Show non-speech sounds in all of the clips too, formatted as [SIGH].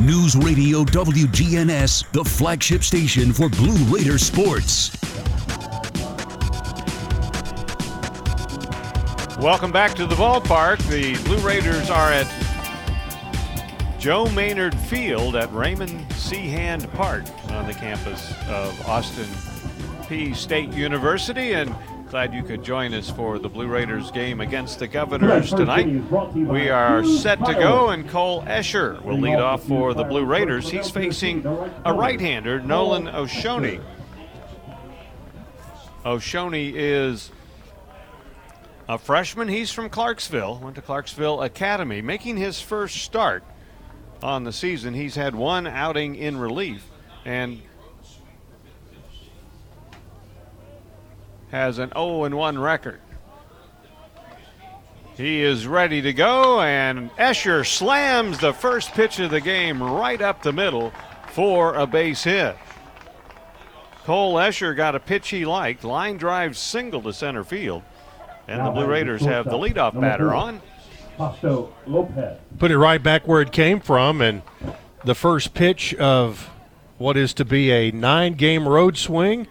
News Radio WGNS, the flagship station for Blue Raider sports. Welcome back to the ballpark. The Blue Raiders are at Joe Maynard Field at Raymond C. Hand Park on the campus of Austin Peay State University. And glad you could join us for the Blue Raiders game against the Governors tonight. We are set to go, and Cole Escher will lead off for the Blue Raiders. He's facing a right hander, Nolan Oshoni. Oshoni is a freshman. He's from Clarksville, went to Clarksville Academy, making his first start on the season. He's had one outing in relief and has an 0 1 record. He is ready to go, and Escher slams the first pitch of the game right up the middle for a base hit. Cole Escher got a pitch he liked, line drive single to center field. And the Blue Raiders have the leadoff batter on. Put it right back where it came from, and the first pitch of what is to be a nine game road swing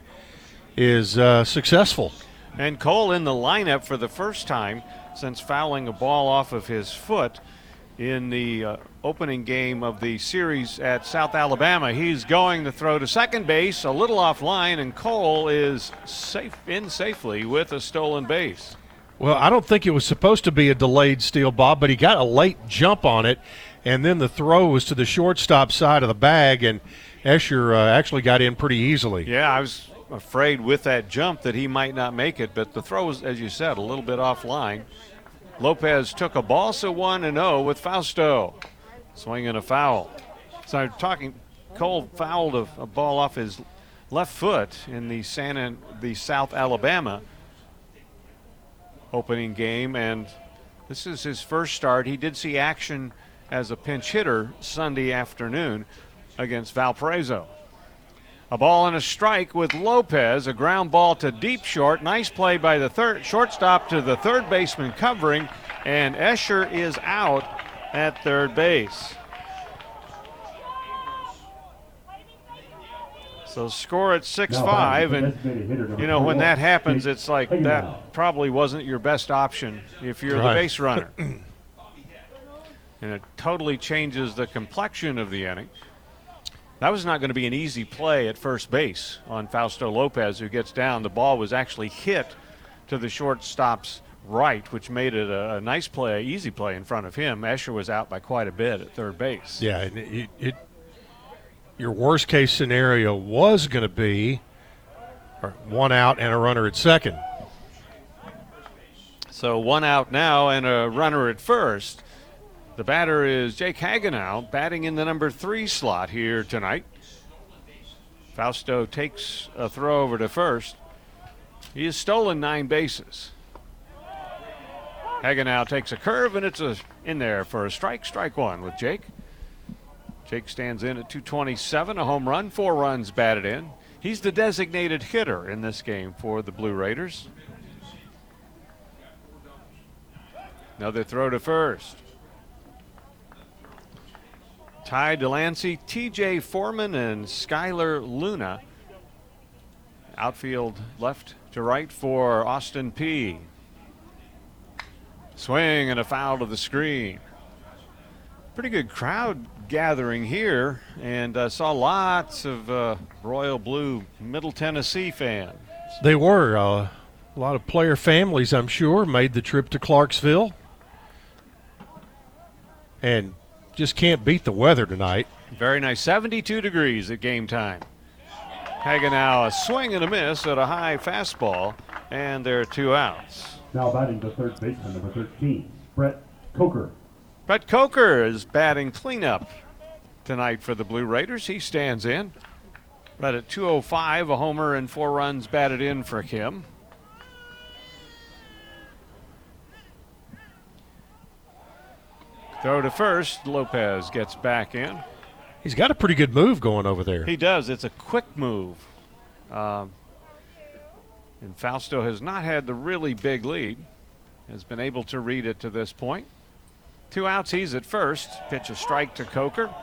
is uh, successful. And Cole in the lineup for the first time since fouling a ball off of his foot in the uh, opening game of the series at South Alabama. He's going to throw to second base, a little off line, and Cole is safe in safely with a stolen base. Well, I don't think it was supposed to be a delayed steal, Bob, but he got a late jump on it, and then the throw was to the shortstop side of the bag, and Escher uh, actually got in pretty easily. Yeah, I was afraid with that jump that he might not make it, but the throw was, as you said, a little bit offline. Lopez took a ball, so 1 and 0 with Fausto. Swinging a foul. So I'm talking, Cole fouled a, a ball off his left foot in the Santa, the South Alabama opening game, and this is his first start. He did see action as a pinch hitter Sunday afternoon against Valparaiso. A ball and a strike with Lopez, a ground ball to deep short. Nice play by the third shortstop to the third baseman covering, and Escher is out at third base. So score at 6 5. And, you know, when that happens, it's like that probably wasn't your best option if you're right. the base runner. [CLEARS THROAT] and it totally changes the complexion of the inning. That was not going to be an easy play at first base on Fausto Lopez, who gets down. The ball was actually hit to the shortstop's right, which made it a, a nice play, easy play in front of him. Escher was out by quite a bit at third base. Yeah, it, it your worst case scenario was going to be one out and a runner at second. So one out now and a runner at first. The batter is Jake Hagenow, batting in the number three slot here tonight. Fausto takes a throw over to first. He has stolen nine bases. Hagenow takes a curve and it's a in there for a strike. Strike one with Jake. Jake stands in at 227, a home run, four runs batted in. He's the designated hitter in this game for the Blue Raiders. Another throw to first. Ty Delancey, TJ Foreman, and Skylar Luna. Outfield left to right for Austin Peay. Swing and a foul to the screen. Pretty good crowd gathering here, and I uh, saw lots of uh, Royal Blue Middle Tennessee fans. They were. Uh, a lot of player families, I'm sure, made the trip to Clarksville. And just can't beat the weather tonight. Very nice. 72 degrees at game time. Hagenow a swing and a miss at a high fastball, and there are two outs. Now batting the third baseman, number 13, Brett Coker. Brett Coker is batting cleanup tonight for the Blue Raiders. He stands in. Right at 205, a homer and four runs batted in for him. Throw to first. Lopez gets back in. He's got a pretty good move going over there. He does. It's a quick move. Um, and Fausto has not had the really big lead, has been able to read it to this point. Two outs, he's at first. Pitch a strike to Coker.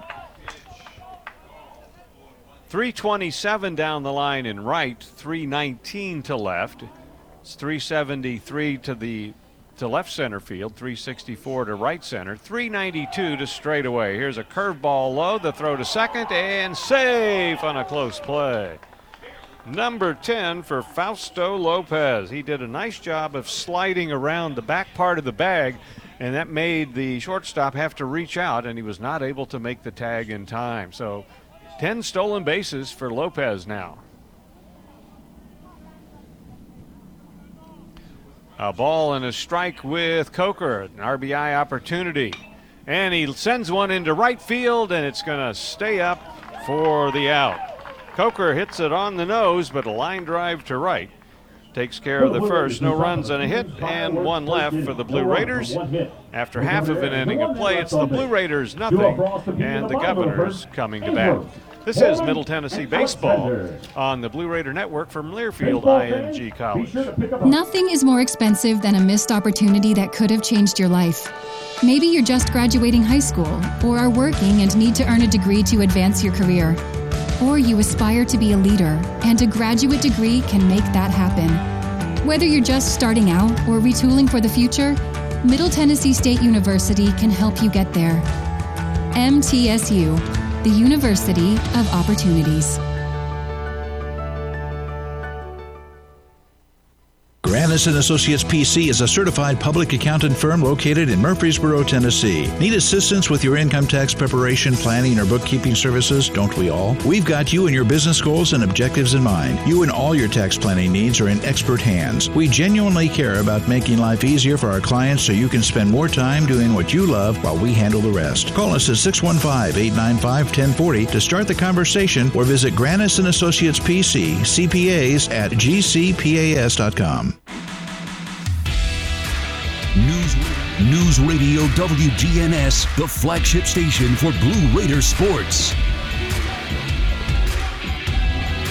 327 down the line in right, 319 to left. It's 373 to the to left center field, 364 to right center, 392 to straightaway. Here's a curveball low, the throw to second, and safe on a close play. Number 10 for Fausto Lopez. He did a nice job of sliding around the back part of the bag, and that made the shortstop have to reach out, and he was not able to make the tag in time. So 10 stolen bases for Lopez now. A ball and a strike with Coker, an RBI opportunity. And he sends one into right field, and it's going to stay up for the out. Coker hits it on the nose, but a line drive to right takes care of the first. No runs and a hit, and one left for the Blue Raiders. After half of an inning of play, it's the Blue Raiders nothing, and the Governors coming to bat. This is Middle Tennessee Baseball on the Blue Raider Network from Learfield IMG College. Nothing is more expensive than a missed opportunity that could have changed your life. Maybe you're just graduating high school, or are working and need to earn a degree to advance your career. Or you aspire to be a leader, and a graduate degree can make that happen. Whether you're just starting out or retooling for the future, Middle Tennessee State University can help you get there. MTSU the University of Opportunities. Granis and Associates PC is a certified public accountant firm located in Murfreesboro, Tennessee. Need assistance with your income tax preparation, planning, or bookkeeping services? Don't we all? We've got you and your business goals and objectives in mind. You and all your tax planning needs are in expert hands. We genuinely care about making life easier for our clients so you can spend more time doing what you love while we handle the rest. Call us at 615-895-1040 to start the conversation or visit Granis and Associates PC, CPAs at gcpas.com. News, News Radio WGNS, the flagship station for Blue Raider sports.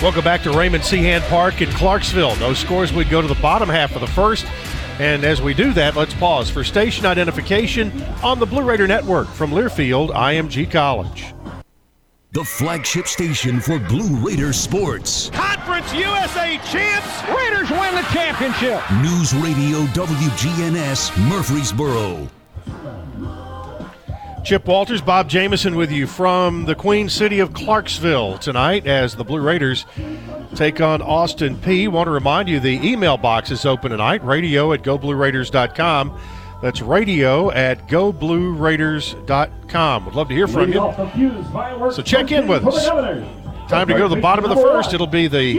Welcome back to Raymond C. Hand Park in Clarksville. No scores. We go to the bottom half of the first. And as we do that, let's pause for station identification on the Blue Raider Network from Learfield IMG College the flagship station for Blue Raiders sports. Conference USA champs. Raiders win the championship. News Radio WGNS Murfreesboro. Chip Walters, Bob Jamieson with you from the Queen City of Clarksville tonight as the Blue Raiders take on Austin Peay. Want to remind you the email box is open tonight, radio at goblueraiders.com. That's radio at goblueraiders.com. Would love to hear from you. So check in with us. Time to go to the bottom of the first. It'll be the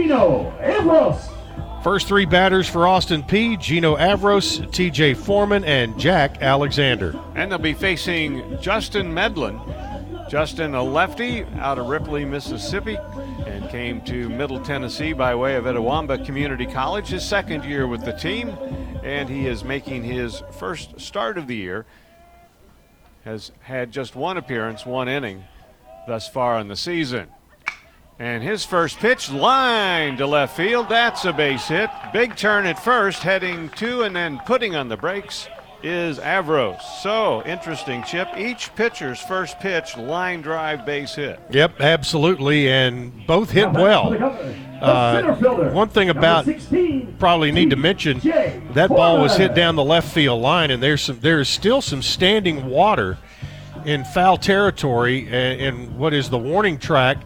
first three batters for Austin Peay. Gino Avros, TJ Foreman, and Jack Alexander. And they'll be facing Justin Medlin. Justin, a lefty out of Ripley, Mississippi, and came to Middle Tennessee by way of Itawamba Community College, his second year with the team and he is making his first start of the year. Has had just one appearance, one inning thus far in the season. And his first pitch, line to left field. That's a base hit. Big turn at first, heading to and then putting on the brakes is Avros. So interesting, Chip. Each pitcher's first pitch, line drive, base hit. Yep, absolutely, and both hit well. Uh, one thing about probably need to mention that ball was hit down the left field line, and there's some there is still some standing water in foul territory in what is the warning track,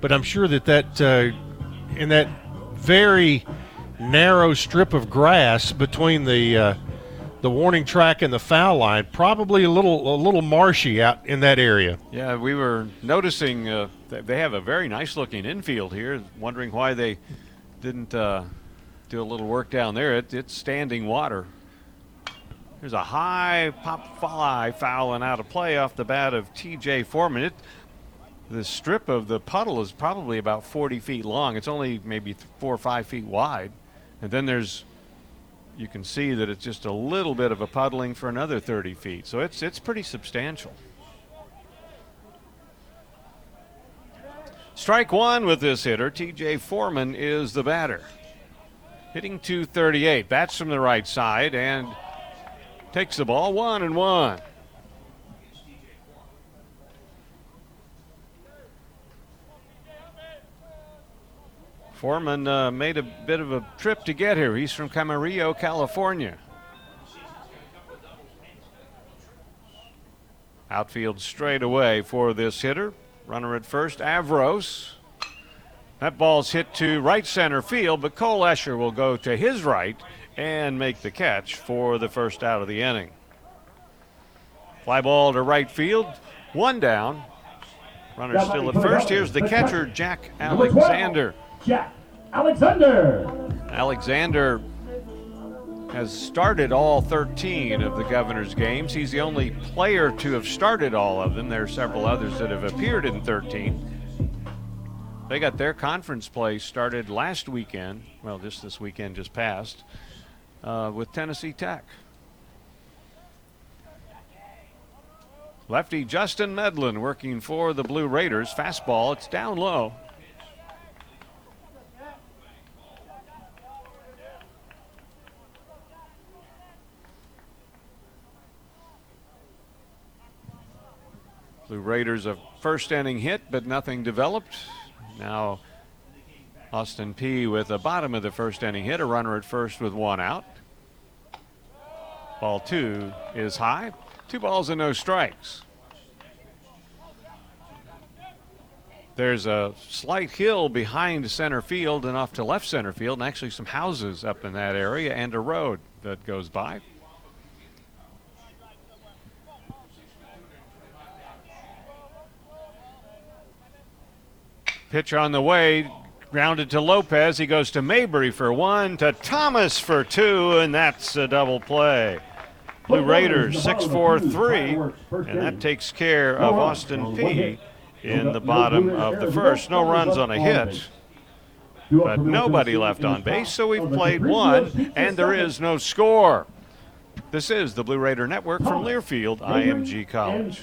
but I'm sure that that uh, in that very narrow strip of grass between the uh, the warning track and the foul line, probably a little a little marshy out in that area. Yeah, we were noticing uh, they have a very nice looking infield here. Wondering why they didn't uh, do a little work down there. It, it's standing water. There's a high pop fly fouling out of play off the bat of T.J. Foreman. It, the strip of the puddle is probably about 40 feet long. It's only maybe four or five feet wide, and then there's you can see that it's just a little bit of a puddling for another 30 feet. So it's it's pretty substantial. Strike one with this hitter. TJ Foreman is the batter. Hitting 238. Bats from the right side and takes the ball one and one. Foreman uh, made a bit of a trip to get here. He's from Camarillo, California. Outfield straight away for this hitter. Runner at first, Avros. That ball's hit to right center field, but Cole Escher will go to his right and make the catch for the first out of the inning. Fly ball to right field, one down. Runner still at first. Here's the catcher, Jack Alexander. Jack Alexander. Alexander has started all 13 of the governor's games. He's the only player to have started all of them. There are several others that have appeared in 13. They got their conference play started last weekend. Well, just this weekend just passed uh, with Tennessee Tech. Lefty Justin Medlin working for the Blue Raiders. Fastball, it's down low. Blue Raiders a first inning hit, but nothing developed. Now Austin Peay with the bottom of the first inning hit, a runner at first with one out. Ball two is high. Two balls and no strikes. There's a slight hill behind center field and off to left center field, and actually some houses up in that area and a road that goes by. Pitch on the way, grounded to Lopez. He goes to Mabry for one, to Thomas for two, and that's a double play. Blue Raiders 6 4 3, and that takes care of Austin Peay in the bottom of the first. No runs on a hit, but nobody left on base, so we've played one, and there is no score. This is the Blue Raider Network from Learfield, IMG College.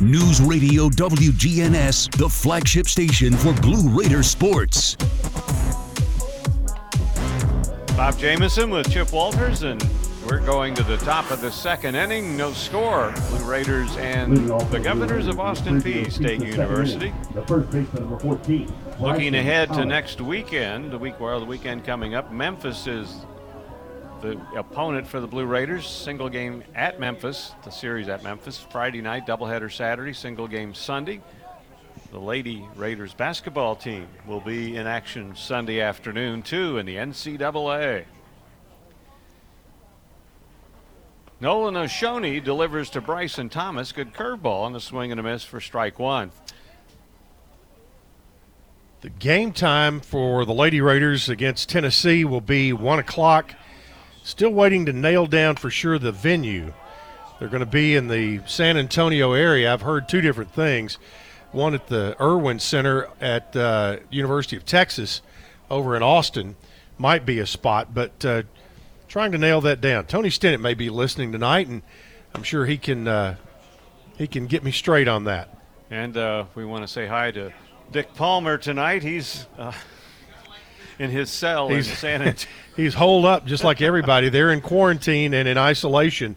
News Radio WGNS, the flagship station for Blue Raider sports. Bob Jamison with Chip Walters, and we're going to the top of the second inning. No score. Blue Raiders and the Governors of Austin Peay State University. The first baseman, number 14. Looking ahead to next weekend, the week well, the weekend coming up, Memphis is the opponent for the Blue Raiders. Single game at Memphis, the series at Memphis. Friday night, doubleheader Saturday, single game Sunday. The Lady Raiders basketball team will be in action Sunday afternoon, too, in the NCAA. Nolan Oshoni delivers to Bryson Thomas. Good curveball on the swing and a miss for strike one. The game time for the Lady Raiders against Tennessee will be 1 o'clock. Still waiting to nail down for sure the venue. They're going to be in the San Antonio area. I've heard two different things. One at the Erwin Center at uh, University of Texas over in Austin might be a spot, but uh, trying to nail that down. Tony Stennett may be listening tonight, and I'm sure he can uh, he can get me straight on that. And uh, we want to say hi to Dick Palmer tonight. He's uh, in his cell He's- in San Antonio. [LAUGHS] He's holed up just like everybody. They're in quarantine and in isolation,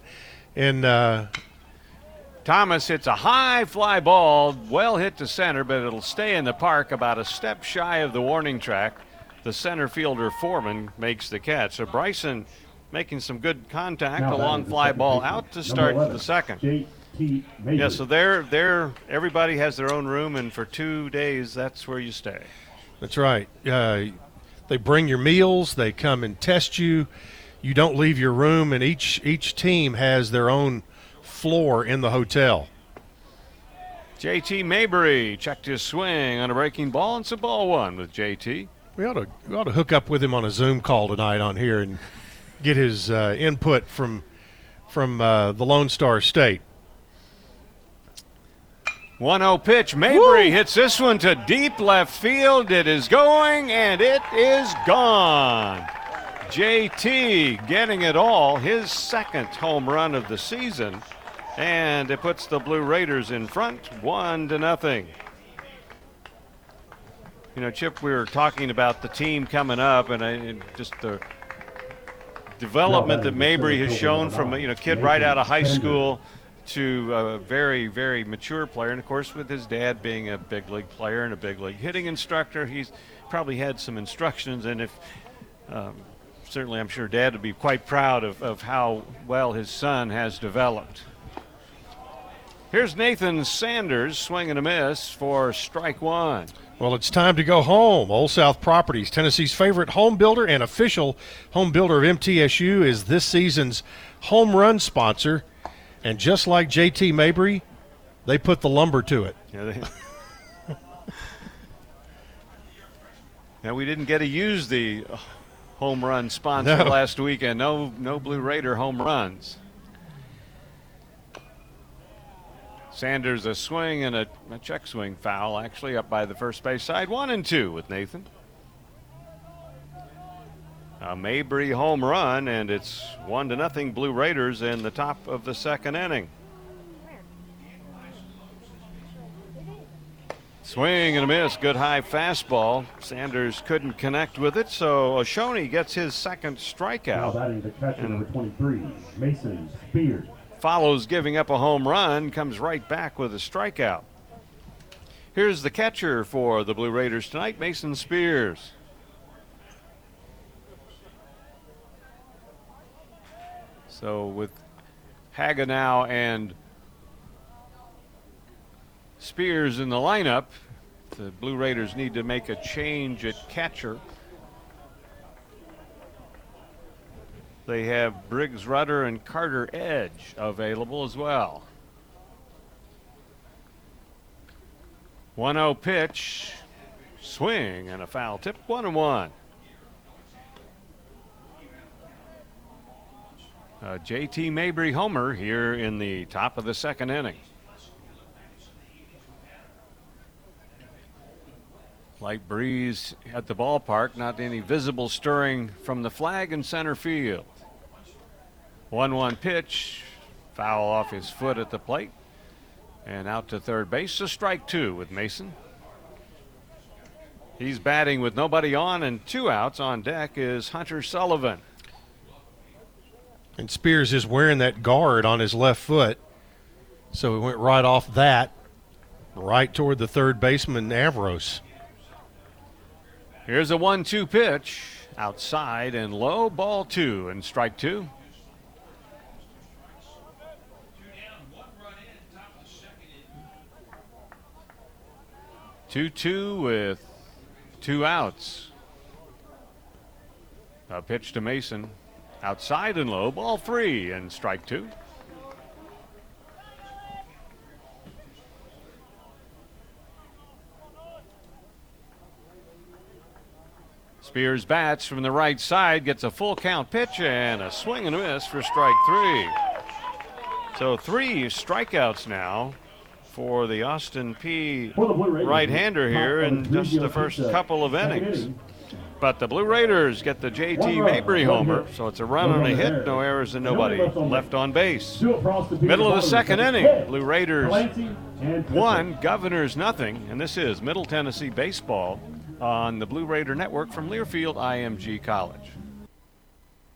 and uh, Thomas hits a high fly ball, well hit to center, but it'll stay in the park about a step shy of the warning track. The center fielder Foreman makes the catch. So Bryson making some good contact, Now a long fly ball baseman, out to number start 11, the second. JT JT Yeah, so they're they're everybody has their own room, and for two days, that's where you stay. That's right. Uh, they bring your meals. They come and test you. You don't leave your room, and each each team has their own floor in the hotel. JT Mabry checked his swing on a breaking ball, and it's a ball one with JT. We ought to we ought to hook up with him on a Zoom call tonight on here and get his uh, input from from uh, the Lone Star State. 1 0 pitch. Mabry Woo! hits this one to deep left field. It is going and it is gone. JT getting it all, his second home run of the season. And it puts the Blue Raiders in front, one to nothing. You know, Chip, we were talking about the team coming up, and, I, just the development that Mabry has shown from you know kid right out of high school to a very, very mature player. And of course, with his dad being a big league player and a big league hitting instructor, he's probably had some instructions. And if um, certainly, I'm sure dad would be quite proud of, of how well his son has developed. Here's Nathan Sanders swinging a miss for strike one. Well, it's time to go home. Old South Properties, Tennessee's favorite home builder and official home builder of MTSU, is this season's home run sponsor. And just like JT Mabry, they put the lumber to it. Yeah, they... now we didn't get to use the home run sponsor no. last weekend. No, no Blue Raider home runs. Sanders a swing and a, a check swing foul, actually up by the first base side. One and two with Nathan. A Mabry home run, and it's one to nothing Blue Raiders in the top of the second inning. Swing and a miss, good high fastball. Sanders couldn't connect with it, so Oshoni gets his second strikeout. Now batting the catcher, number 23, Mason Spears. Follows giving up a home run, comes right back with a strikeout. Here's the catcher for the Blue Raiders tonight, Mason Spears. So with Hagenow and Spears in the lineup, the Blue Raiders need to make a change at catcher. They have Briggs Rudder and Carter Edge available as well. 1 0 pitch, swing, and a foul tip, 1 and 1. Uh, JT Mabry homer here in the top of the second inning. Light breeze at the ballpark, not any visible stirring from the flag in center field. 1 1 pitch, foul off his foot at the plate, and out to third base. A strike two with Mason. He's batting with nobody on and two outs. On deck is Hunter Sullivan. And Spears is wearing that guard on his left foot. So he went right off that, right toward the third baseman, Avros. Here's a 1 2 pitch outside and low, ball two, and strike two. Two two with two outs. A pitch to Mason. Outside and low, ball three and strike two. Spears bats from the right side, gets a full count pitch and a swing and a miss for strike three. So three strikeouts now for the Austin Peay right hander here in just the first couple of innings. But the Blue Raiders get the JT Mabry homer, so it's a run and a hit, no errors and nobody left on base. Middle of the second inning, Blue Raiders one, Governors nothing, and this is Middle Tennessee baseball on the Blue Raider Network from Learfield IMG College.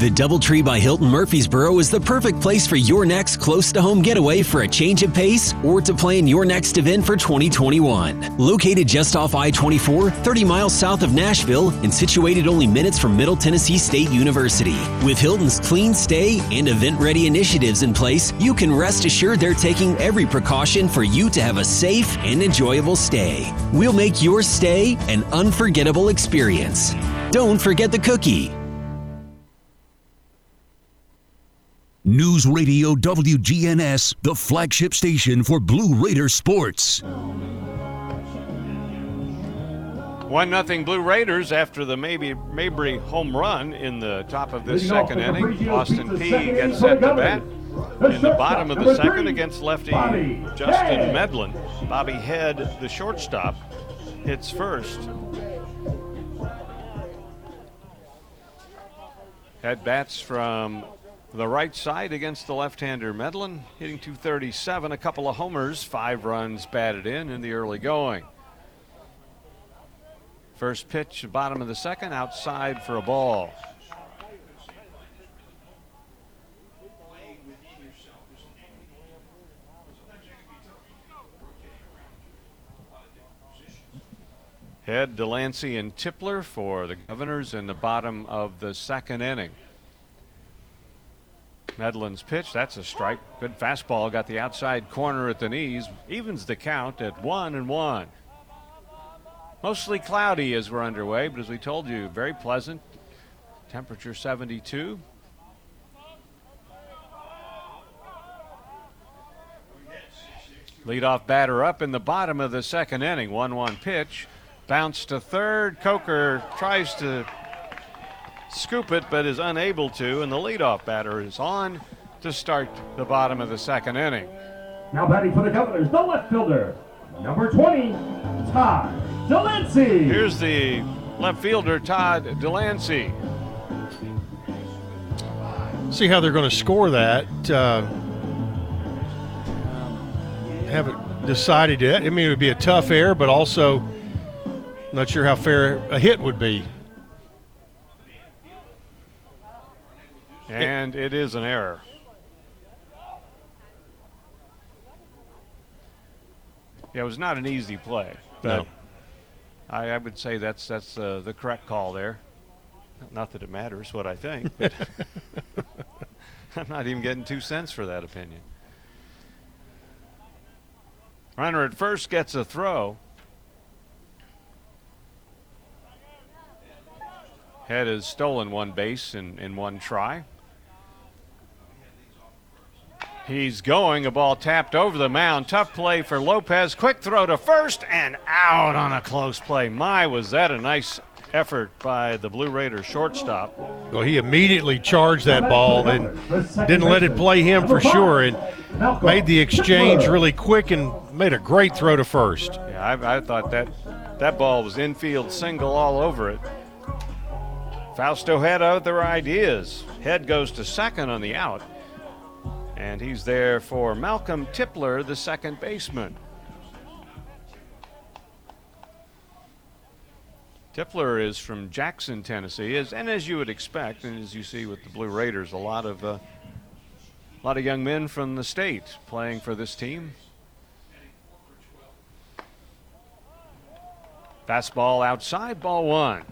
The Doubletree by Hilton Murfreesboro is the perfect place for your next close to home getaway for a change of pace or to plan your next event for 2021. Located just off I 24, 30 miles south of Nashville, and situated only minutes from Middle Tennessee State University. With Hilton's clean stay and event ready initiatives in place, you can rest assured they're taking every precaution for you to have a safe and enjoyable stay. We'll make your stay an unforgettable experience. Don't forget the cookie. News Radio WGNS, the flagship station for Blue Raider sports. 1 nothing Blue Raiders after the maybe Mabry home run in the top of this second inning. Austin Peay gets set to bat. In the bottom of the second against lefty Justin Medlin. Bobby Head, the shortstop, hits first. Head bats from the right side against the left-hander Medlin, hitting 237, a couple of homers, five runs batted in in the early going. First pitch, bottom of the second, outside for a ball. Head, Delancey, and Tipler for the Governors in the bottom of the second inning. Medlin's pitch, that's a strike. Good fastball, got the outside corner at the knees, evens the count at one and one. Mostly cloudy as we're underway, but as we told you, very pleasant. Temperature 72. Leadoff batter up in the bottom of the second inning. 1 1 pitch. Bounce to third. Coker tries to scoop it, but is unable to, and the leadoff batter is on to start the bottom of the second inning. Now batting for the Governors, the left fielder, number 20, Todd Delancey. Here's the left fielder, Todd Delancey. See how they're going to score that. Uh, haven't decided yet. I mean, it would be a tough air, but also not sure how fair a hit would be. [LAUGHS] And it is an error. Yeah, it was not an easy play. No. I, I would say that's that's uh, the correct call there. Not that it matters what I think, [LAUGHS] but [LAUGHS] I'm not even getting two cents for that opinion. Runner at first gets a throw. Head has stolen one base in, in one try. He's going. A ball tapped over the mound. Tough play for Lopez. Quick throw to first and out on a close play. My, was that a nice effort by the Blue Raiders shortstop. Well, he immediately charged that ball and didn't let it play him for sure and made the exchange really quick and made a great throw to first. Yeah, I, I thought that that ball was infield single all over it. Fausto had other ideas. Head goes to second on the out. And he's there for Malcolm Tipler, the second baseman. Tipler is from Jackson, Tennessee, as, and as you would expect, and as you see with the Blue Raiders, a lot of uh, a lot of young men from the state playing for this team. Fastball outside, ball one.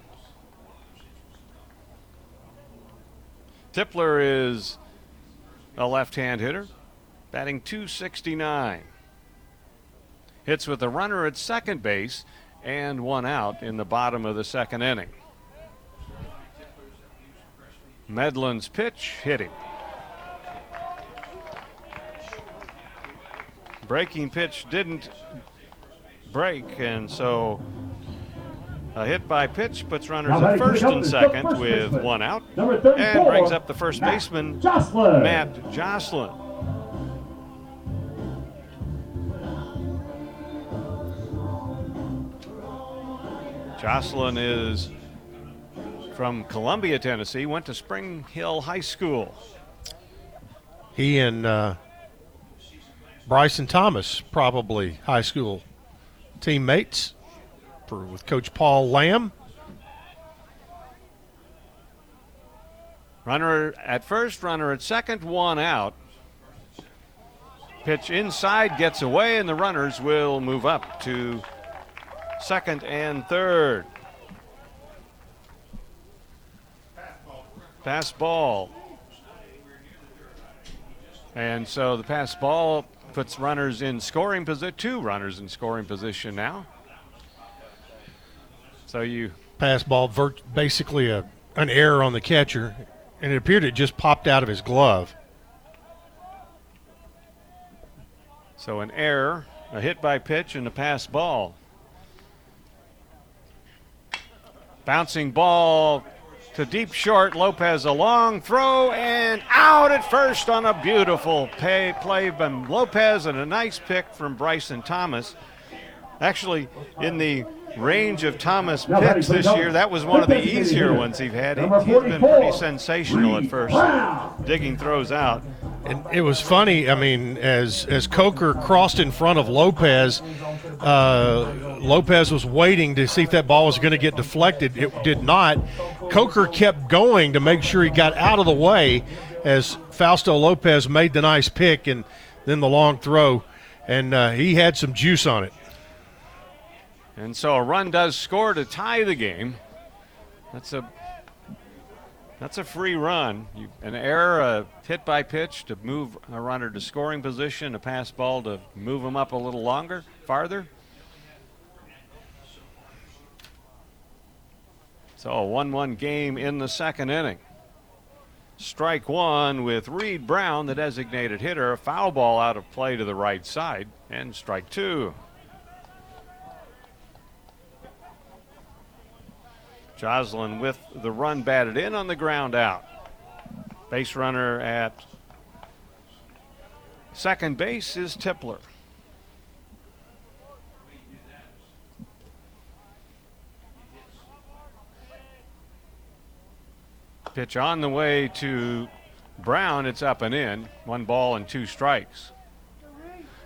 Tipler is a left hand hitter, batting 269. Hits with a runner at second base and one out in the bottom of the second inning. Medlin's pitch hit him. Breaking pitch didn't break, and so A hit by pitch puts runners at first and second first with baseman. one out. and brings up the first Matt baseman, Jocelyn. Matt Jocelyn. Jocelyn is from Columbia, Tennessee, went to Spring Hill High School. He and uh, Bryson Thomas, probably high school teammates for, with Coach Paul Lamb. Runner at first, runner at second, one out. Pitch inside gets away, and the runners will move up to second and third. Pass ball. And so the pass ball puts runners in scoring position, two runners in scoring position now. So you pass ball, vert, basically a an error on the catcher, and it appeared it just popped out of his glove. So an error, a hit by pitch, and a pass ball. Bouncing ball to deep short. Lopez a long throw and out at first on a beautiful pay, play by Lopez and a nice pick from Bryson Thomas. Actually, in the range of Thomas picks this year, that was one of the easier ones he's had. He, has been pretty sensational at first, digging throws out. And it was funny. I mean, as as Coker crossed in front of Lopez, uh, Lopez was waiting to see if that ball was going to get deflected. It did not. Coker kept going to make sure he got out of the way as Fausto Lopez made the nice pick and then the long throw, and uh, he had some juice on it. And so a run does score to tie the game. That's a that's a free run. You, an error, a hit by pitch to move a runner to scoring position, a pass ball to move him up a little longer, farther. So a 1 1 game in the second inning. Strike one with Reed Brown, the designated hitter. A foul ball out of play to the right side. And strike two. Jocelyn with the run batted in on the ground out. Base runner at second base is Tipler. Pitch on the way to Brown. It's up and in. One ball and two strikes.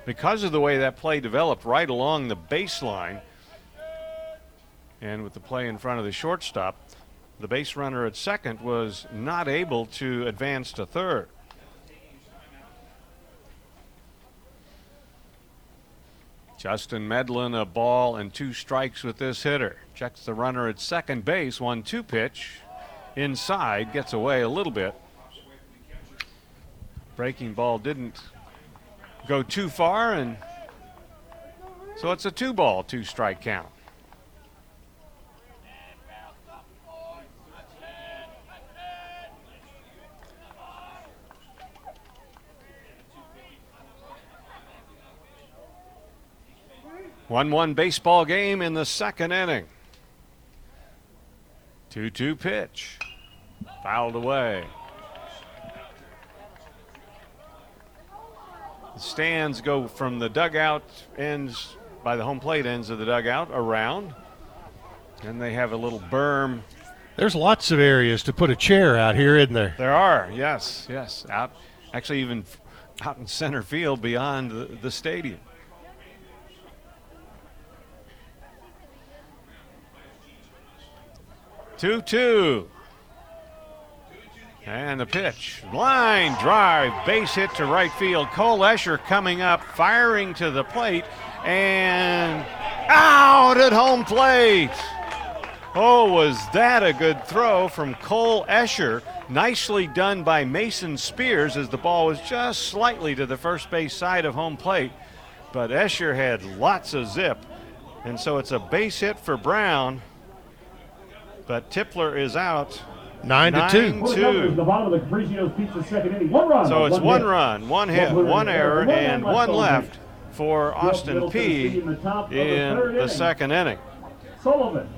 Because of the way that play developed right along the baseline, and with the play in front of the shortstop, the base runner at second was not able to advance to third. Justin Medlin, a ball and two strikes with this hitter. Checks the runner at second base, one two pitch. Inside, gets away a little bit. Breaking ball didn't go too far, and so it's a two ball, two strike count. One-one baseball game in the second inning. Two-two pitch, fouled away. The stands go from the dugout ends by the home plate ends of the dugout around, and they have a little berm. There's lots of areas to put a chair out here, isn't there? There are, yes, yes. Out, actually, even out in center field beyond the, the stadium. 2 2. And the pitch. Line drive, base hit to right field. Cole Escher coming up, firing to the plate, and out at home plate. Oh, was that a good throw from Cole Escher? Nicely done by Mason Spears as the ball was just slightly to the first base side of home plate. But Escher had lots of zip. And so it's a base hit for Brown but Tipler is out. Nine, Nine to two. two. The bottom of the Capriccio's Pizza second inning. One run. So it's one, one run, one hit, one, one error, and one left for Austin Peay in the, the second inning. Sullivan.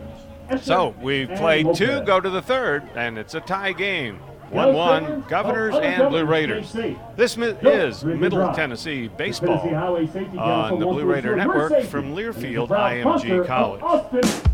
So we've played two, go to the third, and it's a tie game. 1 1, Governors and Blue Raiders. This is Middle Tennessee Baseball on the Blue Raider Network from Learfield IMG College.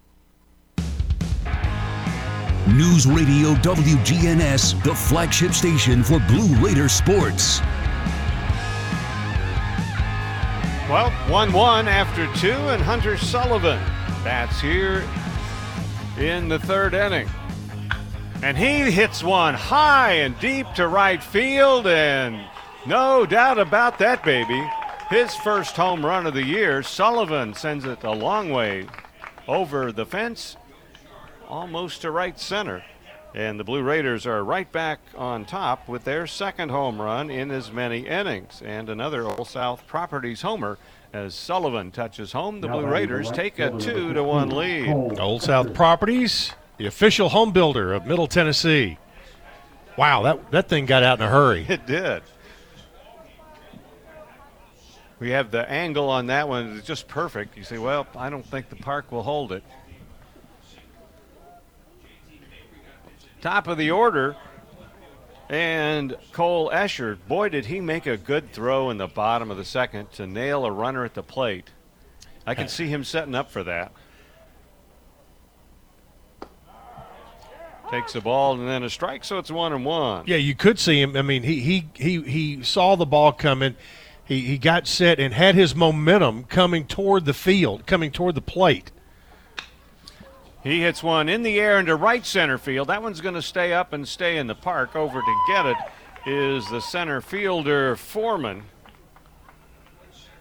News Radio WGNS, the flagship station for Blue Raider sports. Well, 1 1 after two, and Hunter Sullivan bats here in the third inning. And he hits one high and deep to right field, and no doubt about that, baby. His first home run of the year. Sullivan sends it a long way over the fence almost to right center. And the Blue Raiders are right back on top with their second home run in as many innings. And another Old South Properties homer as Sullivan touches home. The Blue Raiders take a 2 to 1 lead. Old South Properties, the official home builder of Middle Tennessee. Wow, that, that thing got out in a hurry. [LAUGHS] It did. We have the angle on that one. It's just perfect. You say, well, I don't think the park will hold it. Top of the order. And Cole Escher, boy, did he make a good throw in the bottom of the second to nail a runner at the plate. I can [LAUGHS] see him setting up for that. Takes the ball and then a strike, so it's one and one. Yeah, you could see him. I mean, he he he he saw the ball coming. He he got set and had his momentum coming toward the field, coming toward the plate. He hits one in the air into right center field. That one's going to stay up and stay in the park. Over to get it is the center fielder Foreman.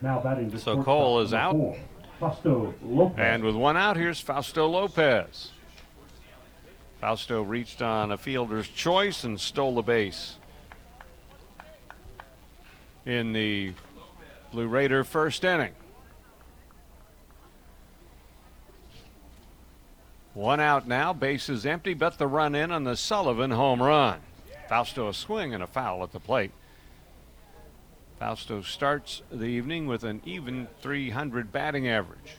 Now batting so Cole is out. Fausto Lopez. And with one out, here's Fausto Lopez. Fausto reached on a fielder's choice and stole the base. In the Blue Raider first inning. One out now, bases empty, but the run in on the Sullivan home run. Fausto a swing and a foul at the plate. Fausto starts the evening with an even 300 batting average.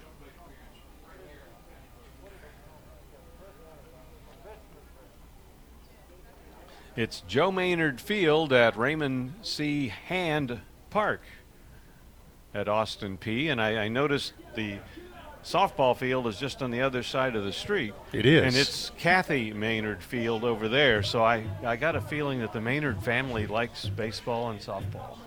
It's Joe Maynard Field at Raymond C. Hand Park at Austin Peay. And I, I noticed the softball field is just on the other side of the street. It is. And it's Kathy Maynard Field over there. So I, I got a feeling that the Maynard family likes baseball and softball.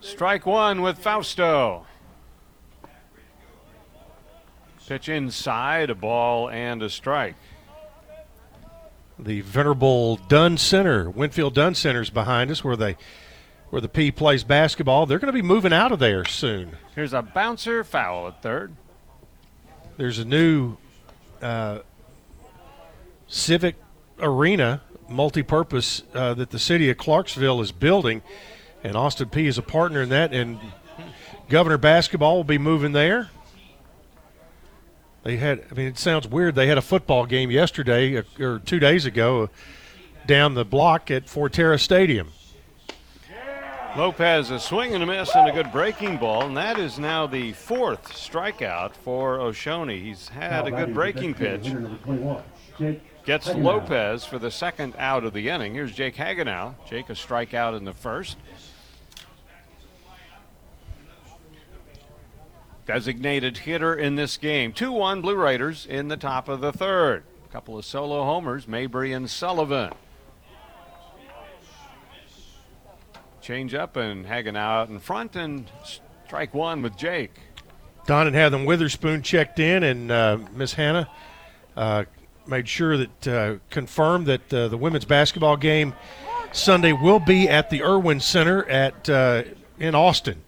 Strike one with Fausto. Pitch inside, a ball and a strike the venerable Dunn Center, Winfield Dunn Center is behind us, where they where the Peay plays basketball. They're going to be moving out of there soon. Here's a bouncer foul at third. There's a new uh, civic arena, multi-purpose uh, that the city of Clarksville is building, and Austin Peay is a partner in that. And Governor Basketball will be moving there. They had, I mean, it sounds weird. They had a football game yesterday uh, or two days ago down the block at Fortera Stadium. Lopez a swing and a miss and a good breaking ball, and that is now the fourth strikeout for Oconee. He's had a good breaking pitch. Gets Lopez for the second out of the inning. Here's Jake Hagenow. Jake a strikeout in the first. Designated hitter in this game. 2 1 Blue Raiders in the top of the third. A couple of solo homers, Mabry and Sullivan. Change up and Hagen out in front and strike one with Jake. Don and Heather Witherspoon checked in, and uh, Miss Hannah uh, made sure that uh, confirmed that uh, the women's basketball game Sunday will be at the Erwin Center at uh, in Austin.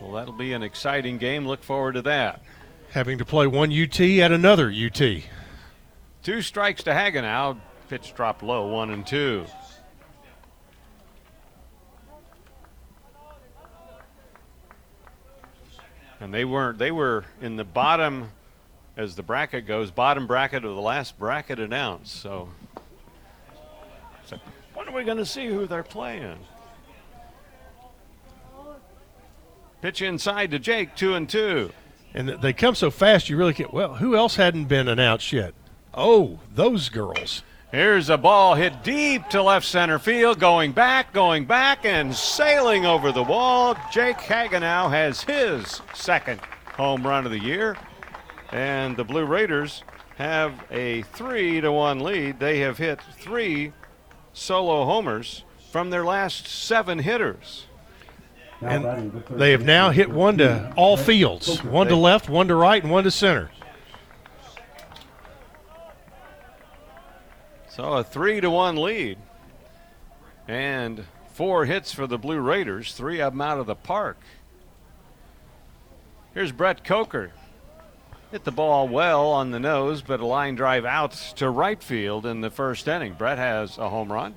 Well, that'll be an exciting game. Look forward to that. Having to play one UT at another UT. Two strikes to Hagenow. Pitch dropped low, one and two. And they weren't. They were in the bottom, as the bracket goes, bottom bracket of the last bracket announced. So, so when are we going to see who they're playing? Pitch inside to Jake, two and two. And they come so fast, you really can't. Well, who else hadn't been announced yet? Oh, those girls. Here's a ball hit deep to left center field, going back, going back, and sailing over the wall. Jake Hagenow has his second home run of the year, and the Blue Raiders have a three to one lead. They have hit three solo homers from their last seven hitters. And they have now hit one to all fields one to left, one to right, and one to center. So a three to one lead. And four hits for the Blue Raiders, three of them out of the park. Here's Brett Coker. Hit the ball well on the nose, but a line drive out to right field in the first inning. Brett has a home run.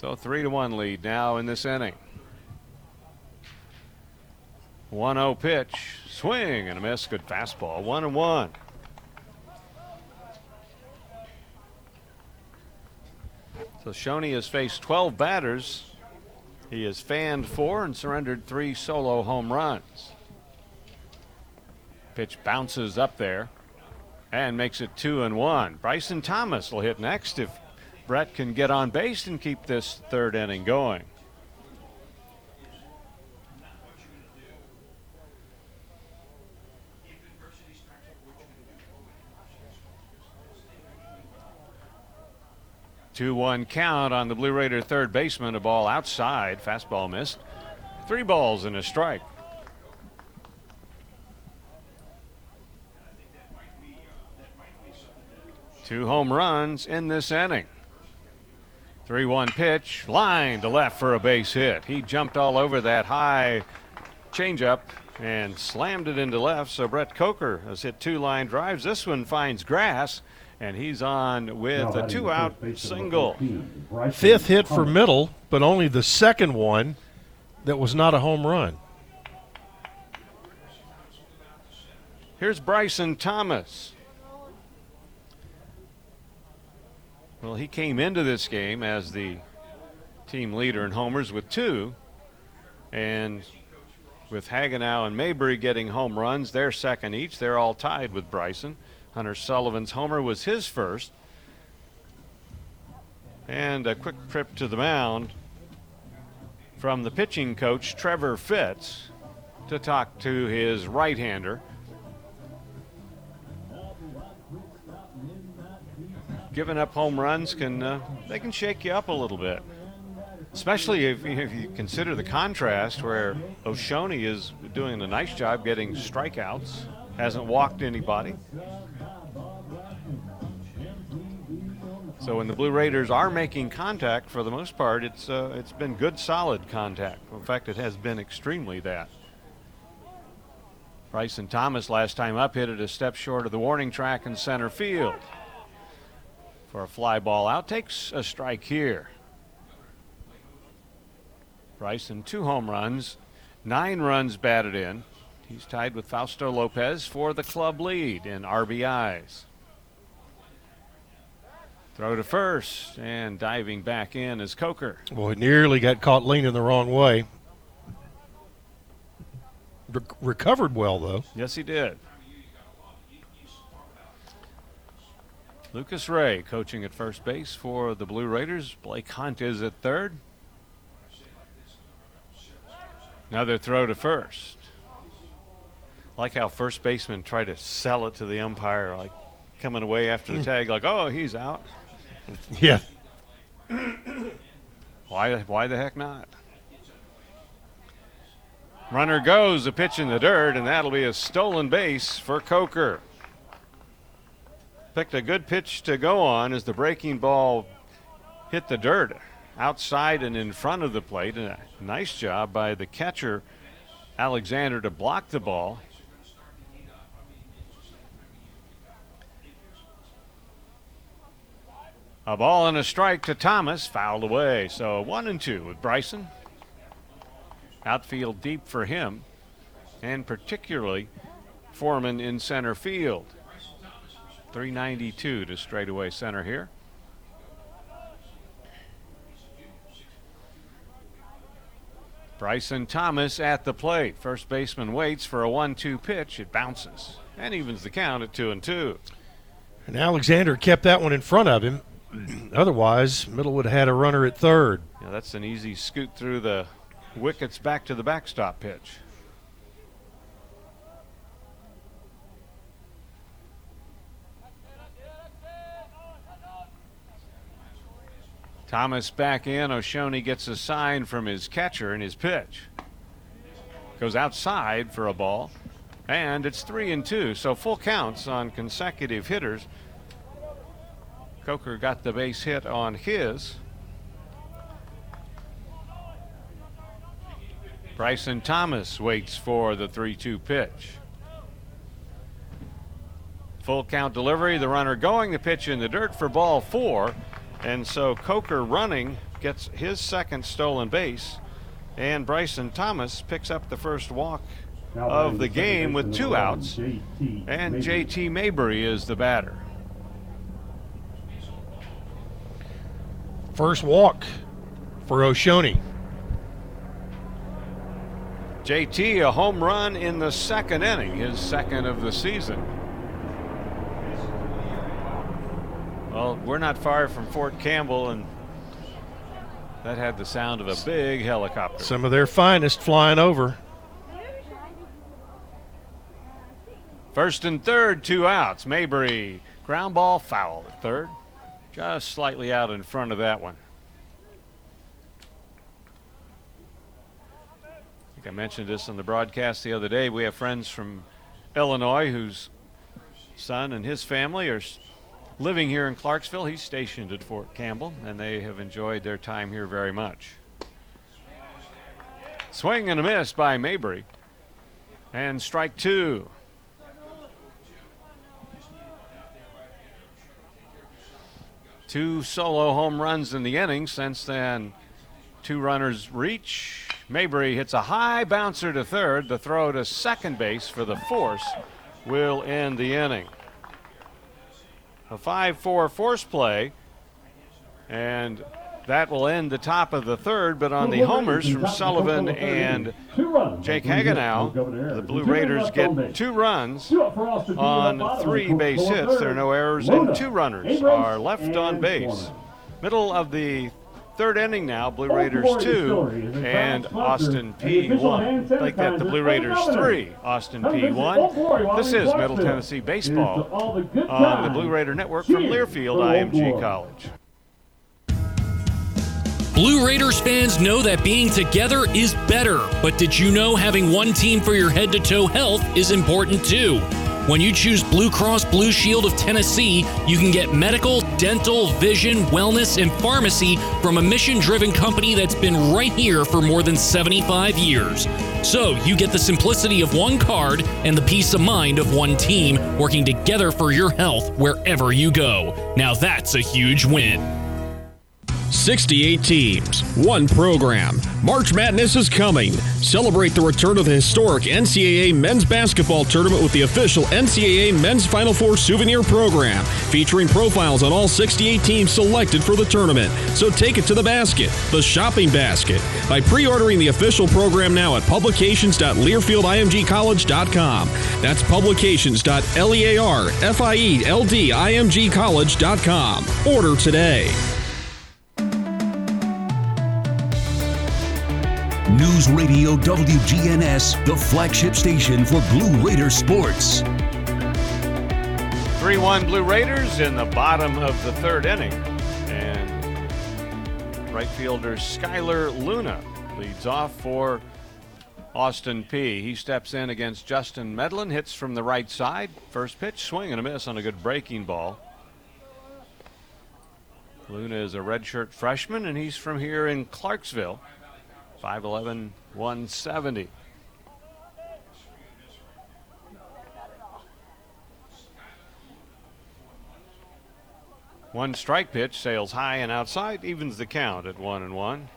So three to one lead now in this inning. 1 0 pitch. Swing and a miss. Good fastball. 1 and 1. So Shoney has faced 12 batters. He has fanned four and surrendered three solo home runs. Pitch bounces up there and makes it two and one. Bryson Thomas will hit next if Brett can get on base and keep this third inning going. Two one count on the Blue Raider third baseman. A ball outside. Fastball missed. Three balls and a strike. Two home runs in this inning. 3 1 pitch, line to left for a base hit. He jumped all over that high changeup and slammed it into left. So Brett Coker has hit two line drives. This one finds grass, and he's on with a two out single. Fifth hit for middle, but only the second one that was not a home run. Here's Bryson Thomas. Well, he came into this game as the team leader in homers with two. And with Hagenow and Mabry getting home runs, they're second each. They're all tied with Bryson. Hunter Sullivan's homer was his first. And a quick trip to the mound from the pitching coach, Trevor Fitz, to talk to his right hander, giving up home runs can uh, they can shake you up a little bit. Especially if, if you consider the contrast where Oshoney is doing a nice job getting strikeouts, hasn't walked anybody. So when the Blue Raiders are making contact, for the most part, it's uh, it's been good, solid contact. In fact, it has been extremely that. Bryson Thomas last time up hit it a step short of the warning track in center field for a fly ball out. Takes a strike here. Bryson, two home runs, nine runs batted in. He's tied with Fausto Lopez for the club lead in RBIs. Throw to first and diving back in is Coker. Boy, nearly got caught leaning the wrong way. Re- recovered well, though. Yes, he did. Lucas Ray coaching at first base for the Blue Raiders. Blake Hunt is at third. Another throw to first. Like how first basemen try to sell it to the umpire, like coming away after the hmm. tag, like, oh, he's out. [LAUGHS] Yeah. [CLEARS THROAT] why, why the heck not? Runner goes, a pitch in the dirt, and that'll be a stolen base for Coker. Picked a good pitch to go on as the breaking ball hit the dirt outside and in front of the plate. And a nice job by the catcher, Alexander, to block the ball. A ball and a strike to Thomas, fouled away. So one and two with Bryson. Outfield deep for him, and particularly Foreman in center field. 392 to straightaway center here. Bryson Thomas at the plate. First baseman waits for a 1 2 pitch. It bounces and evens the count at 2 and 2. And Alexander kept that one in front of him. [CLEARS THROAT] Otherwise, Middle would have had a runner at third. Yeah, that's an easy scoot through the wickets back to the backstop pitch. Thomas back in. O'Shoney gets a sign from his catcher in his pitch. Goes outside for a ball. And it's three and two. So full counts on consecutive hitters. Coker got the base hit on his. Bryson Thomas waits for the 3 2 pitch. Full count delivery, the runner going, the pitch in the dirt for ball four. And so Coker running gets his second stolen base, and Bryson Thomas picks up the first walk of the game with two outs, and JT Mabry is the batter. First walk for O'Shoney. JT, a home run in the second inning, his second of the season. Well, we're not far from Fort Campbell, and that had the sound of a big helicopter. Some of their finest flying over. First and third, two outs. Mabry, ground ball foul at third. Just slightly out in front of that one. I think I mentioned this on the broadcast the other day. We have friends from Illinois whose son and his family are living here in Clarksville. He's stationed at Fort Campbell, and they have enjoyed their time here very much. Swing and a miss by Mabry. And strike two. Two solo home runs in the inning. Since then, two runners reach. Mabry hits a high bouncer to third. The throw to second base for the force will end the inning a 5 4 force play. And that will end the top of the third, but on the homers from Sullivan and Jake Hagenow, the Blue Raiders get two runs on three base hits. There are no errors, and two runners are left on base. Middle of the third inning now, Blue Raiders two and Austin Peay 1. Like that, the Blue Raiders three, Austin Peay one. This is Middle Tennessee baseball on the Blue Raider Network from Learfield IMG College. Blue Raiders fans know that being together is better, but did you know having one team for your head to toe health is important too? When you choose Blue Cross Blue Shield of Tennessee, you can get medical, dental, vision, wellness, and pharmacy from a mission driven company that's been right here for more than 75 years. So you get the simplicity of one card and the peace of mind of one team working together for your health wherever you go. Now that's a huge win. 68 teams, one program. March Madness is coming. Celebrate the return of the historic NCAA men's basketball tournament with the official NCAA men's Final Four souvenir program, featuring profiles on all 68 teams selected for the tournament. So take it to the basket, the shopping basket, by pre ordering the official program now at publications.learfieldimgcollege.com. That's publications.learfieldimgcollege.com. Order today. News Radio WGNS, the flagship station for Blue Raider sports. 3 1 Blue Raiders in the bottom of the third inning. And right fielder Skyler Luna leads off for Austin Peay. He steps in against Justin Medlin, hits from the right side. First pitch, swing and a miss on a good breaking ball. Luna is a redshirt freshman, and he's from here in Clarksville. 5'11, 170. One strike pitch sails high and outside, evens the count at one and one.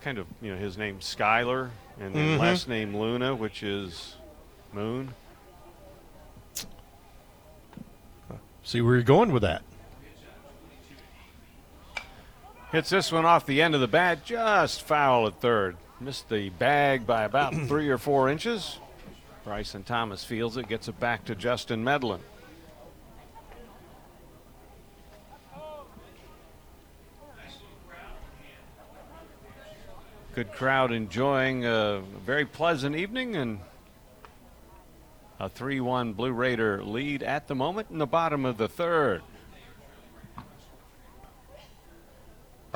Kind of, you know, his name Skyler, and then Mhm. last name Luna, which is Moon. See where you're going with that. Hits this one off the end of the bat, just foul at third. Missed the bag by about [CLEARS THROAT] three or four inches. Bryson Thomas feels it, gets it back to Justin Medlin. Good crowd enjoying a very pleasant evening and a 3 1 Blue Raider lead at the moment in the bottom of the third.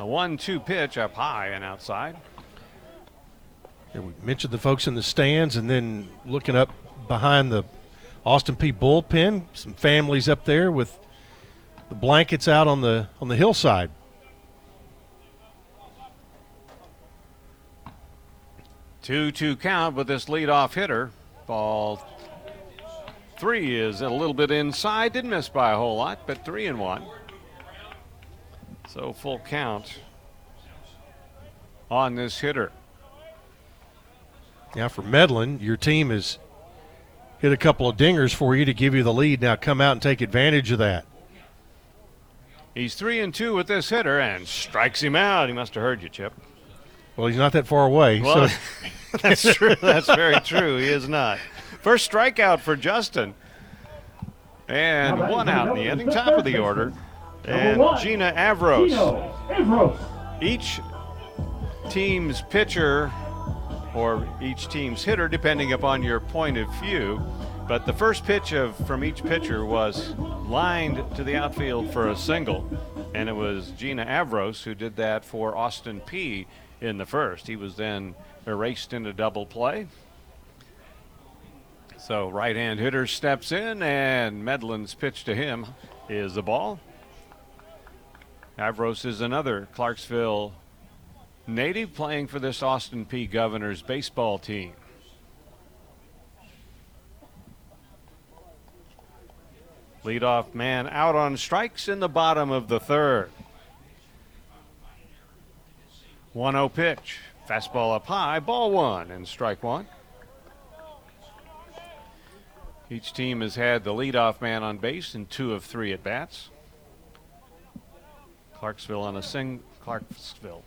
A 1 2 pitch up high and outside. And we mentioned the folks in the stands, and then looking up behind the Austin Peay bullpen, some families up there with the blankets out on the on the hillside. Two two count with this leadoff hitter. Ball three is a little bit inside. Didn't miss by a whole lot, but three and one. So full count on this hitter. Now for Medlin, your team has hit a couple of dingers for you to give you the lead. Now come out and take advantage of that. He's three and two with this hitter and strikes him out. He must have heard you, Chip. Well, he's not that far away. Well, so [LAUGHS] that's true. That's very true. He is not. First strikeout for Justin. And one out in the inning, top of the order. And Gina Avros. Each team's pitcher or each team's hitter, depending upon your point of view. But the first pitch of from each pitcher was lined to the outfield for a single, and it was Gina Avros who did that for Austin Peay in the first. He was then erased into double play. So right-hand hitter steps in, and Medlin's pitch to him is the ball. Avros is another Clarksville native playing for this Austin Peay. Governors baseball team. Leadoff man out on strikes in the bottom of the third. 1 0 pitch. Fastball up high, ball one, and strike one. Each team has had the leadoff man on base in two of three at bats. Clarksville on a sing. Clarksville.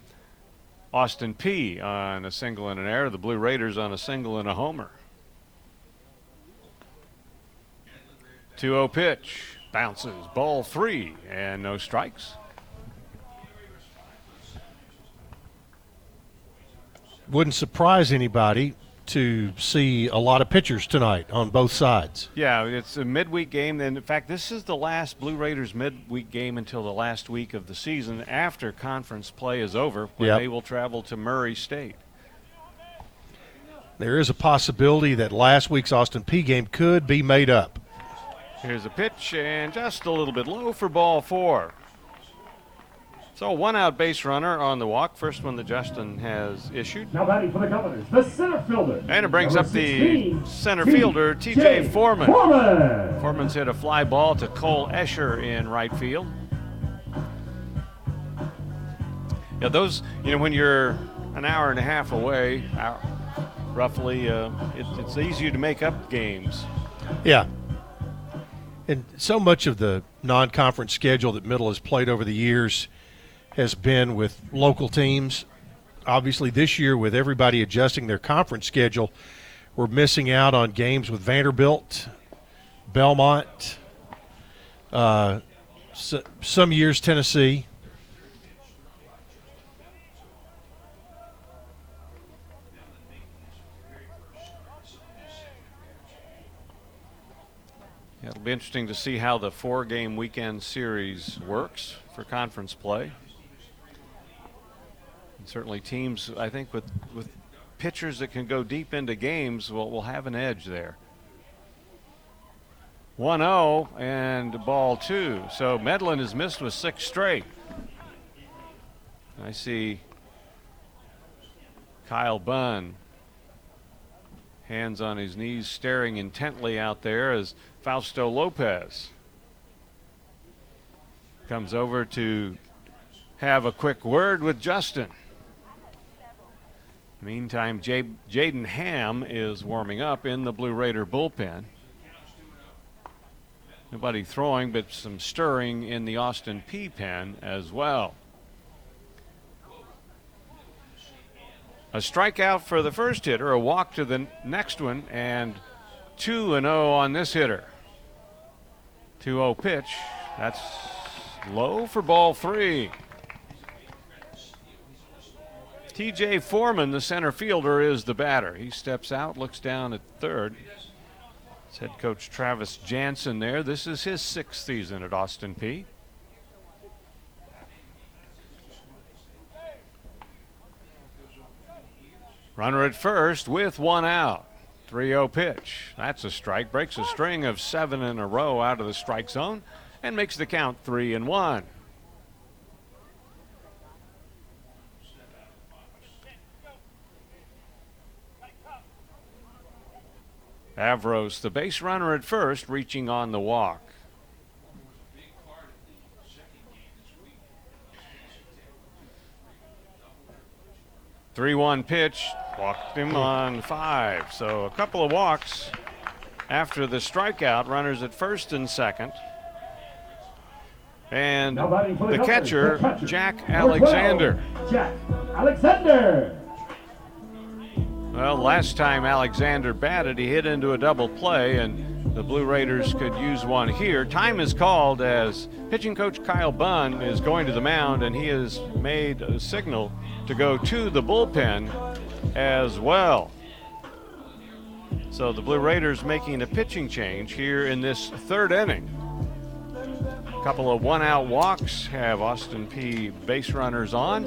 Austin Peay on a single and an error. The Blue Raiders on a single and a homer. 2 0 pitch. Bounces. Ball three and no strikes. wouldn't surprise anybody to see a lot of pitchers tonight on both sides. Yeah, it's a midweek game. And in fact, this is the last Blue Raiders midweek game until the last week of the season after conference play is over, when Yep. they will travel to Murray State. There is a possibility that last week's Austin Peay game could be made up. Here's a pitch and just a little bit low for ball four. So one out base runner on the walk, first one that Justin has issued. Now batting for the Governors, the center fielder. And it brings Number up the center T.J. fielder, TJ Foreman. Foreman. Foreman's hit a fly ball to Cole Escher in right field. Yeah, those, you know, when you're an hour and a half away, roughly, uh, it, it's easier to make up games. Yeah. And so much of the non conference schedule that Middle has played over the years has been with local teams. Obviously, this year, with everybody adjusting their conference schedule, we're missing out on games with Vanderbilt, Belmont, uh, so, some years Tennessee. It'll be interesting to see how the four game weekend series works for conference play. And certainly, teams, I think, with, with pitchers that can go deep into games will, will have an edge there. 1 0 and ball two. So Medlin has missed with six straight. I see Kyle Bunn, hands on his knees, staring intently out there as Fausto Lopez comes over to have a quick word with Justin. Meantime, Jaden Ham is warming up in the Blue Raider bullpen. Nobody throwing, but some stirring in the Austin Peay pen as well. A strikeout for the first hitter, a walk to the next one, and 2 0 on this hitter. 2 0 pitch. That's low for ball three. TJ Foreman, the center fielder, is the batter. He steps out, looks down at third. It's head coach Travis Janssen there. This is his sixth season at Austin Peay. Runner at first with one out. 3 0 pitch. That's a strike. Breaks a string of seven in a row out of the strike zone and makes the count 3 and 1. Avros, the base runner at first, reaching on the walk. Three one pitch Walked him on five. So a couple of walks after the strikeout. Runners at first and second. And the catcher, Jack Alexander. Jack Alexander. Well, last time Alexander batted, he hit into a double play, and the Blue Raiders could use one here. Time is called as pitching coach Kyle Bunn is going to the mound, and he has made a signal to go to the bullpen as well. So the Blue Raiders making a pitching change here in this third inning. A couple of one out walks have Austin Peay base runners on.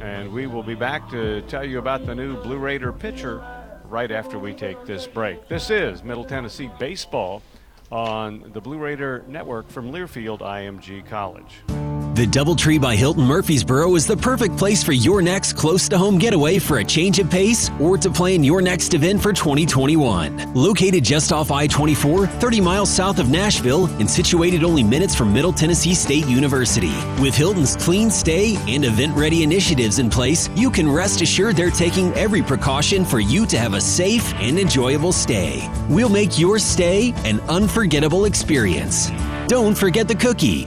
And we will be back to tell you about the new Blue Raider pitcher right after we take this break. This is Middle Tennessee Baseball on the Blue Raider Network from Learfield IMG College. The Doubletree by Hilton Murfreesboro is the perfect place for your next close to home getaway for a change of pace or to plan your next event for 2021. Located just off I 24, 30 miles south of Nashville, and situated only minutes from Middle Tennessee State University. With Hilton's clean stay and event ready initiatives in place, you can rest assured they're taking every precaution for you to have a safe and enjoyable stay. We'll make your stay an unforgettable experience. Don't forget the cookie.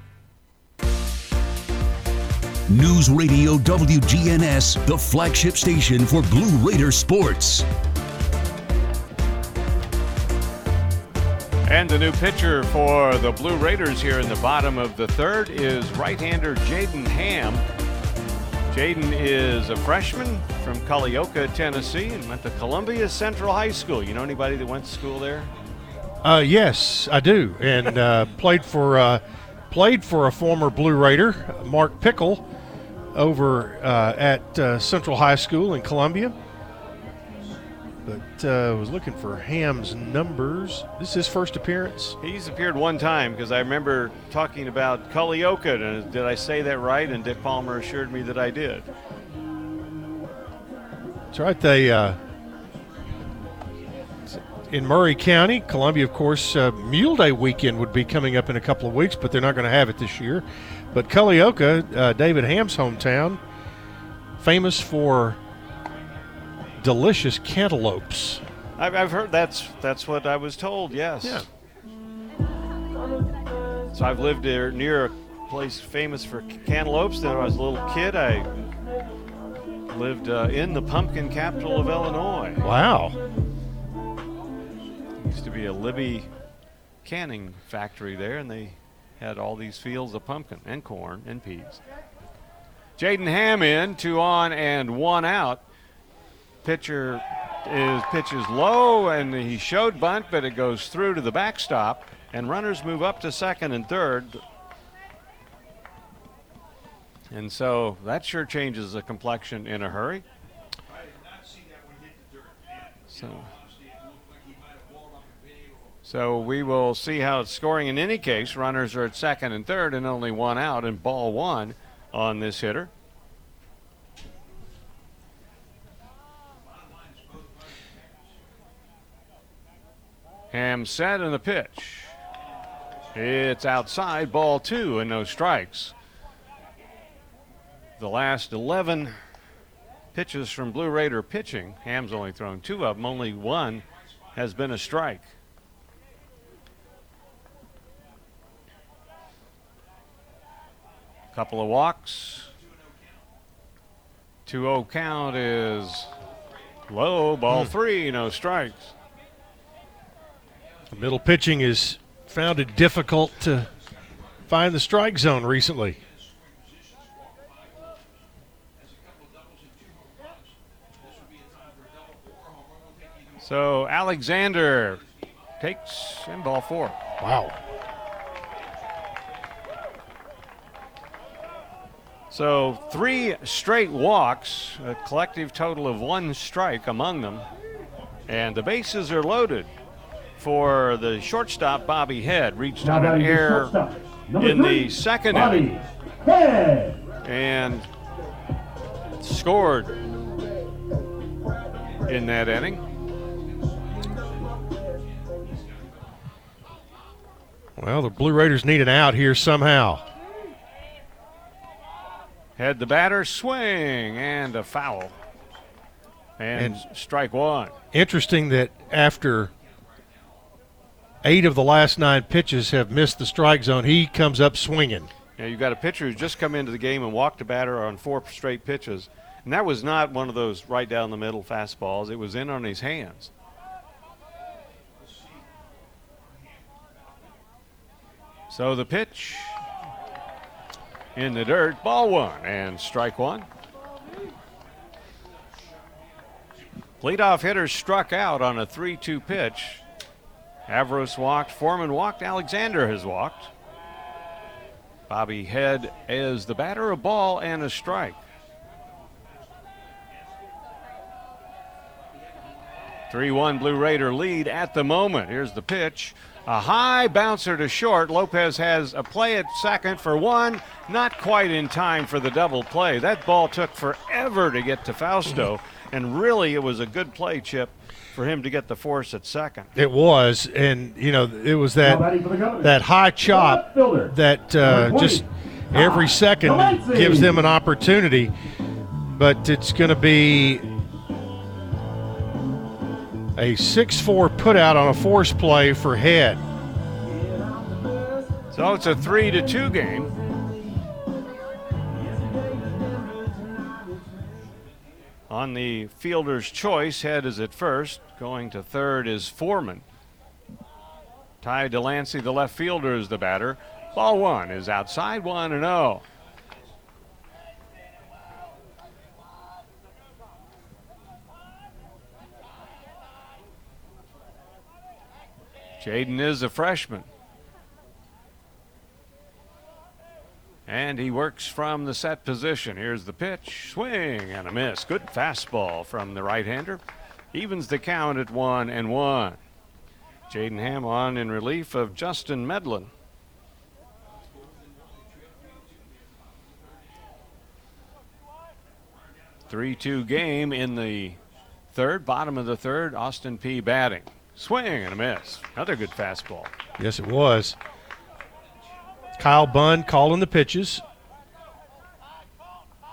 News Radio WGNS, the flagship station for Blue Raider sports. And the new pitcher for the Blue Raiders here in the bottom of the third is right-hander Jaden Ham. Jaden is a freshman from Culleoka, Tennessee, and went to Columbia Central High School. You know anybody that went to school there? Uh, yes, I do, and uh, played for uh, played for a former Blue Raider, Mark Pickle, over uh, at uh, Central High School in Columbia. But uh, was looking for Ham's numbers. This is his first appearance. He's appeared one time because I remember talking about Culleoka. And did I say that right? And Dick Palmer assured me that I did. That's right. They uh, in Maury County, Columbia, of course, uh, Mule Day weekend would be coming up in a couple of weeks, but they're not going to have it this year. But Culleoka, uh, David Ham's hometown, famous for delicious cantaloupes. I've, I've heard that's that's what I was told. Yes. Yeah. So I've lived there near a place famous for cantaloupes. Then when I was a little kid, I lived uh, in the pumpkin capital of Illinois. Wow. Used to be a Libby canning factory there, and they had all these fields of pumpkin and corn and peas. Jaden Ham in, two on and one out. Pitcher is pitches low, and he showed bunt, but it goes through to the backstop, and runners move up to second and third. And so that sure changes the complexion in a hurry. So. So we will see how it's scoring in any case. Runners are at second and third, and only one out, and ball one on this hitter. Ham set in the pitch. It's outside, ball two, and no strikes. The last 11 pitches from Blue Raider pitching, Ham's only thrown two of them, only one has been a strike. Couple of walks. 2 0 count is low. Ball hmm. three, no strikes. Middle pitching has found it difficult to find the strike zone recently. So Alexander takes in ball four. Wow. So three straight walks, a collective total of one strike among them. And the bases are loaded for the shortstop, Bobby Head. Reached on an error in the second Bobby inning. Head. And scored in that inning. Well, the Blue Raiders need an out here somehow. Had the batter swing and a foul. And, and strike one. Interesting that after eight of the last nine pitches have missed the strike zone, he comes up swinging. Yeah, you've got a pitcher who's just come into the game and walked a batter on four straight pitches. And that was not one of those right down the middle fastballs. It was in on his hands. So the pitch in the dirt. Ball one and strike one. Leadoff hitter struck out on a 3 2 pitch. Avros walked, Foreman walked, Alexander has walked. Bobby Head is the batter, a ball and a strike. Three-one Blue Raider lead at the moment. Here's the pitch. A high bouncer to short. Lopez has a play at second for one, not quite in time for the double play. That ball took forever to get to Fausto, and really it was a good play, Chip, for him to get the force at second. It was, and you know, it was that that high chop that uh, just every second gives them an opportunity. But it's going to be a 6-4 putout on a force play for Head. So it's a 3 to 2 game. On the fielder's choice, Head is at first. Going to third is Foreman. Ty Delancey, the left fielder, is the batter. Ball one is outside, 1 and 0. Jaden is a freshman. And he works from the set position. Here's the pitch, swing, and a miss. Good fastball from the right hander. Evens the count at one and one. Jaden Ham on in relief of Justin Medlin. 3 2 game in the third, bottom of the third. Austin Peay. batting. Swing and a miss. Another good fastball. Yes, it was. Kyle Bunn calling the pitches.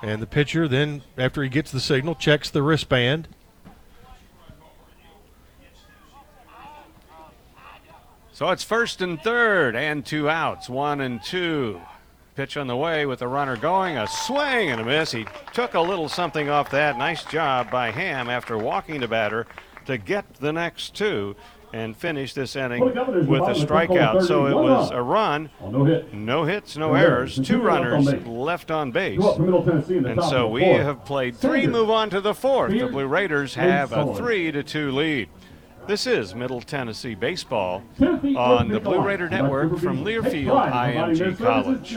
And the pitcher then, after he gets the signal, checks the wristband. So it's first and third, and two outs, one and two. Pitch on the way with the runner going. A swing and a miss. He took a little something off that. Nice job by Ham after walking the batter to get the next two and finish this inning with a strikeout. So it was a run, no hits, no errors, two runners left on base. And so we have played three, move on to the fourth. The Blue Raiders have a three to two lead. This is Middle Tennessee Baseball on the Blue Raider Network from Learfield IMG College.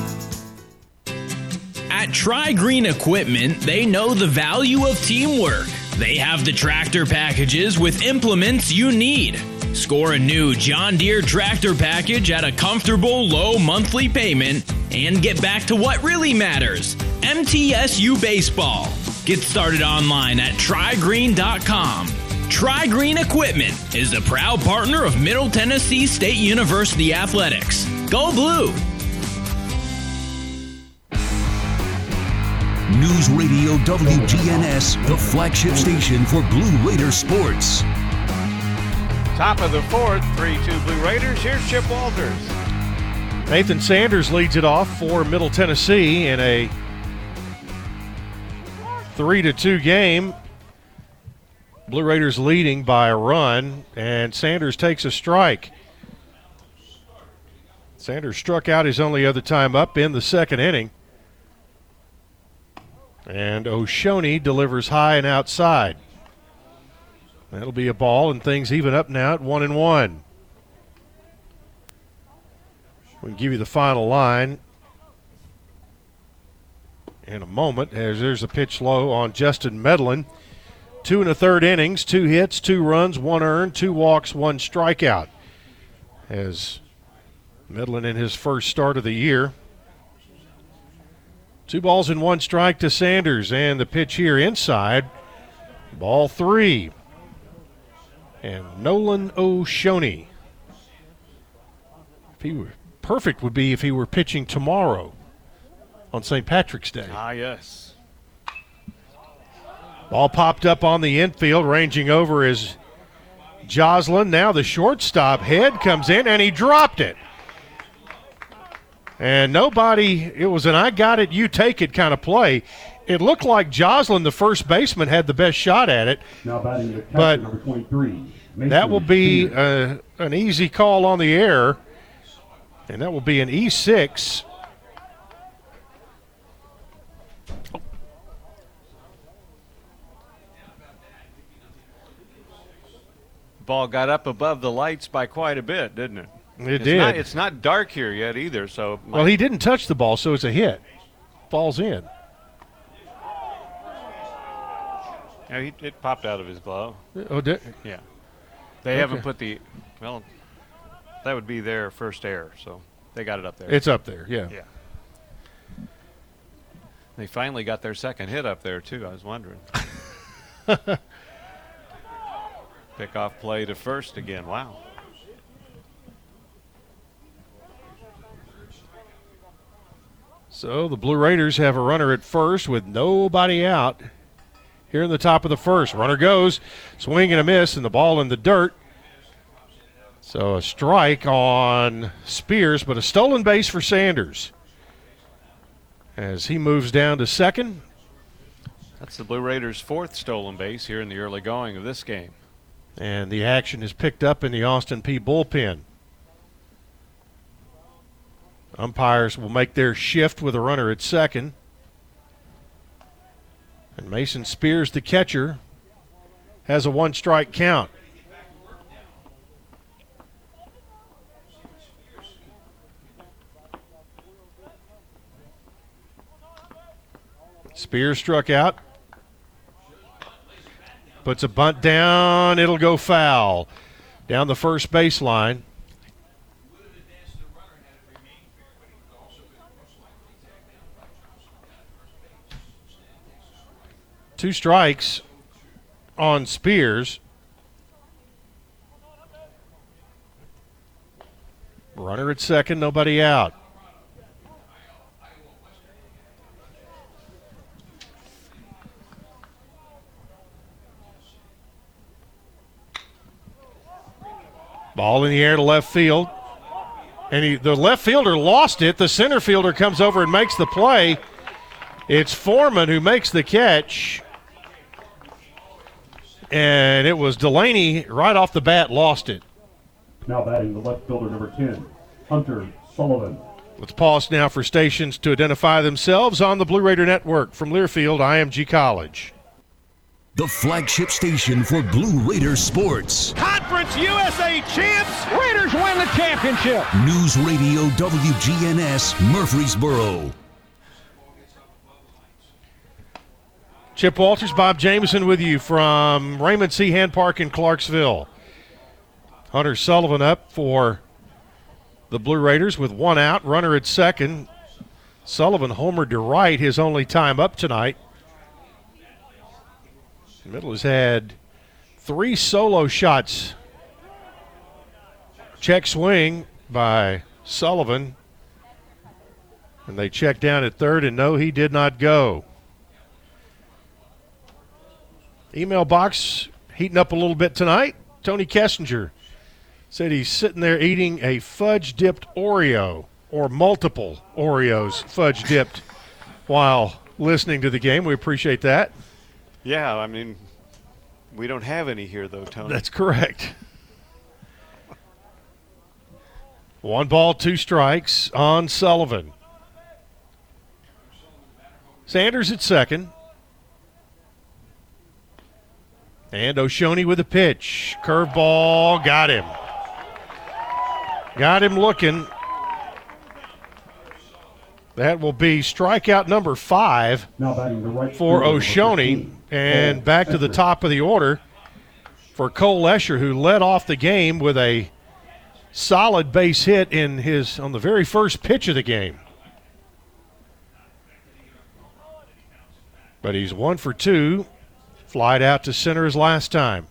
At Tri Green Equipment, they know the value of teamwork. They have the tractor packages with implements you need. Score a new John Deere tractor package at a comfortable low monthly payment and get back to what really matters MTSU Baseball. Get started online at trygreen.com. Tri Green Equipment is a proud partner of Middle Tennessee State University Athletics. Go Blue! News Radio WGNS, the flagship station for Blue Raider sports. Top of the fourth, 3 2 Blue Raiders. Here's Chip Walters. Nathan Sanders leads it off for Middle Tennessee in a 3 to 2 game. Blue Raiders leading by a run, and Sanders takes a strike. Sanders struck out his only other time up in the second inning. And Oshoni delivers high and outside. That'll be a ball, and things even up now at one and one. We can give you the final line in a moment. As there's a pitch low on Justin Medlin. Two and a third innings, two hits, two runs, one earned, two walks, one strikeout. As Medlin in his first start of the year. Two balls and one strike to Sanders, and the pitch here inside. Ball three. And Nolan Oshoni. If he were perfect would be if he were pitching tomorrow on St. Patrick's Day. Ah, yes. Ball popped up on the infield, ranging over is Joslin. Now the shortstop head comes in, and he dropped it. And nobody, it was an I got it, you take it kind of play. It looked like Joslin, the first baseman, had the best shot at it. but that will be uh, an easy call on the air. And that will be an E6. Ball got up above the lights by quite a bit, didn't it? It it's did. Not, it's not dark here yet either, so. Well, he didn't touch the ball, so it's a hit. Falls in. Yeah, he, it popped out of his glove. Oh, did? Yeah. They Okay. haven't put the. Well, that would be their first error, so they got it up there. It's up there, yeah. Yeah. They finally got their second hit up there too. I was wondering. [LAUGHS] Pick off play to first again. Wow. So the Blue Raiders have a runner at first with nobody out. Here in the top of the first, runner goes, swing and a miss, and the ball in the dirt. So a strike on Spears, but a stolen base for Sanders. as he moves down to second. That's the Blue Raiders' fourth stolen base here in the early going of this game. And the action is picked up in the Austin Peay bullpen. Umpires will make their shift with a runner at second. And Mason Spears, the catcher, has a one strike count. Spears struck out. Puts a bunt down. It'll go foul. Down the first baseline. Two strikes on Spears. Runner at second, nobody out. Ball in the air to left field. And he, the left fielder lost it. The center fielder comes over and makes the play. It's Foreman who makes the catch. And it was Delaney right off the bat lost it. Now batting the left fielder, number 10, Hunter Sullivan. Let's pause now for stations to identify themselves on the Blue Raider Network from Learfield, IMG College the flagship station for Blue Raider sports. Conference USA champs, Raiders win the championship. News Radio WGNS Murfreesboro. Chip Walters, Bob Jameson with you from Raymond C. Hand Park in Clarksville. Hunter Sullivan up for the Blue Raiders with one out, runner at second. Sullivan homered to right, his only time up tonight. Middle has had three solo shots. Check swing by Sullivan. And they check down at third, and no, he did not go. Email box heating up a little bit tonight. Tony Kessinger said he's sitting there eating a fudge dipped Oreo or multiple Oreos fudge dipped while listening to the game. We appreciate that. Yeah, I mean, we don't have any here, though, Tony. That's correct. One ball, two strikes on Sullivan. Sanders at second. And O'Shoney with a pitch. Curveball, got him. Got him looking. That will be strikeout number five for O'Shoney. And back to the top of the order for Cole Escher, who led off the game with a solid base hit in his on the very first pitch of the game. But he's one for two. Flied out to center his last time.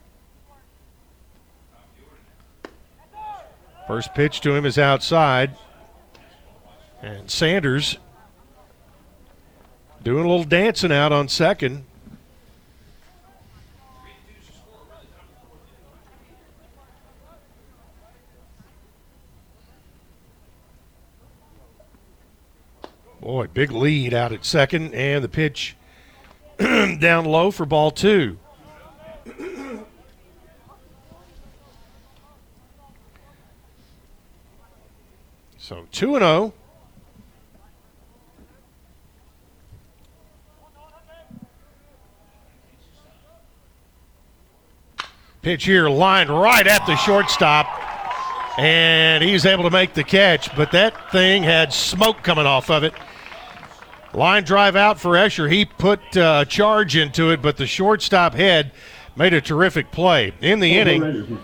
First pitch to him is outside. And Sanders doing a little dancing out on second. Boy, big lead out at second, and the pitch [CLEARS THROAT] down low for ball two. so 2 and 0. Pitch here, lined right at the shortstop. And he's able to make the catch, but that thing had smoke coming off of it. Line drive out for Escher. He put uh, a charge into it, but the shortstop head made a terrific play. In the inning,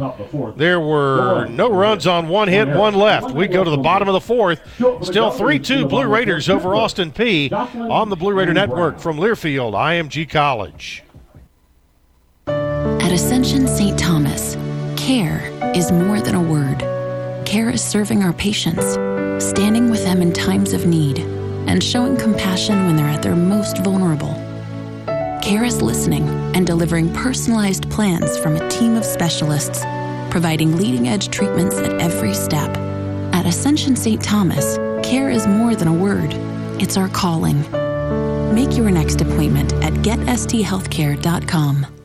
there were no runs on one hit, one left. We go to the bottom of the fourth. Still 3 2 Blue Raiders over Austin Peay on the Blue Raider Network from Learfield, IMG College. At Ascension St. Thomas, care is more than a word. Care is serving our patients, standing with them in times of need and showing compassion when they're at their most vulnerable. Care is listening and delivering personalized plans from a team of specialists, providing leading edge treatments at every step. At Ascension St. Thomas, care is more than a word, It's our calling. Make your next appointment at getsthealthcare.com.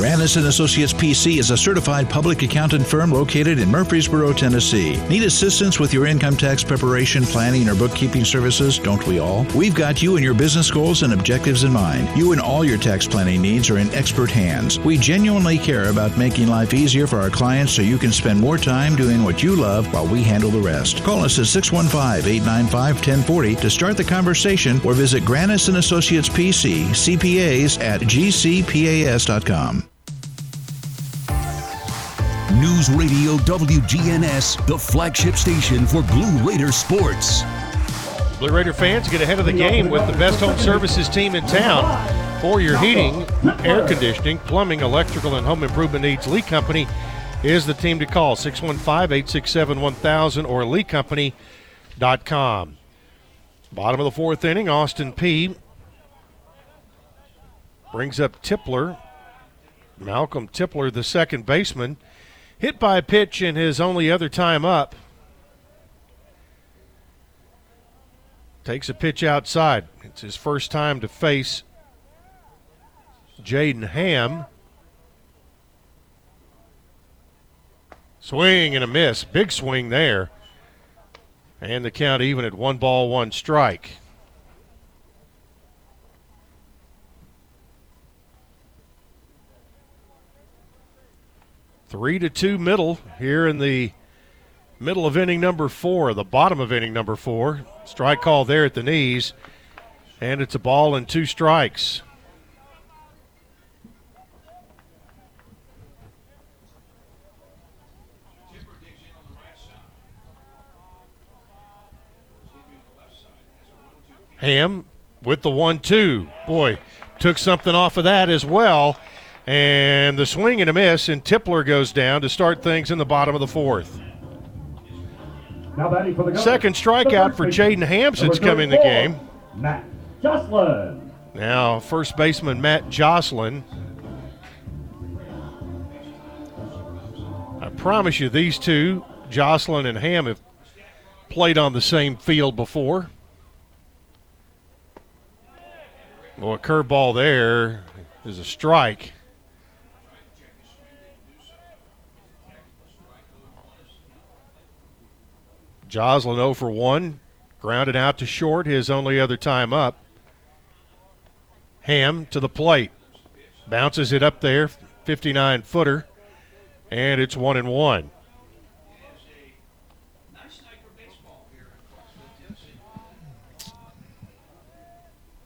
Granis and Associates PC is a certified public accountant firm located in Murfreesboro, Tennessee. Need assistance with your income tax preparation, planning, or bookkeeping services? Don't we all? We've got you and your business goals and objectives in mind. You and all your tax planning needs are in expert hands. We genuinely care about making life easier for our clients so you can spend more time doing what you love while we handle the rest. Call us at 615-895-1040 to start the conversation or visit Granis and Associates PC, CPAs at gcpas.com. News Radio WGNS, the flagship station for Blue Raider sports. Blue Raider fans get ahead of the game with the best home services team in town for your heating, air conditioning, plumbing, electrical, and home improvement needs. Lee Company is the team to call 615 867 1000 or leecompany.com. Bottom of the fourth inning, Austin Peay. brings up Tipler. Malcolm Tipler, the second baseman, hit by a pitch in his only other time up. Takes a pitch outside. It's his first time to face Jaden Ham. Swing and a miss. Big swing there. And the count even at one ball, one strike. Three to two middle here in the middle of inning number four, the bottom of inning number four. Strike call there at the knees, and it's a ball and two strikes. Ham with the one two. Boy, took something off of that as well. And the swing and a miss, and Tipler goes down to start things in the bottom of the fourth. Second strikeout for Jaden Ham since coming in the game. Matt Joslin. Now, first baseman Matt Joslin. I promise you, these two, Joslin and Ham, have played on the same field before. Well, a curveball there is a strike. Joslin 0 for 1, grounded out to short, his only other time up. Ham to the plate, bounces it up there, 59 footer, and it's 1 and 1.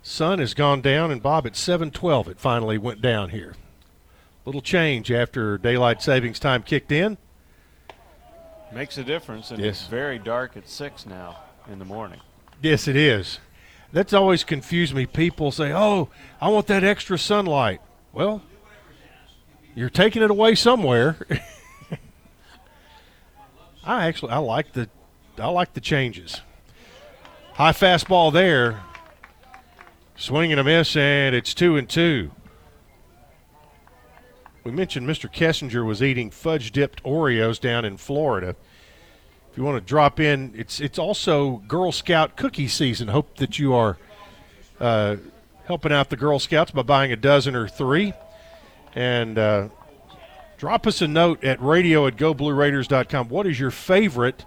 Sun has gone down, and Bob, at 7:12, it finally went down here. Little change after daylight savings time kicked in. Makes a difference, and Yes. it's very dark at six now in the morning. Yes, it is. That's always confused me. People say, "Oh, I want that extra sunlight." Well, you're taking it away somewhere. [LAUGHS] I actually I like the I like the changes. High fastball there. Swing and a miss, and it's two and two. We mentioned Mr. Kessinger was eating fudge dipped Oreos down in Florida. If you want to drop in, it's it's also Girl Scout cookie season. Hope that you are uh, helping out the Girl Scouts by buying a dozen or three. And uh, drop us a note at radio at goblueraiders.com. What is your favorite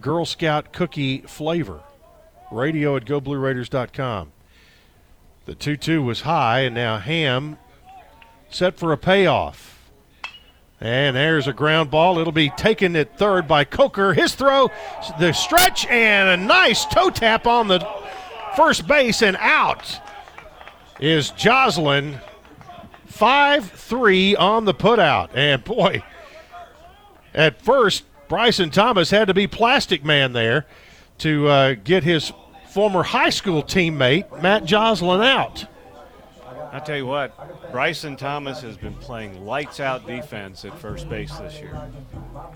Girl Scout cookie flavor? Radio at goblueraiders.com. The 2 2 was high, and now Ham set for a payoff. And there's a ground ball. It'll be taken at third by Coker. His throw, the stretch, and a nice toe tap on the first base, and out is Joslin. 5 3 on the putout. And boy, at first, Bryson Thomas had to be plastic man there to uh, get his former high school teammate, Matt Joslin, out. I tell you what, Bryson Thomas has been playing lights out defense at first base this year.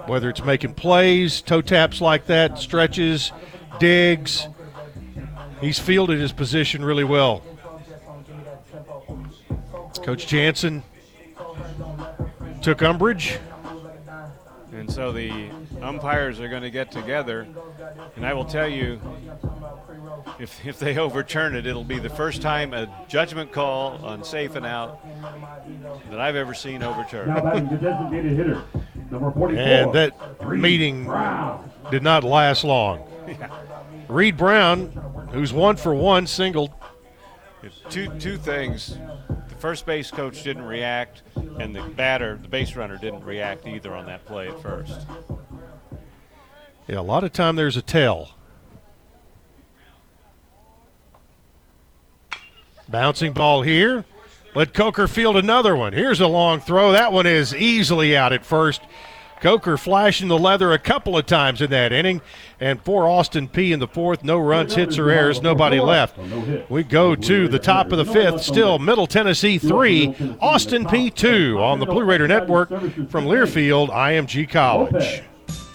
whether it's making plays, toe taps like that, stretches, digs. He's fielded his position really well. Coach Janssen took umbrage. And so the umpires are going to get together, and I will tell you, if, if they overturn it, it'll be the first time a judgment call on safe and out that I've ever seen overturned. and that meeting did not last long. Yeah. Reed Brown, who's one for one, singled. Two two things. The first base coach didn't react, and the batter, the base runner, didn't react either on that play at first. Yeah, a lot of time there's a tell. Bouncing ball here. Let Coker field another one. Here's a long throw. That one is easily out at first. Coker flashing the leather a couple of times in that inning. And for Austin Peay in the fourth, no runs, hits, or errors, nobody left. We go to the top of the fifth. Still Middle Tennessee three, Austin Peay two on the Blue Raider Network from Learfield IMG College.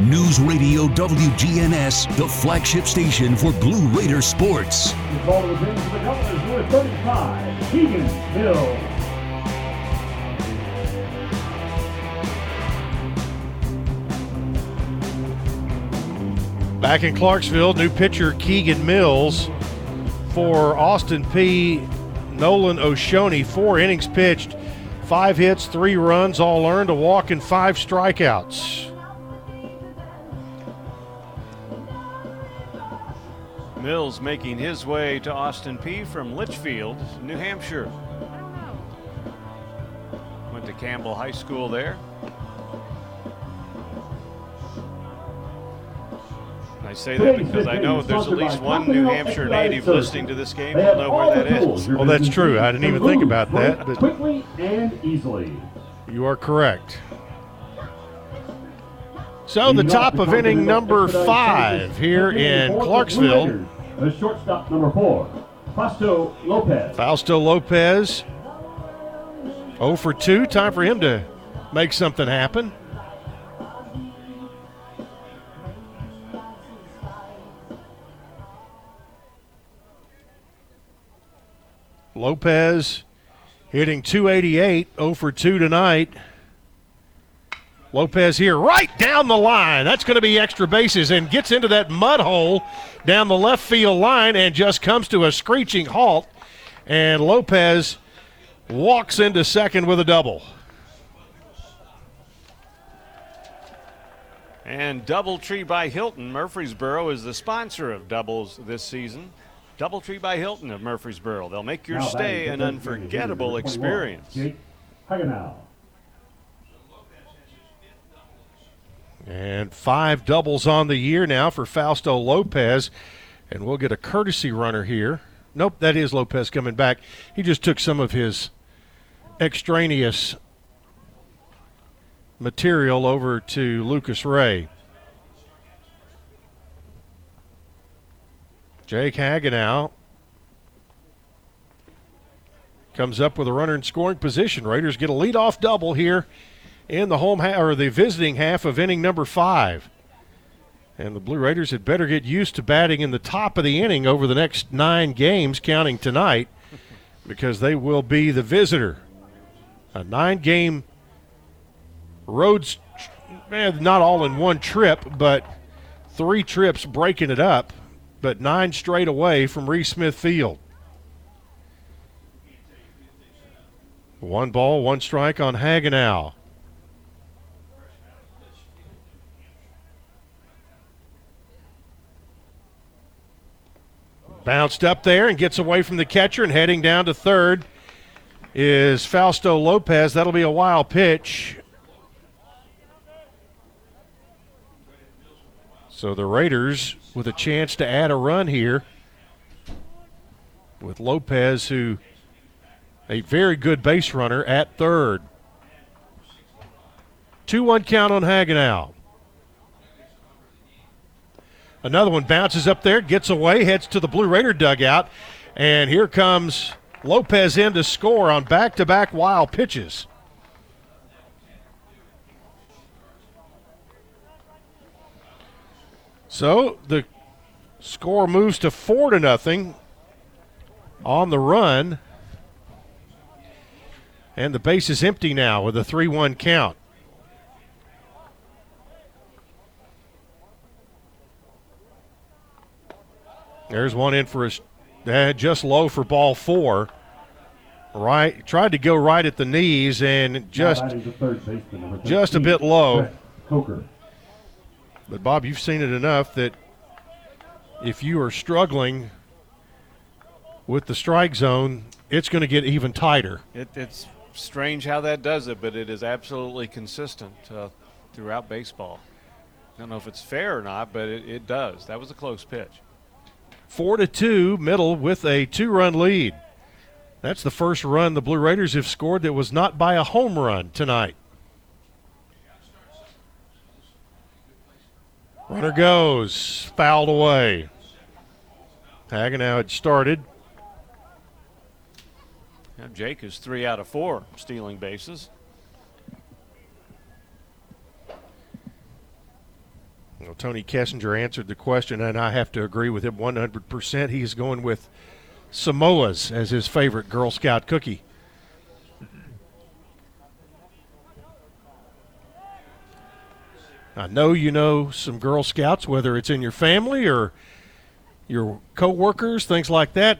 News Radio WGNS, the flagship station for Blue Raider sports. The call to the bench for the Governors, number 35, Keegan Hill. Back in Clarksville, new pitcher Keegan Mills for Austin Peay. Nolan Oshoni, four innings pitched, five hits, three runs, all earned, a walk, and five strikeouts. Mills making his way to Austin Peay from Litchfield, New Hampshire. Went to Campbell High School there. I say that because I know there's at least one New Hampshire native listening to this game will know where that is. Well, that's true. I didn't even think about that. But quickly and easily. You are correct. So the top of inning number five here in Clarksville. The shortstop number four, Fausto Lopez. Fausto Lopez, 0 for 2. Time for him to make something happen. Lopez hitting 288, 0 for 2 tonight. Lopez here, right down the line. That's going to be extra bases and gets into that mud hole down the left field line and just comes to a screeching halt. And Lopez walks into second with a double. And Doubletree by Hilton, Murfreesboro, is the sponsor of doubles this season. Doubletree by Hilton of Murfreesboro. They'll make your stay an unforgettable experience. Jake And five doubles on the year now for Fausto Lopez. And we'll get a courtesy runner here. Nope, that is Lopez coming back. He just took some of his extraneous material over to Lucas Ray. Jake Hagenow comes up with a runner in scoring position. Raiders get a leadoff double here in the home ha- or the visiting half of inning number five. And the Blue Raiders had better get used to batting in the top of the inning over the next nine games, counting tonight, because they will be the visitor. A nine game road, eh, not all in one trip, but three trips breaking it up, but nine straight away from Reese Smith Field. One ball, one strike on Hagenow. Bounced up there and gets away from the catcher and heading down to third is Fausto Lopez. That'll be a wild pitch. So the Raiders with a chance to add a run here with Lopez, who a very good base runner at third. 2 1 count on Hagenow. Another one bounces up there, gets away, heads to the Blue Raider dugout, and here comes Lopez in to score on back to back wild pitches. So the score moves to four to nothing on the run. And the base is empty now with a 3 1 count. There's one in for a uh, just low for ball four. Right, tried to go right at the knees and just just a bit low. But Bob, you've seen it enough that if you are struggling with the strike zone, it's going to get even tighter. It, it's strange how that does it, but it is absolutely consistent uh, throughout baseball. I don't know if it's fair or not, but it, it does. That was a close pitch. Four to two, middle with a two-run lead. That's the first run the Blue Raiders have scored that was not by a home run tonight. Runner goes, fouled away. Hagenow had started. Now Jake is three out of four stealing bases. Well, Tony Kessinger answered the question, and I have to agree with him 100%. He's going with Samoa's as his favorite Girl Scout cookie. I know you know some Girl Scouts, whether it's in your family or your co-workers, things like that.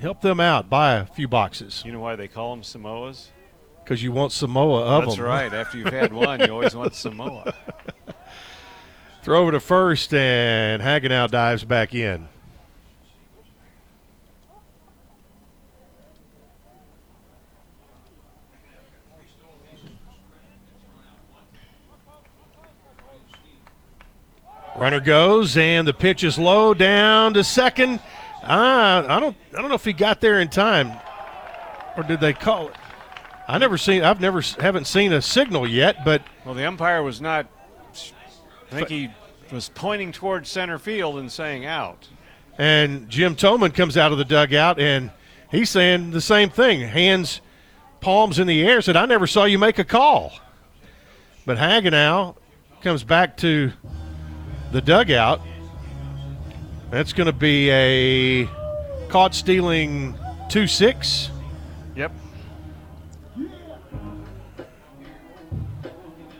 Help them out. Buy a few boxes. You know why they call them Samoas? Because you want Samoa of That's them. right. After you've had one, you always want Samoa. [LAUGHS] Throw over to first, and Hagenow dives back in. Runner goes, and the pitch is low down to second. Uh, I don't, I don't know if he got there in time, or did they call it? I never seen, I've never, haven't seen a signal yet. But well, the umpire was not. I think he was pointing towards center field and saying out. And Jim Toman comes out of the dugout and he's saying the same thing. Hands, palms in the air. Said, "I never saw you make a call." But Hagenow comes back to the dugout. That's going to be a caught stealing 2 6. Yep.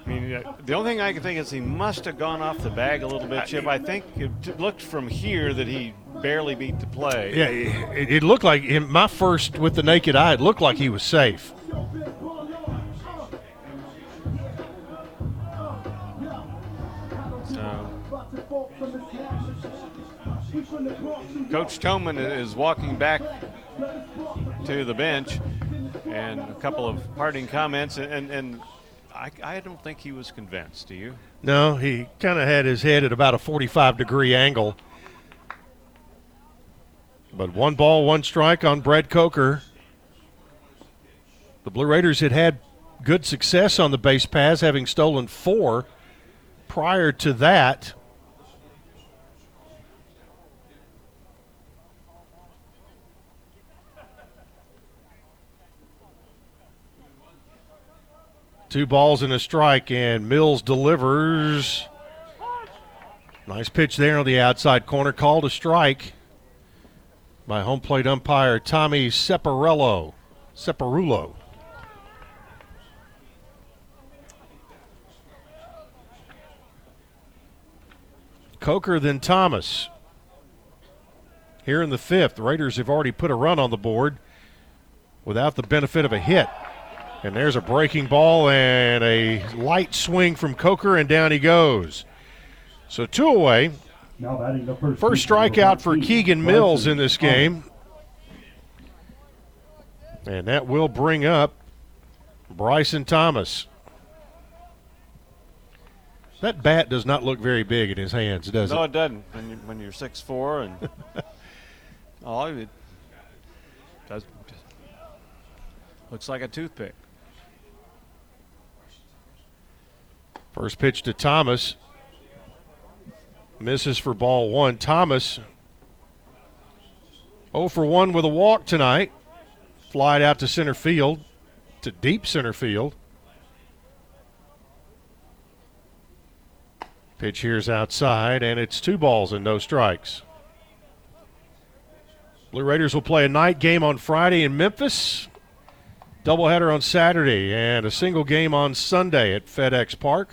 I mean, uh, the only thing I can think is he must have gone off the bag a little bit, Chip. I think it looked from here that he barely beat the play. Yeah, it, it looked like in my first with the naked eye, it looked like he was safe. Coach Toman is walking back to the bench, and a couple of parting comments, and, and I, I don't think he was convinced. Do you? No, he kind of had his head at about a 45 degree angle. But one ball, one strike on Brett Coker. The Blue Raiders had had good success on the base paths, having stolen four prior to that. Two balls and a strike, and Mills delivers. Nice pitch there on the outside corner. Called a strike by home plate umpire Tommy Separello. Separulo. Coker, then Thomas. Here in the fifth, the Raiders have already put a run on the board without the benefit of a hit. And there's a breaking ball and a light swing from Coker, and down he goes. So two away. First strikeout for Keegan Mills in this game. And that will bring up Bryson Thomas. That bat does not look very big in his hands, does no, it? No, it doesn't. When, you, when you're six four and [LAUGHS] oh, it does looks like a toothpick. First pitch to Thomas. Misses for ball one. Thomas 0 for 1 with a walk tonight. Flied out to center field, to deep center field. Pitch here's outside, and it's two balls and no strikes. Blue Raiders will play a night game on Friday in Memphis, doubleheader on Saturday, and a single game on Sunday at FedEx Park.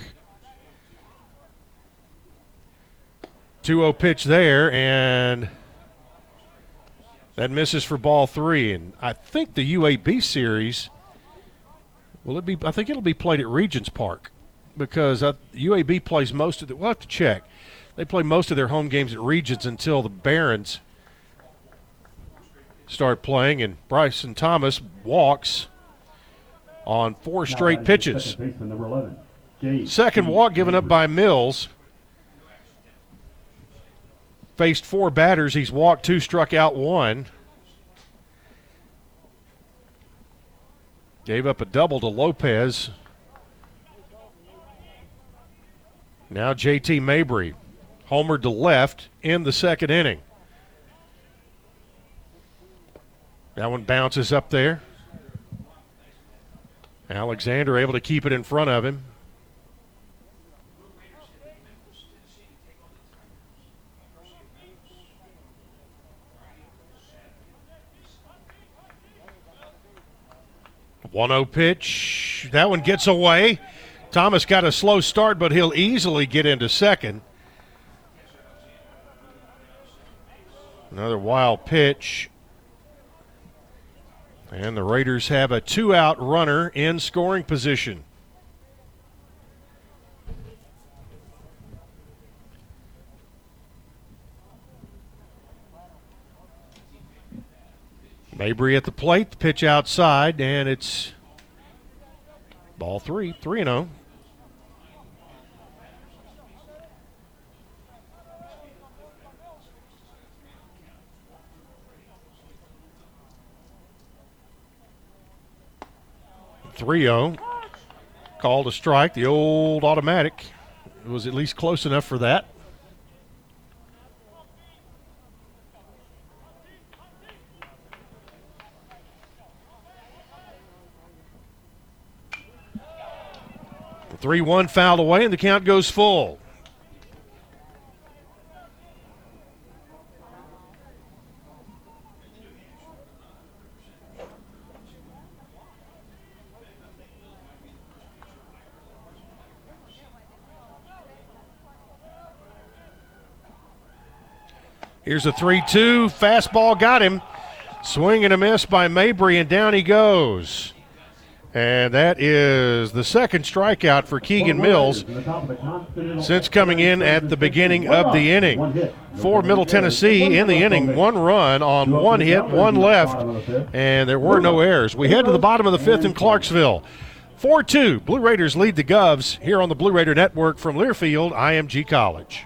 2 0 pitch there, and that misses for ball three. And I think the UAB series, will it be? I think it'll be played at Regions Park because UAB plays most of the. We'll have to check. They play most of their home games at Regions until the Barons start playing, and Bryson Thomas walks on four straight pitches. Second walk given up by Mills. Faced four batters. He's walked two, struck out one. Gave up a double to Lopez. Now JT Mabry, homered to left in the second inning. That one bounces up there. Alexander able to keep it in front of him. One zero pitch. That one gets away. Thomas got a slow start, but he'll easily get into second. Another wild pitch. And the Raiders have a two out runner in scoring position. Mabry at the plate, the pitch outside, and it's ball three, 3 0. Three zero. Called a strike. The old automatic. It was at least close enough for that. The 3 1 fouled away, and the count goes full. Here's a 3 2. Fastball got him. Swing and a miss by Mabry, and down he goes. And that is the second strikeout for Keegan Mills since coming in at the beginning of the inning. For Middle Tennessee in the inning, one run on one hit, one left, and there were no errors. We head to the bottom of the fifth in Clarksville. 4 2, Blue Raiders lead the Govs here on the Blue Raider Network from Learfield, IMG College.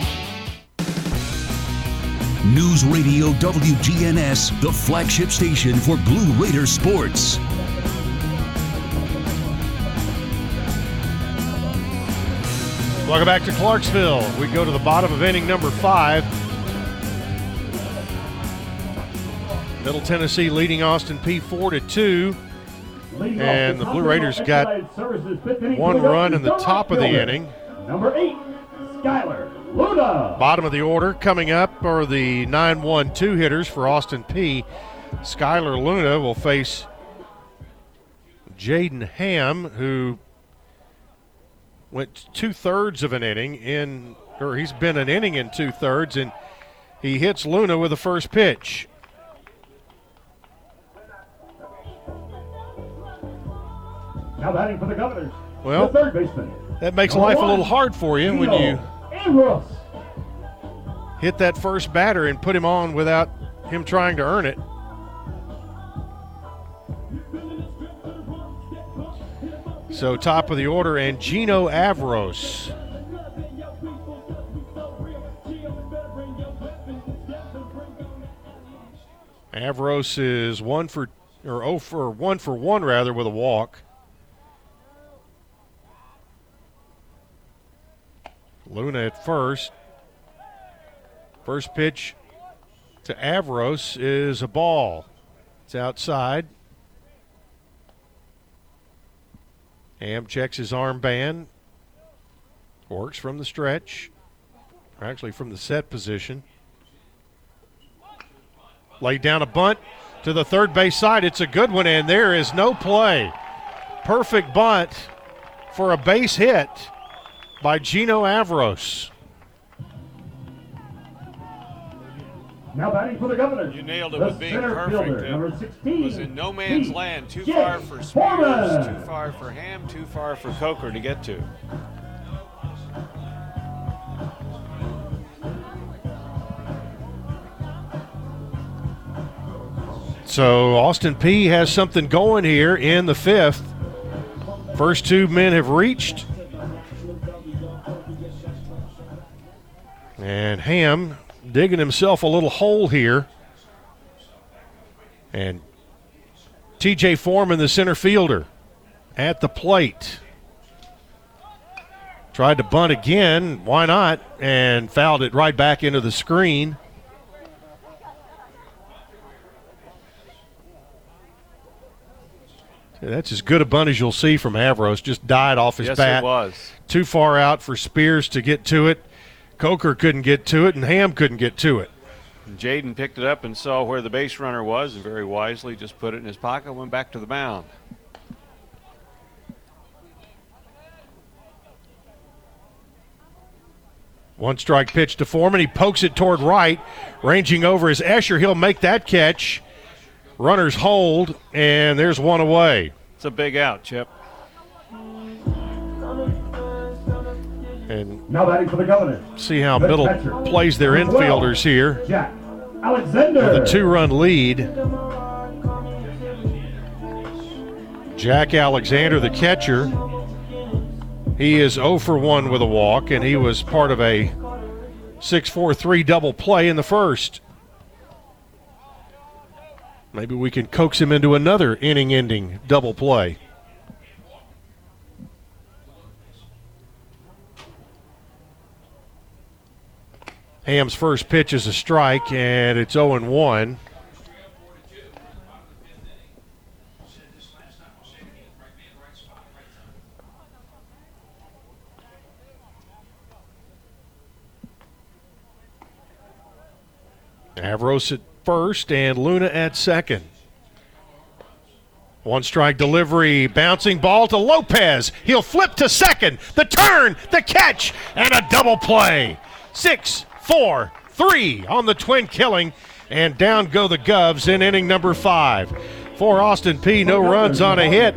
News Radio WGNS, the flagship station for Blue Raider sports. Welcome back to Clarksville. We go to the bottom of inning number five. Middle Tennessee leading Austin Peay four to 2. And the Blue Raiders got one run in the top of the inning. Number eight, Skyler Luna. Bottom of the order coming up are the 9 1 2 hitters for Austin Peay. Skyler Luna will face Jaden Ham, who went two thirds of an inning in, or he's been an inning in two thirds, and he hits Luna with the first pitch. Now batting for the Governors. Well, the third baseman. That makes life a little hard for you when you Ambrose. hit that first batter and put him on without him trying to earn it. So top of the order, and Gino Avros. Avros is one for or oh for one for one rather with a walk. Luna at first. First pitch to Avros is a ball. It's outside. Ham checks his armband. Works from the stretch. Or actually from the set position. Laid down a bunt to the third base side. It's a good one, and there is no play. Perfect bunt for a base hit by Gino Avros. Now batting for the Governors. You nailed it the with being center perfect. Fielder, It number 16. was in no man's Pete land. Too J. far for Spears, Foreman. too far for Ham, too far for Coker to get to. So Austin Peay has something going here in the fifth. First two men have reached. And Ham digging himself a little hole here. And TJ Foreman, the center fielder, at the plate. Tried to bunt again. Why not? And fouled it right back into the screen. That's as good a bunt as you'll see from Avros. Just died off his Yes, it bat. was. Too far out for Spears to get to it. Coker couldn't get to it, and Ham couldn't get to it. Jaden picked it up and saw where the base runner was, and very wisely just put it in his pocket and went back to the mound. One strike pitch to Foreman. He pokes it toward right. Ranging over is Escher. He'll make that catch. Runners hold, and there's one away. It's a big out, Chip. And Now batting for the Governors. see how Middle catcher. plays their Number 12, infielders here Jack Alexander. with a two run lead. Jack Alexander, the catcher, he is 0 for 1 with a walk, and he was part of a 6 4 3 double play in the first. Maybe we can coax him into another inning ending double play. Ham's first pitch is a strike, and it's 0 1. Avros at first and Luna at second. One strike delivery, bouncing ball to Lopez. He'll flip to second. The turn, the catch, and a double play. Six, four, three on the twin killing, and down go the Govs in inning number five. For Austin Peay, no runs on a hit.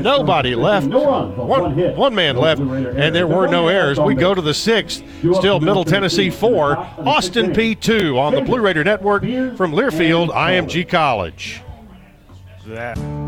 Nobody left. One, one man left, and there were no errors. We go to the sixth. Still Middle Tennessee four, Austin Peay two on the Blue Raider Network from Learfield IMG College. That.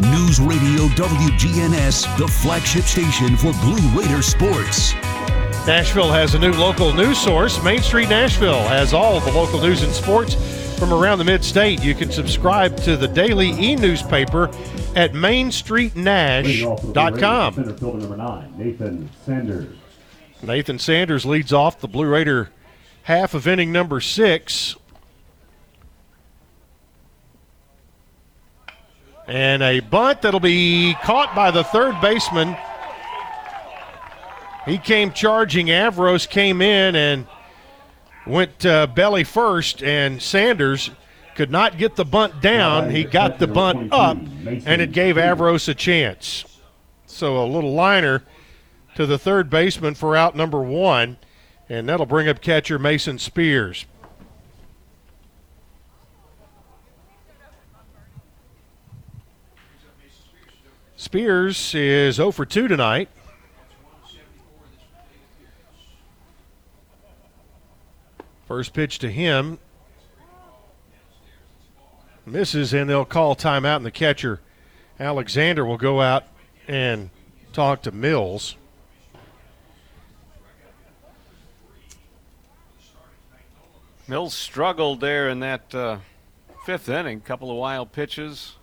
News Radio WGNS, the flagship station for Blue Raider sports. Nashville has a new local news source. Main Street Nashville has all the local news and sports from around the mid state. You can subscribe to the daily e newspaper at mainstreetnash.com. Center fielder number nine, Nathan Sanders. Nathan Sanders leads off the Blue Raider half of inning number six. And a bunt that'll be caught by the third baseman. He came charging. Avros came in and went uh, belly first, and Sanders could not get the bunt down. He got the bunt up, and it gave Avros a chance. So a little liner to the third baseman for out number one, and that'll bring up catcher Mason Spears. Spears is 0 for 2 tonight. First pitch to him misses, and they'll call timeout, and the catcher, Alexander, will go out and talk to Mills. Mills struggled there in that uh, fifth inning. Couple of wild pitches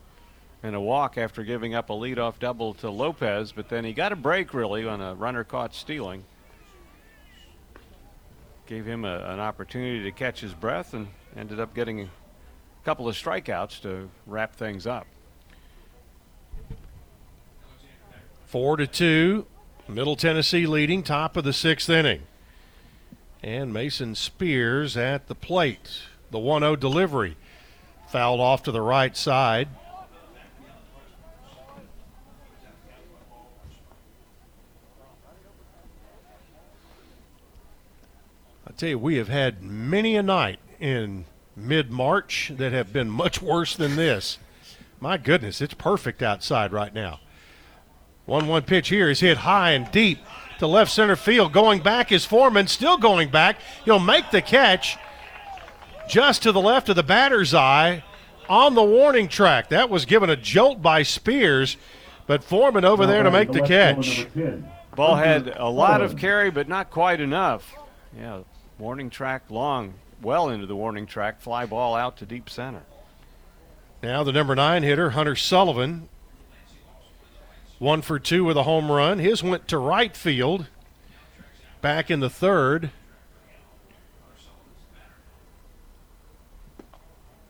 and a walk after giving up a leadoff double to Lopez, but then he got a break really on a runner caught stealing. Gave him a, an opportunity to catch his breath and ended up getting a couple of strikeouts to wrap things up. Four to two, Middle Tennessee leading, top of the sixth inning. And Mason Spears at the plate. The 1 0 delivery. Fouled off to the right side. I tell you, we have had many a night in mid March that have been much worse than this. My goodness, it's perfect outside right now. 1 1 pitch here is hit high and deep to left center field. Going back is Foreman, still going back. He'll make the catch just to the left of the batter's eye on the warning track. That was given a jolt by Spears, but Foreman over there to make the catch. Ball had a lot of carry, but not quite enough. Yeah, Warning track long, well into the warning track, fly ball out to deep center. Now the number nine hitter, Hunter Sullivan, one for two with a home run. His went to right field back in the third.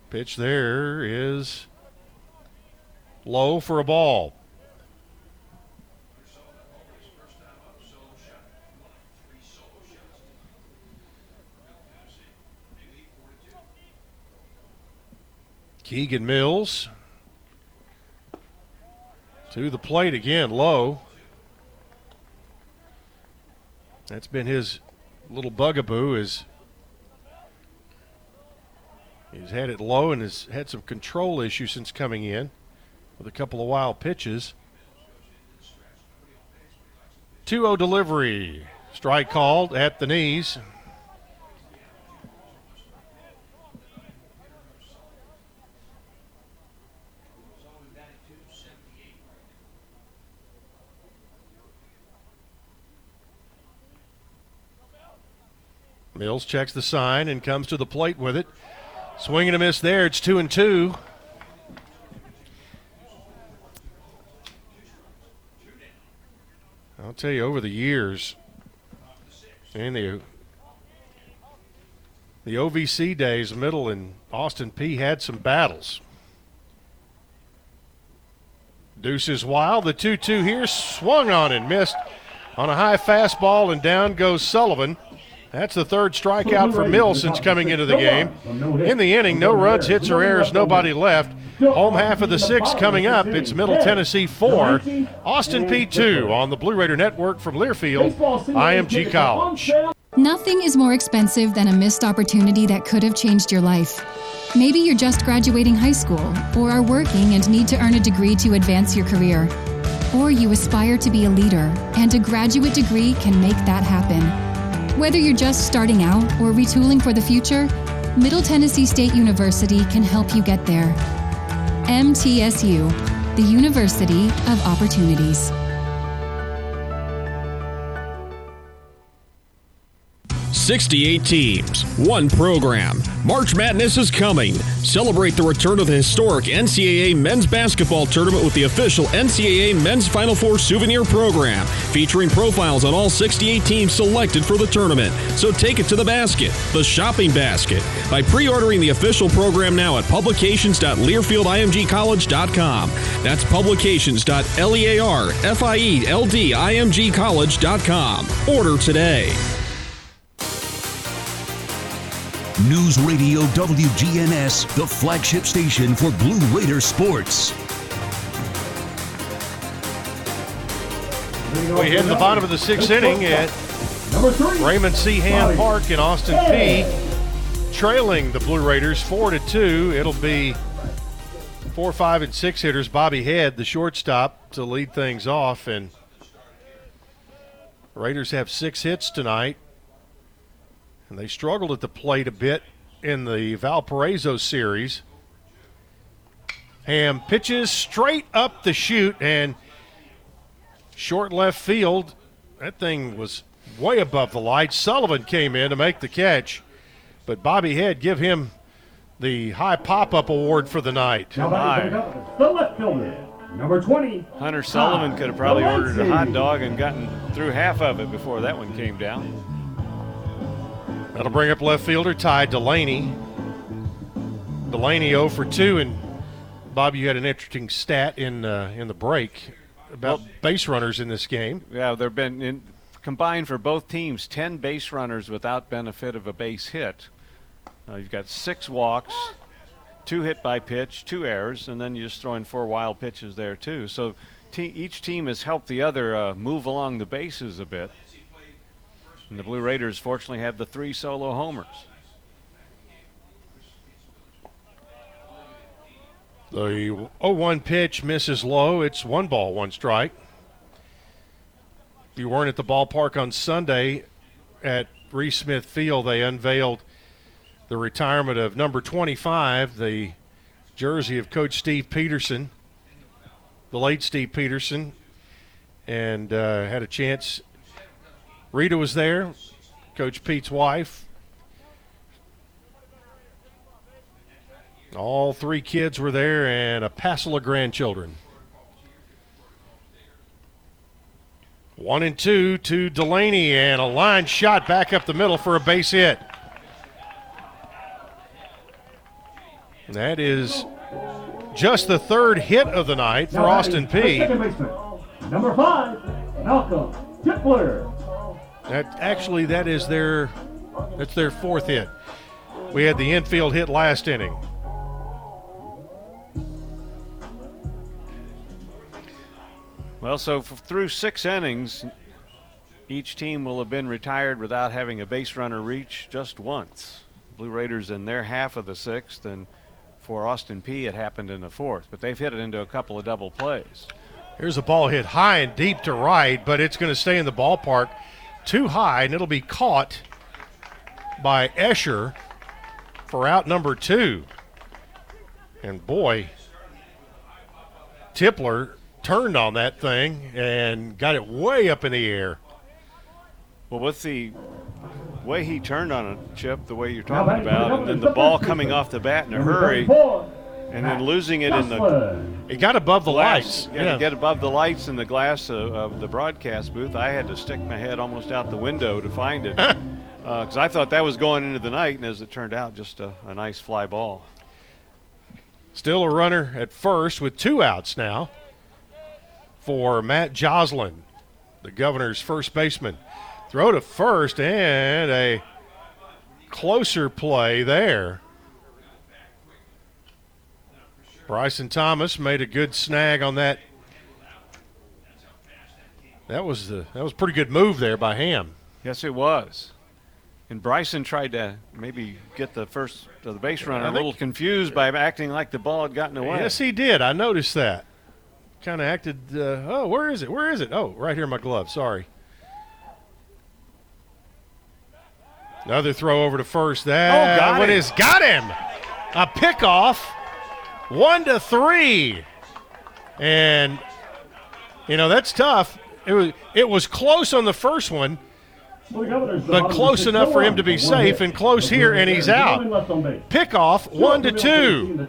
Pitch there is low for a ball. Keegan Mills to the plate again, low. That's been his little bugaboo is he's had it low and has had some control issues since coming in with a couple of wild pitches. 2-0 delivery. Strike called at the knees. Mills checks the sign and comes to the plate with it. Swing and a miss there. It's two and two. I'll tell you, over the years, and the the OVC days, Middle and Austin Peay had some battles. Deuces wild. The 2 2 here swung on and missed on a high fastball, and down goes Sullivan. That's the third strikeout for Mills since coming into the game. In the inning, no runs, hits, or errors, nobody left. Home half of the sixth coming up. It's Middle Tennessee 4, Austin Peay 2 on the Blue Raider Network from Learfield, IMG College. Nothing is more expensive than a missed opportunity that could have changed your life. Maybe you're just graduating high school, or are working and need to earn a degree to advance your career. Or you aspire to be a leader, and a graduate degree can make that happen. Whether you're just starting out or retooling for the future, Middle Tennessee State University can help you get there. MTSU, the University of Opportunities. 68 teams, one program. March Madness is coming. Celebrate the return of the historic NCAA men's basketball tournament with the official NCAA men's Final Four souvenir program, featuring profiles on all 68 teams selected for the tournament. So take it to the basket, the shopping basket, by pre ordering the official program now at publications.learfieldimgcollege.com. That's publications.learfieldimgcollege.com. Order today. News Radio WGNS, the flagship station for Blue Raider sports. We hit the bottom of the sixth inning at Raymond C. Hand Park in Austin Peay. trailing the Blue Raiders four to two. It'll be four, five, and six hitters. Bobby Head, the shortstop, to lead things off, and Raiders have six hits tonight. And they struggled at the plate a bit in the Valparaiso series. Ham pitches straight up the chute and short left field. That thing was way above the lights. Sullivan came in to make the catch, but Bobby Head give him the high pop up award for the night. The left fielder, number 20. Hunter Sullivan could have probably ordered a hot dog and gotten through half of it before that one came down. That'll bring up left fielder Ty Delaney. Delaney 0 for 2, and Bob, you had an interesting stat in uh, in the break about well, base runners in this game. Yeah, there've been in, combined for both teams ten base runners without benefit of a base hit. Uh, you've got six walks, two hit by pitch, two errors, and then you just throw in four wild pitches there too. So te- each team has helped the other uh, move along the bases a bit. And the Blue Raiders fortunately have the three solo homers. The 0-1 pitch misses low. It's one ball, one strike. If you weren't at the ballpark on Sunday at Reese Smith Field, they unveiled the retirement of number 25, the jersey of Coach Steve Peterson, the late Steve Peterson, and uh, had a chance Rita was there, Coach Pete's wife. All three kids were there and a passel of grandchildren. One and two to Delaney and a line shot back up the middle for a base hit. And that is just the third hit of the night for Austin Peay. Number five, Malcolm Tipler. That actually that is their that's their fourth hit. We had the infield hit last inning. Well, so f- through six innings, each team will have been retired without having a base runner reach just once. Blue Raiders in their half of the sixth, and for Austin Peay, it happened in the fourth. But they've hit it into a couple of double plays. Here's a ball hit high and deep to right, but it's going to stay in the ballpark too high, and it'll be caught by Escher for out number two. And boy, Tipler turned on that thing and got it way up in the air. Well, with the way he turned on a chip, the way you're talking about, and then the ball coming off the bat in a hurry, and then losing it in the. It got above the lights. Yeah, Yeah. to get above the lights in the glass of, of the broadcast booth, I had to stick my head almost out the window to find it, [LAUGHS] uh, because I thought that was going into the night, and as it turned out, just a, a nice fly ball. Still a runner at first with two outs now for Matt Joslin, the governor's first baseman. Throw to first and a closer play there. Bryson Thomas made a good snag on that. That was the that was a pretty good move there by Ham. Yes, it was. And Bryson tried to maybe get the first the base runner a little confused by acting like the ball had gotten away. Yes, he did. I noticed that. Kind of acted. Uh, oh, where is it? Where is it? Oh, right here in my glove. Sorry. Another throw over to first. That Oh, got one him. is got him. A pickoff. One to three. And you know that's tough. It was it was close on the first one, but close enough for him to be safe and close here, and he's out. Pickoff one to two.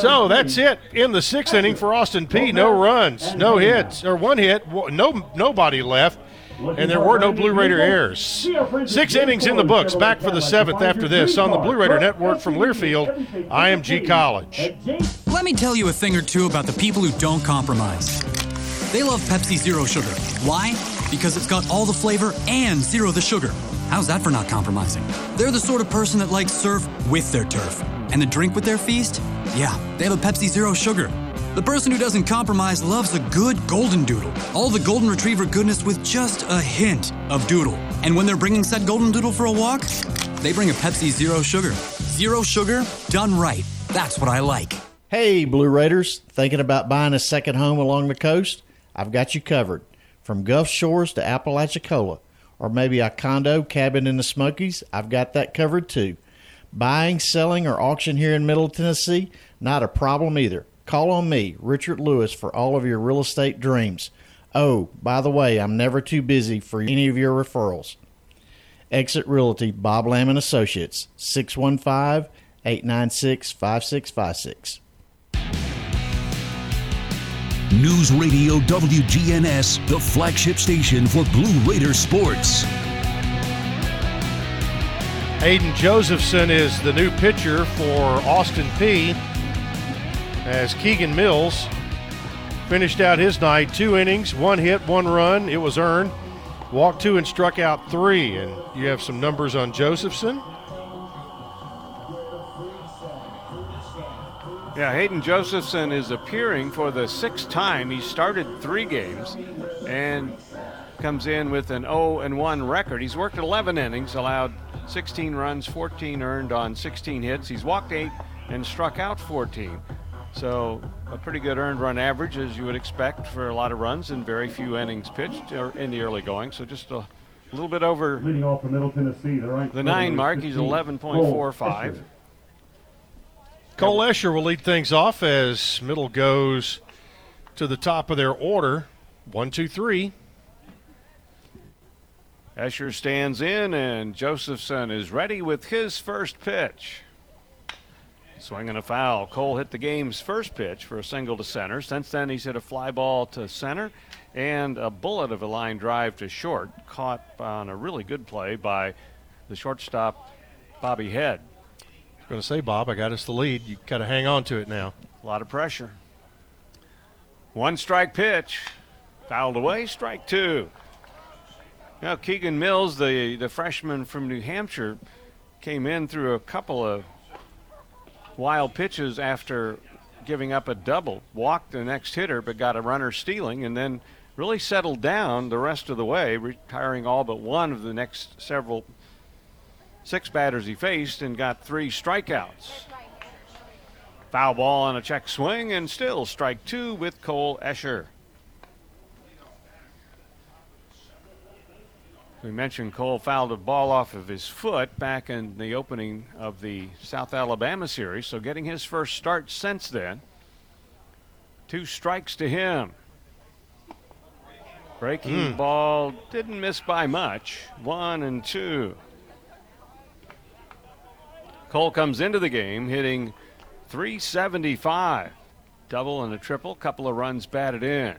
So that's it in the sixth inning for Austin Peay. No runs, no hits, or one hit, no nobody left, and there were no Blue Raider errors. Six innings in the books. Back for the seventh after this on the Blue Raider Network from Learfield, IMG College. Let me tell you a thing or two about the people who don't compromise. They love Pepsi Zero Sugar. Why? Because it's got all the flavor and zero the sugar. How's that for not compromising? They're the sort of person that likes surf with their turf. And the drink with their feast? Yeah, they have a Pepsi Zero Sugar. The person who doesn't compromise loves a good golden doodle. All the golden retriever goodness with just a hint of doodle. And when they're bringing said golden doodle for a walk, they bring a Pepsi Zero Sugar. Zero sugar, done right. That's what I like. Hey, Blue Raiders, thinking about buying a second home along the coast? I've got you covered. From Gulf Shores to Apalachicola, or maybe a condo cabin in the Smokies, I've got that covered too. Buying, selling, or auction here in Middle Tennessee, not a problem either. Call on me, Richard Lewis, for all of your real estate dreams. Oh, by the way, I'm never too busy for any of your referrals. Exit Realty, Bob Lamb and Associates, 615 896 5656. News Radio WGNS, the flagship station for Blue Raider sports. Aiden Josephson is the new pitcher for Austin Peay. As Keegan Mills finished out his night, two innings, one hit, one run. It was earned. Walked two and struck out three. And you have some numbers on Josephson. Yeah, Hayden Josephson is appearing for the sixth time. He started three games and comes in with an 0 and 1 record. He's worked 11 innings, allowed 16 runs, 14 earned on 16 hits. He's walked 8 and struck out 14. So, a pretty good earned run average, as you would expect for a lot of runs and very few innings pitched uh, in the early going. So, just a little bit over Leading off for Middle Tennessee, the right the nine mark. He's 11.45. Cole Escher will lead things off as Middle goes to the top of their order. One, two, three. Escher stands in, and Josephson is ready with his first pitch. Swinging a foul. Cole hit the game's first pitch for a single to center. Since then, he's hit a fly ball to center and a bullet of a line drive to short, caught on a really good play by the shortstop, Bobby Head. I was going to say, Bob, I got us the lead. You got to hang on to it now. A lot of pressure. One strike pitch. Fouled away, strike two. Now, Keegan Mills, the, the freshman from New Hampshire, came in through a couple of wild pitches after giving up a double. Walked the next hitter, but got a runner stealing, and then really settled down the rest of the way, retiring all but one of the next several six batters he faced and got three strikeouts. Foul ball on a check swing, and still strike two with Cole Escher. We mentioned Cole fouled a ball off of his foot back in the opening of the South Alabama series, so getting his first start since then. Two strikes to him. Breaking Hmm. ball didn't miss by much. One and two. Cole comes into the game hitting 375. Double and a triple, couple of runs batted in.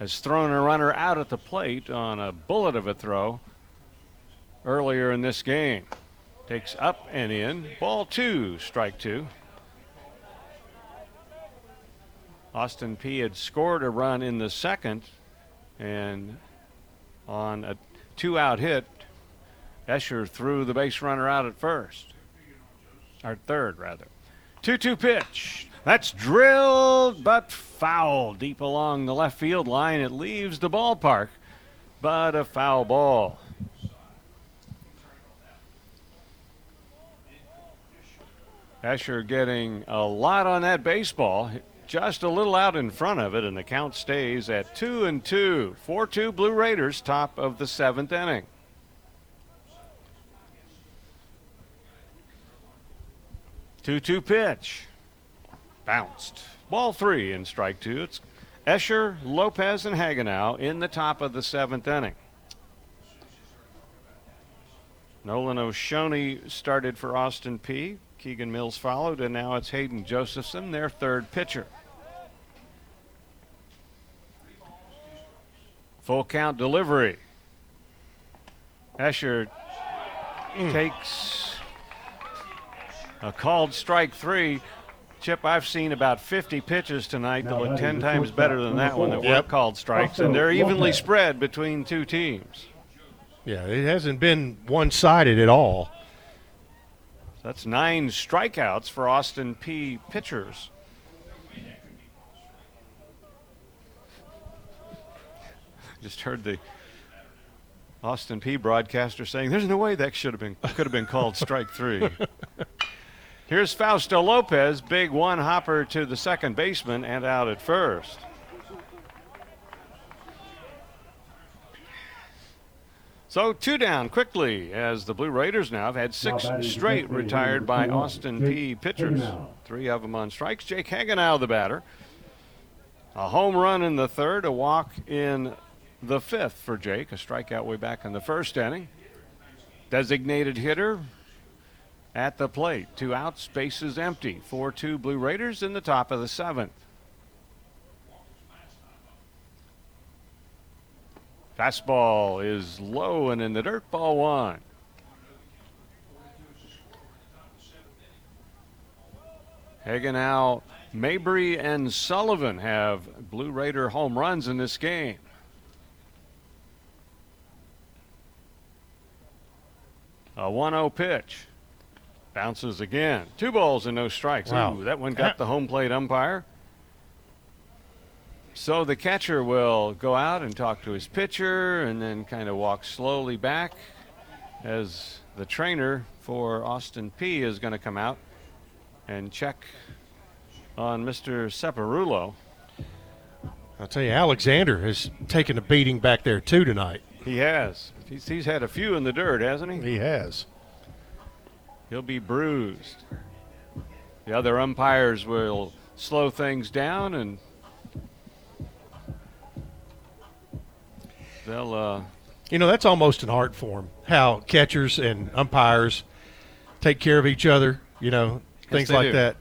Has thrown a runner out at the plate on a bullet of a throw earlier in this game. Takes up and in. Ball two, strike two. Austin Peay had scored a run in the second, and on a two out hit, Escher threw the base runner out at first. Or third, rather. 2 2 pitch. That's drilled but foul deep along the left field line. It leaves the ballpark, but a foul ball. Escher getting a lot on that baseball, just a little out in front of it, and the count stays at two and two. Four two Blue Raiders, top of the seventh inning. Two two pitch, bounced. Ball three in strike two. It's Escher, Lopez, and Hagenow in the top of the seventh inning. Nolan O'Shoney started for Austin Peay. Keegan Mills followed, and now it's Hayden Josephson, their third pitcher. Full count delivery. Escher mm. takes a called strike three. Chip, I've seen about 50 pitches tonight that look 10 times better than that one that yep. were called strikes, and they're evenly spread between two teams. Yeah, it hasn't been one sided at all. That's nine strikeouts for Austin Peay. pitchers. [LAUGHS] Just heard the Austin Peay. broadcaster saying, "There's no way that should have been could have been called strike three. [LAUGHS] Here's Fausto Lopez, big one hopper to the second baseman and out at first. So two down quickly as the Blue Raiders now have had six straight retired by Austin Peay. pitchers. Three of them on strikes. Jake Hagenow, the batter. A home run in the third, a walk in the fifth for Jake, a strikeout way back in the first inning. Designated hitter at the plate. Two outs, bases empty. 4 2 Blue Raiders in the top of the seventh. Fastball is low and in the dirt, ball one. Hagenow, Mabry, and Sullivan have Blue Raider home runs in this game. A 1 0 pitch. Bounces again. Two balls and no strikes. Wow. Ooh, that one got the home plate umpire. So the catcher will go out and talk to his pitcher and then kind of walk slowly back as the trainer for Austin Peay is going to come out and check on Mr. Separulo. I'll tell you, Alexander has taken a beating back there too tonight. He has. He's, he's had a few in the dirt, hasn't he? He has. He'll be bruised. The other umpires will slow things down and They'll, uh, you know, that's almost an art form. How catchers and umpires take care of each other. You know, things like do. that.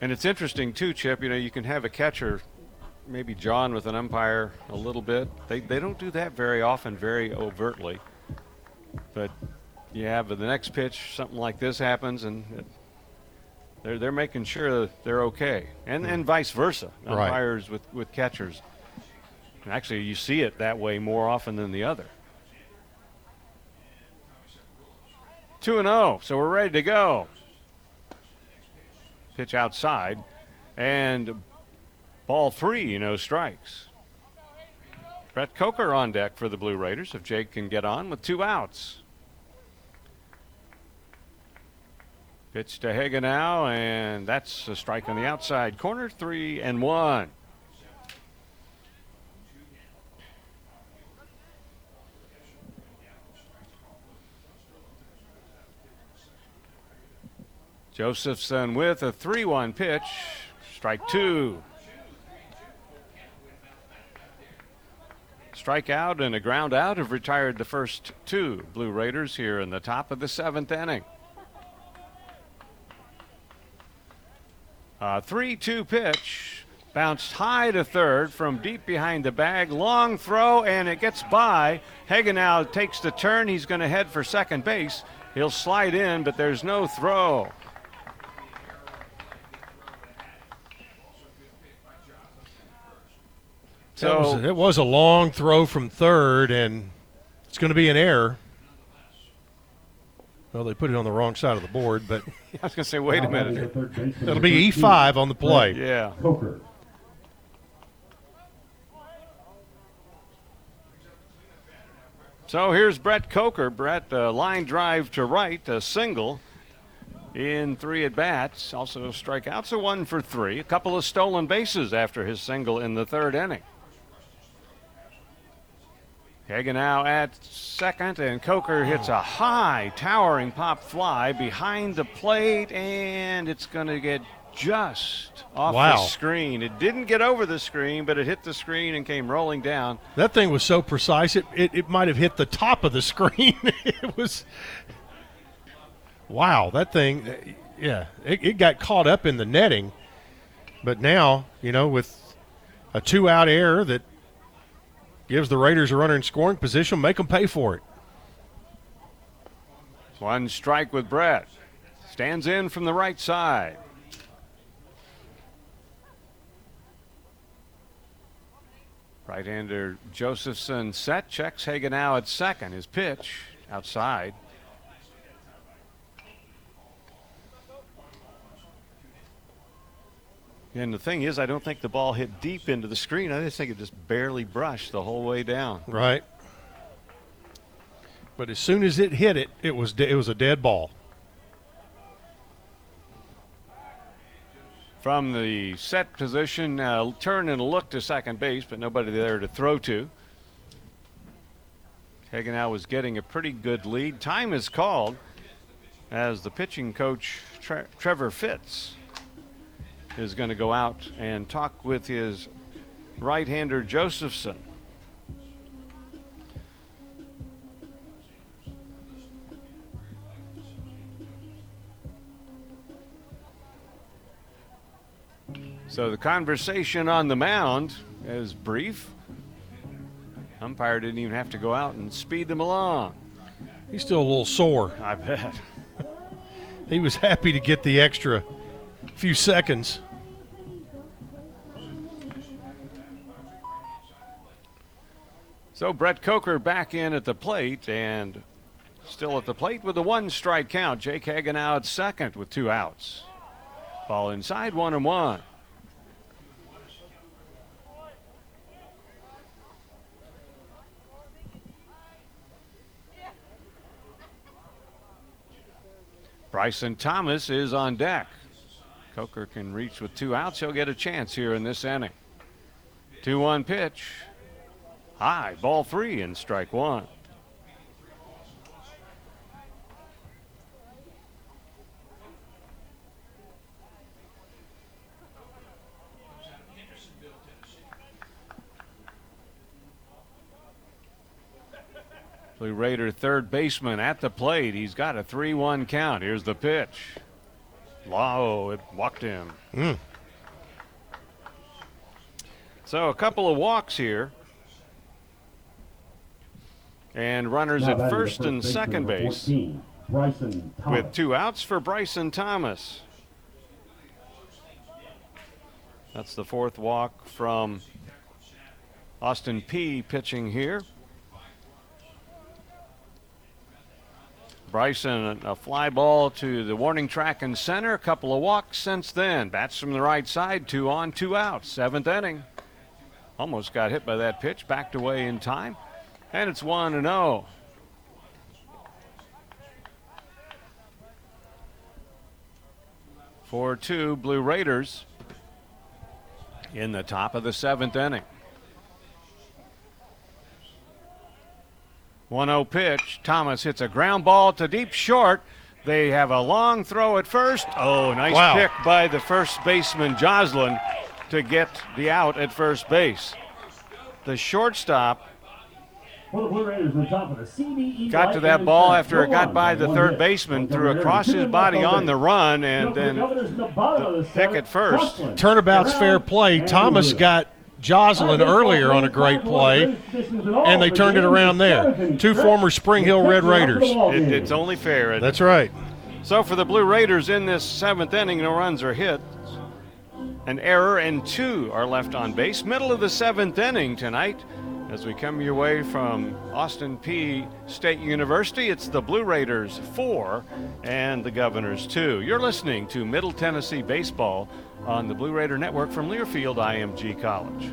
And it's interesting too, Chip. You know, you can have a catcher, maybe John with an umpire a little bit. They they don't do that very often, very overtly. But yeah, but the next pitch, something like this happens, and it, they're they're making sure that they're okay, and hmm. and vice versa. Umpires with with catchers. Actually, you see it that way more often than the other. 2 and 0, so we're ready to go. Pitch outside, and ball three, you know, strikes. Brett Coker on deck for the Blue Raiders if Jake can get on with two outs. Pitch to Hagenow, and that's a strike on the outside corner, three and one. Josephson with a 3 1 pitch. Strike two. Strikeout and a ground out have retired the first two Blue Raiders here in the top of the seventh inning. Uh, a 3 2 pitch. Bounced high to third from deep behind the bag. Long throw, and it gets by. Hagenow takes the turn. He's going to head for second base. He'll slide in, but there's no throw. So was, it was a long throw from third, and it's going to be an error. Well, they put it on the wrong side of the board, but [LAUGHS] I was going to say, wait a minute. It'll be E5 on the play. Yeah. Coker. So here's Brett Coker. Brett, uh, line drive to right, a single in three at bats. Also strikeouts, a one for three. A couple of stolen bases after his single in the third inning. Hagenow at second, and Coker hits a high, towering pop fly behind the plate, and it's going to get just off wow. the screen. It didn't get over the screen, but it hit the screen and came rolling down. That thing was so precise, it, it, it might have hit the top of the screen. [LAUGHS] it was. Wow, that thing, uh, yeah, it, it got caught up in the netting. But now, you know, with a two out error that gives the Raiders a runner in scoring position, make them pay for it. One strike with Brett. Stands in from the right side. Right-hander Josephson set, checks Hagenow at second. His pitch outside. And the thing is, I don't think the ball hit deep into the screen. I just think it just barely brushed the whole way down. Right. But as soon as it hit it, it was de- it was a dead ball. From the set position, uh, turn and look to second base, but nobody there to throw to. Hagenow was getting a pretty good lead. Time is called as the pitching coach Tre- Trevor Fitz is going to go out and talk with his right hander Josephson. So the conversation on the mound is brief. Umpire didn't even have to go out and speed them along. He's still a little sore. I bet. [LAUGHS] he was happy to get the extra few seconds. So Brett Coker back in at the plate and still at the plate with a one strike count. Jake Hagenow at second with two outs. Ball inside, one and one. Bryson Thomas is on deck. Coker can reach with two outs. He'll get a chance here in this inning. 2 1 pitch. High, ball three, and strike one. Blue Raider third baseman at the plate. He's got a 3 1 count. Here's the pitch. Low, it walked him. Mm. So a couple of walks here. And runners at first, first and second base. 14, with two outs for Bryson Thomas. That's the fourth walk from Austin Peay pitching here. Bryson, a fly ball to the warning track and center. A couple of walks since then. Bats from the right side, two on, two out. Seventh inning. Almost got hit by that pitch, backed away in time. And it's 1 and 0. Four two Blue Raiders in the top of the seventh inning. 1 0 pitch. Thomas hits a ground ball to deep short. They have a long throw at first. Oh, nice wow. pick by the first baseman, Joslin, to get the out at first base. The shortstop got to that ball after it got by the third baseman, threw across his body on the run, and then the pick at first. Turnabout's fair play. Thomas got Joslin earlier on a great play, and they turned it around there. Two former Spring Hill Red Raiders. It, it's only fair. That's right. So for the Blue Raiders in this seventh inning, no runs are hit. An error and two are left on base. Middle of the seventh inning tonight. As we come your way from Austin Peay State University, it's the Blue Raiders four and the Governors two. You're listening to Middle Tennessee Baseball on the Blue Raider Network from Learfield IMG College.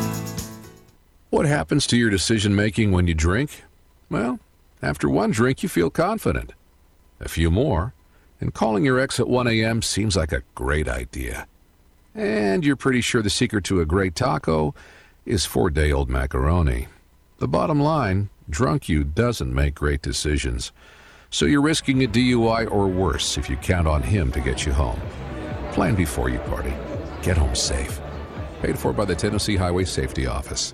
What happens to your decision making when you drink? Well, after one drink, you feel confident. A few more, and calling your ex at 1 a.m. seems like a great idea. And you're pretty sure the secret to a great taco is four day old macaroni. The bottom line drunk you doesn't make great decisions. So you're risking a DUI or worse if you count on him to get you home. Plan before you party. Get home safe. Paid for by the Tennessee Highway Safety Office.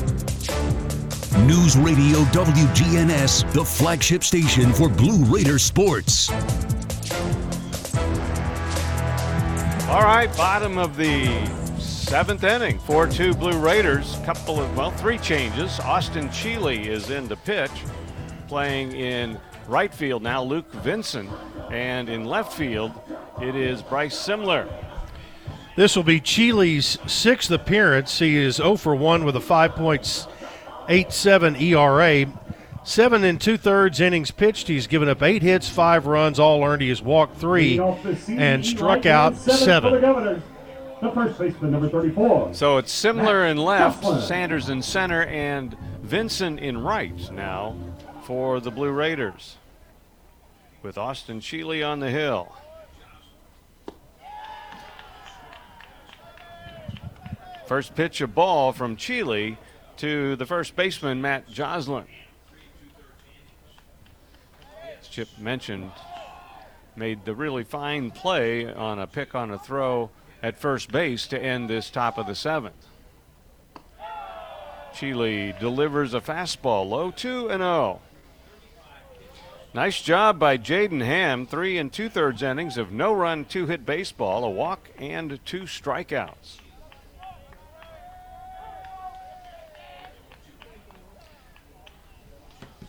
News Radio WGNS, the flagship station for Blue Raider sports. All right, bottom of the seventh inning, 4 2 Blue Raiders. Couple of, well, three changes. Austin Cheeley is in the pitch, playing in right field now, Luke Vincent. And in left field, it is Bryce Simler. This will be Cheeley's sixth appearance. He is 0 for 1 with a 5.87 ERA. Seven and two thirds innings pitched. He's given up eight hits, five runs, all earned. He has walked three and struck out seven. The first baseman, number 34. So it's Simler in left, Sanders in center, and Vincent in right now for the Blue Raiders. With Austin Cheeley on the hill. First pitch of ball from Cheeley to the first baseman, Matt Joslin. As Chip mentioned, made the really fine play on a pick on a throw at first base to end this top of the seventh. Cheeley delivers a fastball low 2 and 0. Nice job by Jaden Ham. Three and two thirds innings of no run, two hit baseball, a walk, and two strikeouts.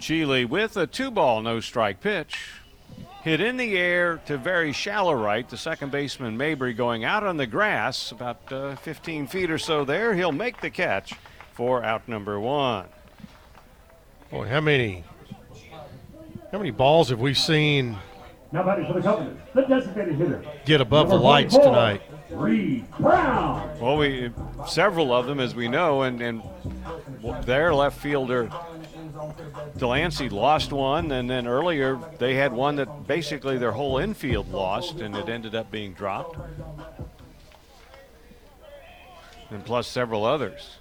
Cheeley with a two ball, no strike pitch. Hit in the air to very shallow right. The second baseman, Mabry, going out on the grass about uh, 15 feet or so there. He'll make the catch for out number one. Boy, how many how many balls have we seen Now batting for the Governors, the designated hitter. get above the lights tonight? Reed Brown. Well, we several of them, as we know, and and their left fielder Delancey lost one, and then earlier they had one that basically their whole infield lost, and it ended up being dropped, and plus several others.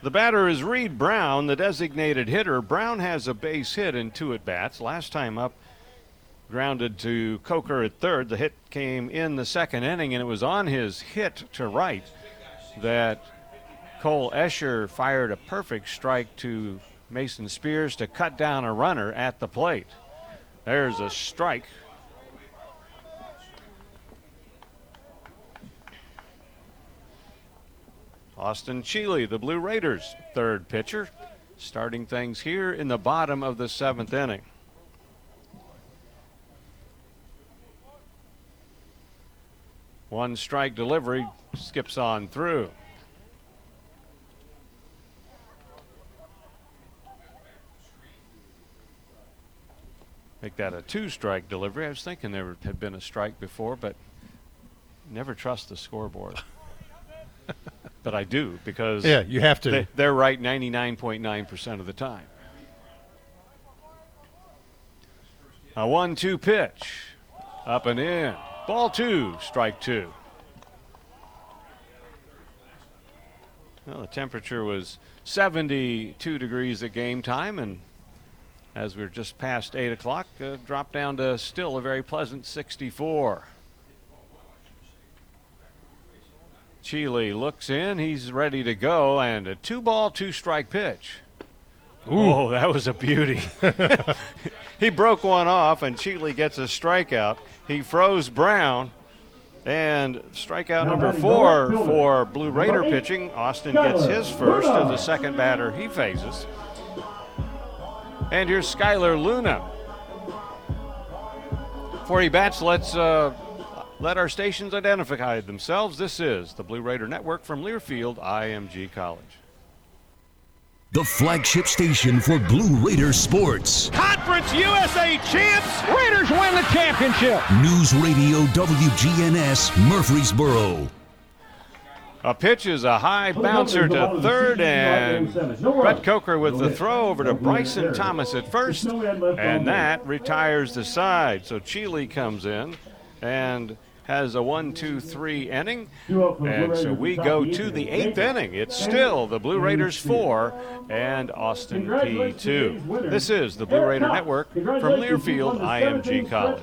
The batter is Reed Brown, the designated hitter. Brown has a base hit in two at bats. Last time up, grounded to Coker at third. The hit came in the second inning, and it was on his hit to right that Cole Escher fired a perfect strike to Mason Spears to cut down a runner at the plate. There's a strike. Austin Cheeley, the Blue Raiders' third pitcher. starting things here in the bottom of the seventh inning. One strike delivery skips on through. Make that a two strike delivery. I was thinking there had been a strike before, but never trust the scoreboard. [LAUGHS] but I do because yeah, you have to. They, they're right 99.9% of the time. A one-two pitch, up and in. Ball two, strike two. Well, the temperature was 72 degrees at game time, and as we are just past 8 o'clock, uh, dropped down to still a very pleasant 64. Cheeley looks in, he's ready to go, and a two ball, two strike pitch. Ooh. Oh, that was a beauty. [LAUGHS] [LAUGHS] he broke one off, and Cheeley gets a strikeout. He froze Brown, and strikeout number four for Blue Raider pitching. Austin gets his first of the second batter he faces. And here's Skylar Luna. Before he bats, let's uh, let our stations identify themselves. This is the Blue Raider Network from Learfield IMG College. The flagship station for Blue Raider sports. Conference USA champs. Raiders win the championship. News Radio WGNS Murfreesboro. A pitch is a high bouncer to third, and Brett Coker with the throw over to Bryson Thomas at first, and that retires the side. So Cheeley comes in, and has a one, two, three inning. And so we go to the eighth inning. It's still the Blue Raiders four and Austin Peay two. This is the Blue Raider Network from Learfield IMG College.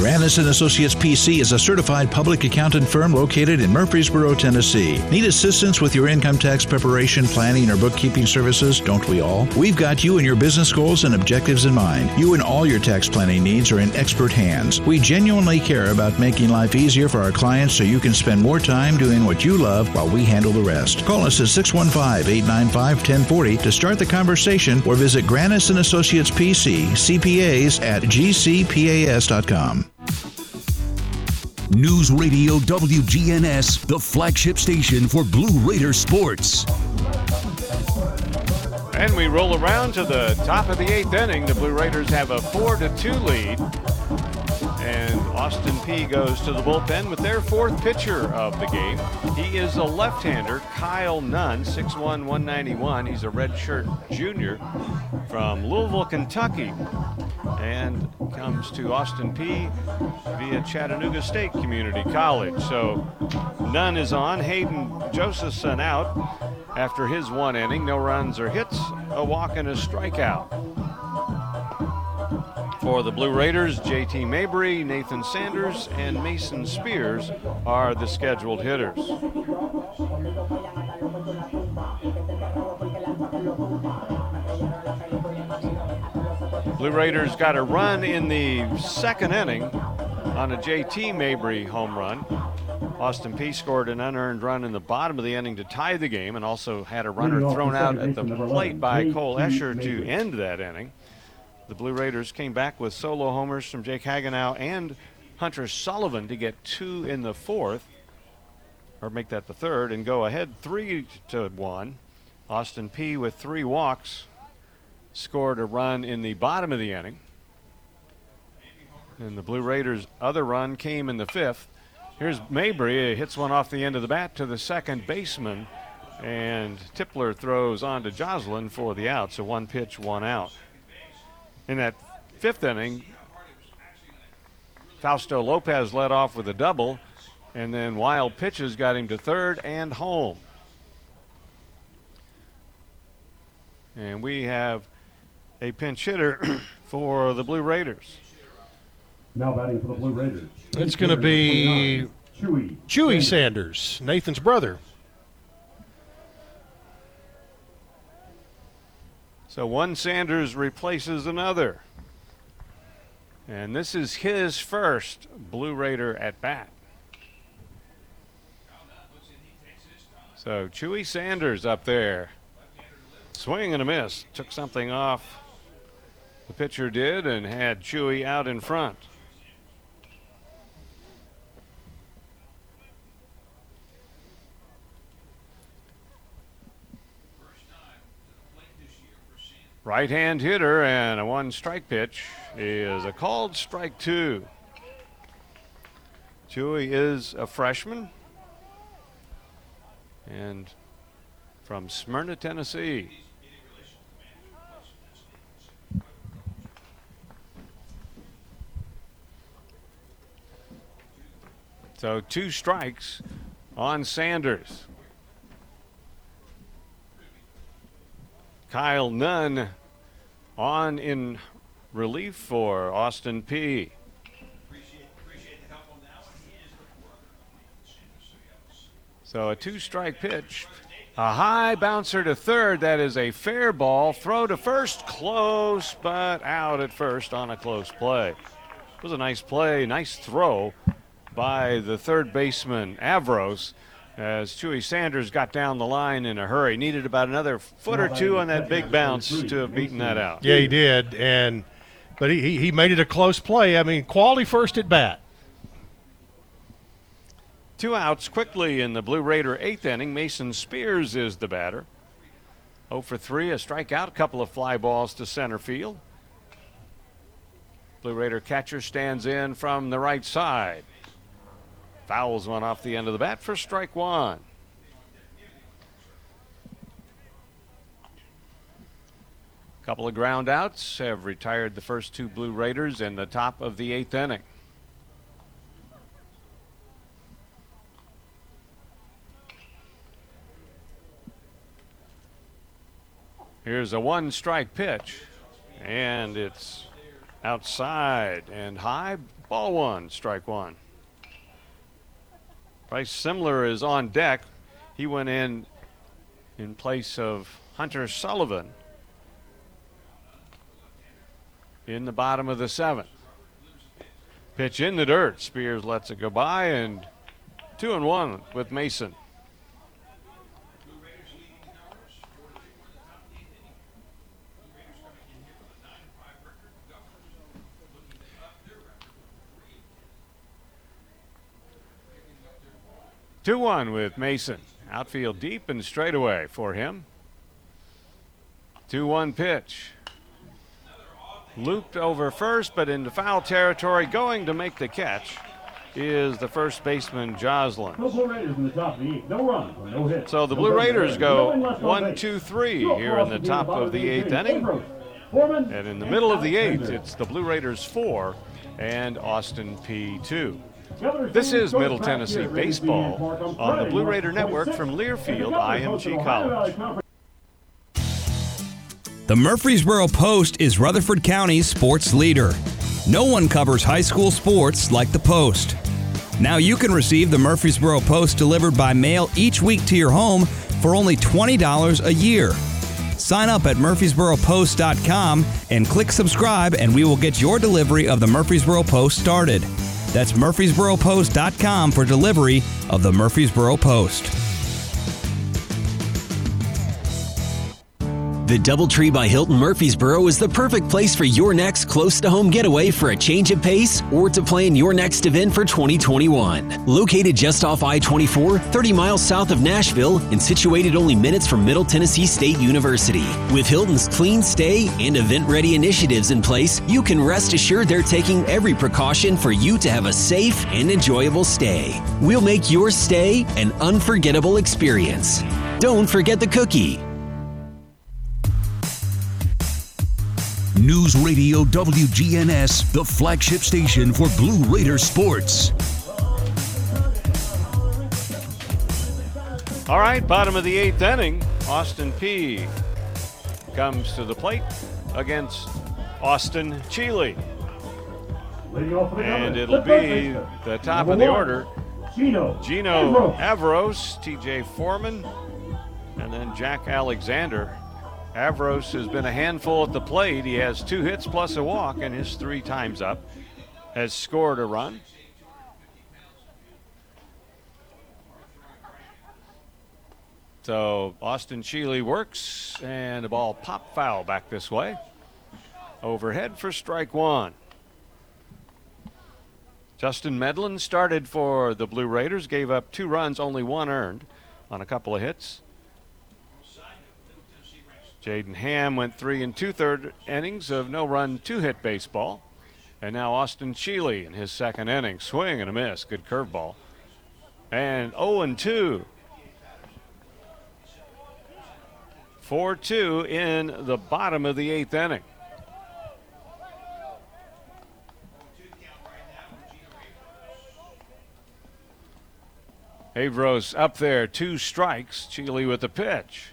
Granis and Associates PC is a certified public accountant firm located in Murfreesboro, Tennessee. Need assistance with your income tax preparation, planning, or bookkeeping services? Don't we all? We've got you and your business goals and objectives in mind. You and all your tax planning needs are in expert hands. We genuinely care about making life easier for our clients so you can spend more time doing what you love while we handle the rest. Call us at 615-895-1040 to start the conversation or visit Granis and Associates PC, CPAs at gcpas.com. News Radio WGNS, the flagship station for Blue Raider sports. And we roll around to the top of the eighth inning. The Blue Raiders have a 4 to 2 lead. And Austin Peay goes to the bullpen with their fourth pitcher of the game. He is a left hander, Kyle Nunn, 6'1, 191. He's a redshirt junior from Louisville, Kentucky, and comes to Austin Peay via Chattanooga State Community College. So Nunn is on. Hayden Josephson out after his one inning. No runs or hits, a walk and a strikeout. For the Blue Raiders, JT Mabry, Nathan Sanders, and Mason Spears are the scheduled hitters. Blue Raiders got a run in the second inning on a JT Mabry home run. Austin Peay scored an unearned run in the bottom of the inning to tie the game and also had a runner thrown out at the plate by Cole Escher to end that inning. The Blue Raiders came back with solo homers from Jake Hagenow and Hunter Sullivan to get two in the fourth, or make that the third, and go ahead three to one. Austin Peay with three walks scored a run in the bottom of the inning. And the Blue Raiders' other run came in the fifth. Here's Mabry. He hits one off the end of the bat to the second baseman. And Tipler throws on to Joslin for the out. So one pitch, one out. In that fifth inning, Fausto Lopez led off with a double, and then wild pitches got him to third and home. And we have a pinch hitter [CLEARS THROAT] for the Blue Raiders. Now batting for the Blue Raiders. It's going to be Chewy. Chewy Sanders, Nathan's brother. So one Sanders replaces another. And this is his first Blue Raider at bat. So Chewy Sanders up there. Swing and a miss. Took something off. The pitcher did and had Chewy out in front. Right hand hitter and a one strike pitch is a called strike two. Chewy is a freshman and from Smyrna, Tennessee. So two strikes on Sanders. Kyle Nunn on in relief for Austin Peay. So a two strike pitch. A high bouncer to third. That is a fair ball. Throw to first. Close, but out at first on a close play. It was a nice play, nice throw by the third baseman, Avros as Chewy Sanders got down the line in a hurry. Needed about another foot or two on that big bounce to have beaten that out. Yeah, he did, and but he he made it a close play. I mean, quality first at bat. Two outs quickly in the Blue Raider eighth inning. Mason Spears is the batter. 0 for 3, a strikeout, a couple of fly balls to center field. Blue Raider catcher stands in from the right side. Fouls one off the end of the bat for strike one. A couple of ground outs have retired the first two Blue Raiders in the top of the eighth inning. Here's a one strike pitch, and it's outside and high. Ball one, strike one. Bryce Simler is on deck. He went in in place of Hunter Sullivan in the bottom of the seventh. Pitch in the dirt. Spears lets it go by, and two and one with Mason. Two one with Mason. Outfield deep and straightaway for him. Two one pitch. Looped over first, but into foul territory. Going to make the catch is the first baseman Joslin. So the Blue Raiders go one, two, three here in the top of the eighth inning. And in the middle of the eighth, it's the Blue Raiders four and Austin Peay two. This is Middle Tennessee Baseball on the Blue Raider Network from Learfield IMG College. The Murfreesboro Post is Rutherford County's sports leader. No one covers high school sports like the Post. Now you can receive the Murfreesboro Post delivered by mail each week to your home for only $20 a year. Sign up at murfreesboropost.com and click subscribe, and we will get your delivery of the Murfreesboro Post started. That's murfreesboropost.com for delivery of the Murfreesboro Post. The Doubletree by Hilton Murfreesboro is the perfect place for your next close to home getaway for a change of pace or to plan your next event for 2021. Located just off I 24, 30 miles south of Nashville, and situated only minutes from Middle Tennessee State University. With Hilton's clean stay and event ready initiatives in place, you can rest assured they're taking every precaution for you to have a safe and enjoyable stay. We'll make your stay an unforgettable experience. Don't forget the cookie. News Radio WGNS, the flagship station for Blue Raider sports. All right, bottom of the eighth inning. Austin Peay comes to the plate against Austin Cheeley. And it'll be the top of the order. Gino, Gino Avros, TJ Foreman, and then Jack Alexander. Avros has been a handful at the plate. He has two hits plus a walk, and his three times up has scored a run. So Austin Cheeley works, and the ball pop foul back this way. Overhead for strike one. Justin Medlin started for the Blue Raiders, gave up two runs, only one earned on a couple of hits. Jaden Ham went three and two third innings of no run, two hit baseball. And now Austin Cheeley in his second inning. Swing and a miss. Good curveball. And 0 and 2 4 2 in the bottom of the eighth inning. Avros up there, two strikes. Cheeley with the pitch.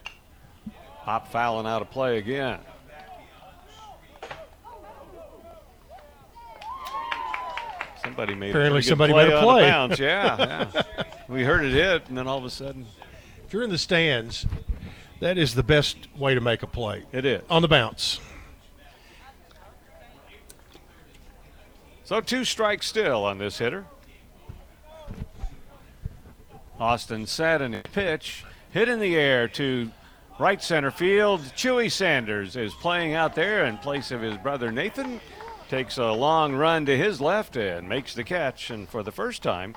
Pop fouling out of play again. Somebody made Apparently a somebody play made a on play. the bounce. Yeah, [LAUGHS] yeah. we heard it hit, and then all of a sudden, If you're in the stands, that is the best way to make a play. It is. On the bounce. So two strikes still on this hitter. Austin set and pitch hit in the air to right center field. Chewy Sanders is playing out there in place of his brother Nathan. Takes a long run to his left and makes the catch. And for the first time,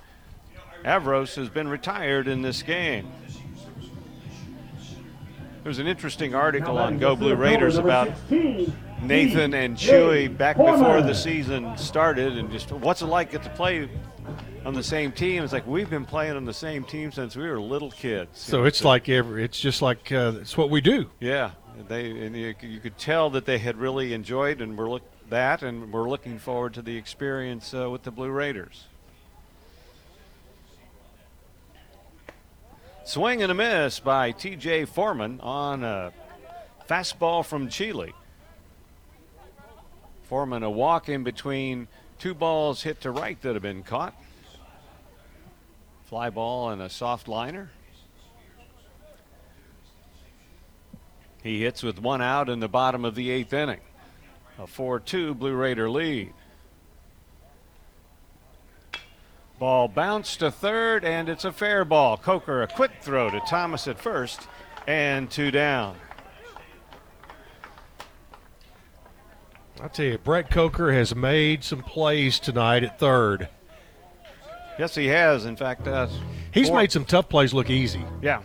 Avros has been retired in this game. There's an interesting article on Go Blue Raiders about Nathan and Chewy back before the season started, and just what's it like get to play on the same team? It's like we've been playing on the same team since we were little kids. So it's like every, it's just like uh, it's what we do. Yeah, they and you, you could tell that they had really enjoyed and were look that, and we're looking forward to the experience uh, with the Blue Raiders. Swing and a miss by T.J. Foreman on a fastball from Cheeley. Foreman a walk in between two balls hit to right that have been caught. Fly ball and a soft liner. He hits with one out in the bottom of the eighth inning. A 4 2 Blue Raider lead. Ball bounced to third, and it's a fair ball. Coker, a quick throw to Thomas at first, and two down. I tell you, Brett Coker has made some plays tonight at third. Yes, he has. In fact, uh, He's four- made some tough plays look easy. Yeah.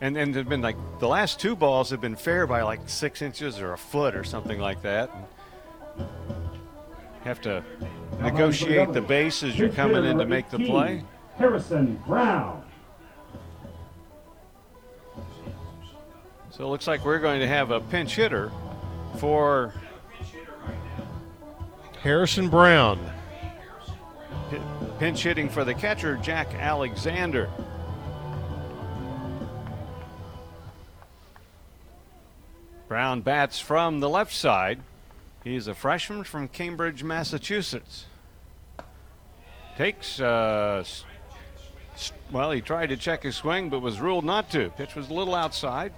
And and they've been like the last two balls have been fair by like six inches or a foot or something like that. And have to negotiate the base as you're coming in to make the play. Harrison Brown. So it looks like we're going to have a pinch hitter for Harrison Brown. Pinch hitting for the catcher, Jack Alexander. Brown bats from the left side. He's a freshman from Cambridge, Massachusetts. Takes, uh, well, he tried to check his swing but was ruled not to. Pitch was a little outside,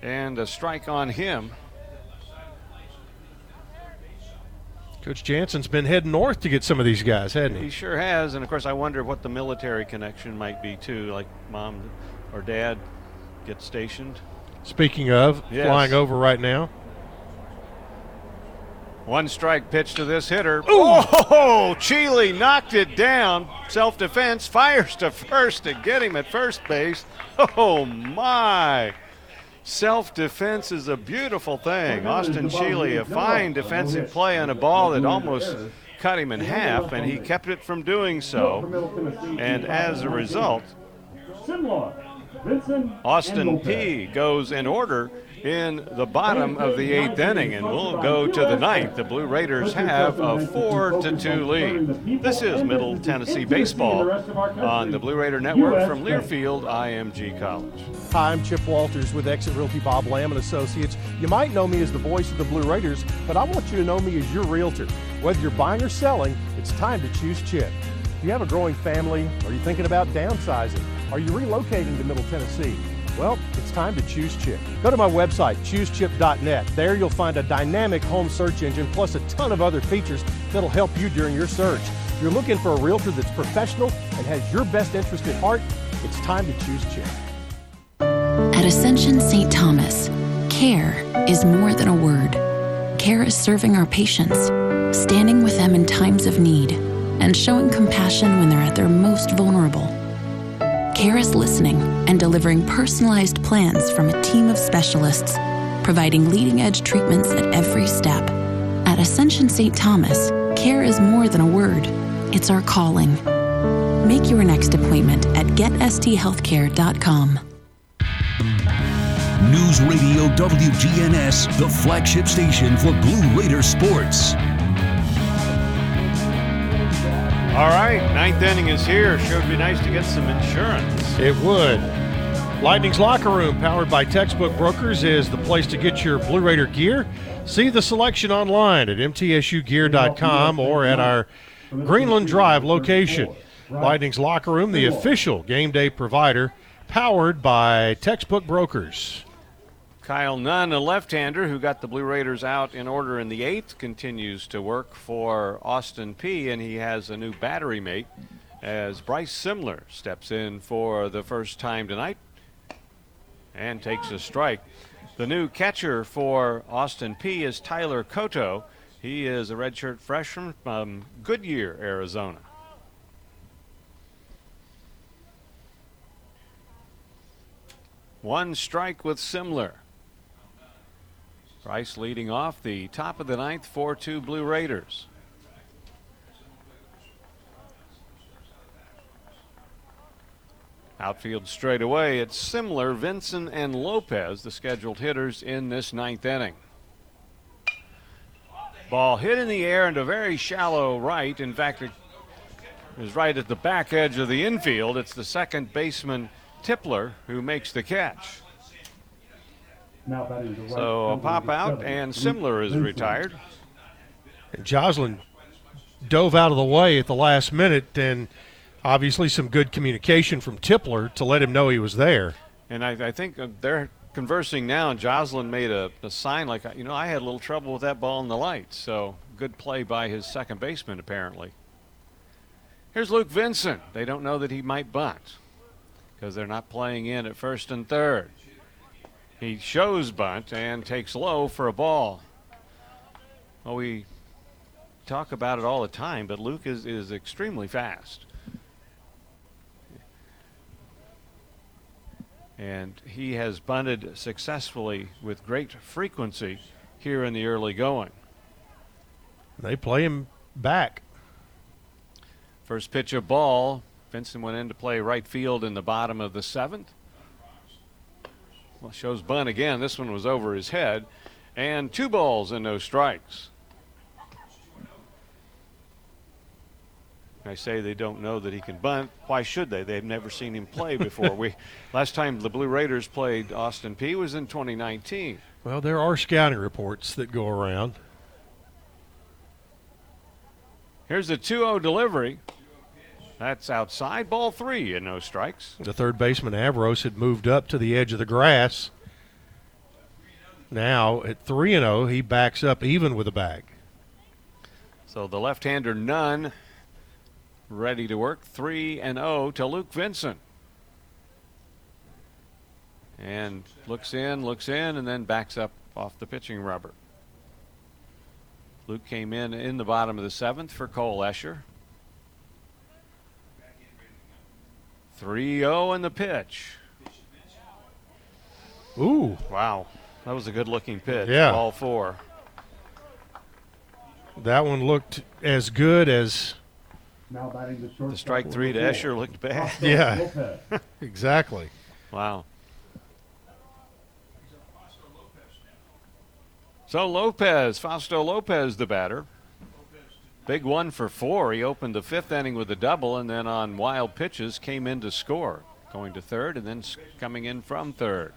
and a strike on him. Coach Janssen's been heading north to get some of these guys, hasn't He he? sure has, and of course, I wonder what the military connection might be too. Like mom or dad get stationed. Speaking of, Yes. flying over right now. One strike pitch to this hitter. Oh, Cheeley knocked it down. Self defense fires to first to get him at first base. Oh my! Self defense is a beautiful thing. Austin Cheeley, a fine defensive play on a ball that almost cut him in half, and he kept it from doing so. And as a result, Austin Peay goes in order in the bottom of the eighth inning, and we'll go to the ninth. The Blue Raiders have a four to two lead. This is Middle Tennessee baseball on the Blue Raider Network from Learfield IMG College. Hi, I'm Chip Walters with Exit Realty Bob Lamb and Associates. You might know me as the voice of the Blue Raiders, but I want you to know me as your realtor. Whether you're buying or selling, it's time to choose Chip. Do you have a growing family? Are you thinking about downsizing? Are you relocating to Middle Tennessee? Well, it's time to choose Chip. Go to my website, choosechip.net. There you'll find a dynamic home search engine plus a ton of other features that'll help you during your search. If you're looking for a realtor that's professional and has your best interest at heart, it's time to choose Chip. At Ascension St. Thomas, care is more than a word. Care is serving our patients, standing with them in times of need, and showing compassion when they're at their most vulnerable. Care is listening and delivering personalized plans from a team of specialists, providing leading edge treatments at every step. At Ascension St. Thomas, care is more than a word, it's our calling. Make your next appointment at getsthealthcare.com. News Radio WGNS, the flagship station for Blue Raider sports. All right, ninth inning is here. Sure would be nice to get some insurance. It would. Lightning's Locker Room, powered by Textbook Brokers, is the place to get your Blue Raider gear. See the selection online at mtsugear.com or at our Greenland Drive location. Lightning's Locker Room, the official game day provider, powered by Textbook Brokers. Kyle Nunn, a left-hander who got the Blue Raiders out in order in the eighth, continues to work for Austin Peay, and he has a new battery mate as Bryce Simler steps in for the first time tonight and takes a strike. The new catcher for Austin Peay is Tyler Koto. He is a redshirt freshman from Goodyear, Arizona. One strike with Simler. Price leading off the top of the ninth, 4 2 Blue Raiders. Outfield straight away, it's Simler, Vincent, and Lopez, the scheduled hitters in this ninth inning. Ball hit in the air and a very shallow right. In fact, it is right at the back edge of the infield. It's the second baseman, Tipler, who makes the catch. So a pop out, and Simler is retired. And Joslin dove out of the way at the last minute, and obviously some good communication from Tipler to let him know he was there. And I, I think uh, they're conversing now, and Joslin made a, a, sign like, you know, I had a little trouble with that ball in the light. So good play by his second baseman, apparently. Here's Luke Vincent. They don't know that he might bunt because they're not playing in at first and third. He shows bunt and takes low for a ball. Well, we talk about it all the time, but Luke is, is extremely fast. And he has bunted successfully with great frequency here in the early going. They play him back. First pitch of ball. Vincent went in to play right field in the bottom of the seventh. Well, shows bunt again. This one was over his head. And two balls and no strikes. I say they don't know that he can bunt. Why should they? They've never seen him play before. we [LAUGHS] last time the Blue Raiders played Austin Peay was in 2019. Well, there are scouting reports that go around. Here's the 2-0 delivery. That's outside ball three and no strikes. The third baseman Avros had moved up to the edge of the grass. Now at three and zero, he backs up even with a bag. So the left-hander Nunn, ready to work three and zero to Luke Vincent. And looks in, looks in, and then backs up off the pitching rubber. Luke came in in the bottom of the seventh for Cole Escher. 3 0 in the pitch. Ooh. Wow. That was a good looking pitch. Yeah. All four. That one looked as good as. The strike three to Escher looked bad. Yeah. [LAUGHS] exactly. Wow. So Lopez, Fausto Lopez, the batter. Big one for four. He opened the fifth inning with a double, and then on wild pitches came in to score, going to third, and then coming in from third.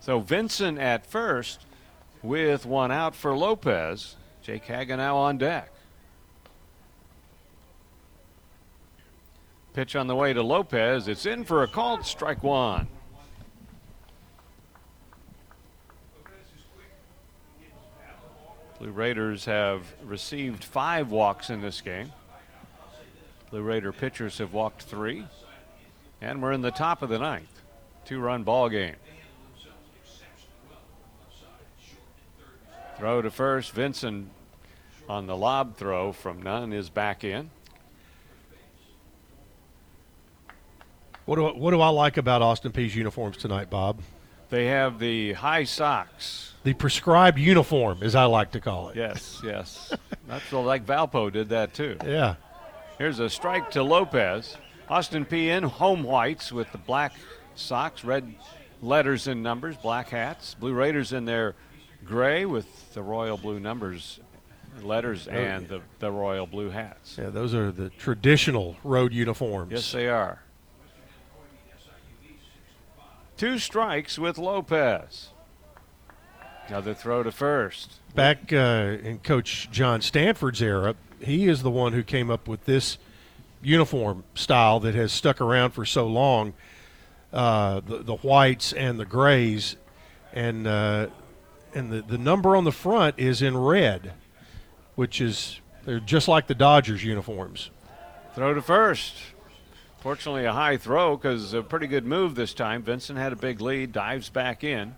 So Vincent at first, with one out for Lopez. Jake Hagenow on deck. Pitch on the way to Lopez. It's in for a called strike one. Blue Raiders have received five walks in this game. Blue Raider pitchers have walked three. And we're in the top of the ninth. Two run ball game. Throw to first. Vincent on the lob throw from Nunn is back in. What do, what do I like about Austin Peay's uniforms tonight, Bob? They have the high socks. The prescribed uniform, as I like to call it. Yes, yes. That's like Valpo did that too. Yeah. Here's a strike to Lopez. Austin Peay in home whites with the black socks, red letters and numbers, black hats. Blue Raiders in their gray with the royal blue numbers, letters, oh, and the, the royal blue hats. Yeah, those are the traditional road uniforms. Yes, they are. Two strikes with Lopez. Another throw to first. Back uh, in Coach John Stanford's era, he is the one who came up with this uniform style that has stuck around for so long. Uh, the, the whites and the grays, and uh, and the, the number on the front is in red, which is they're just like the Dodgers uniforms. Throw to first. Fortunately, a high throw because a pretty good move this time. Vincent had a big lead, dives back in.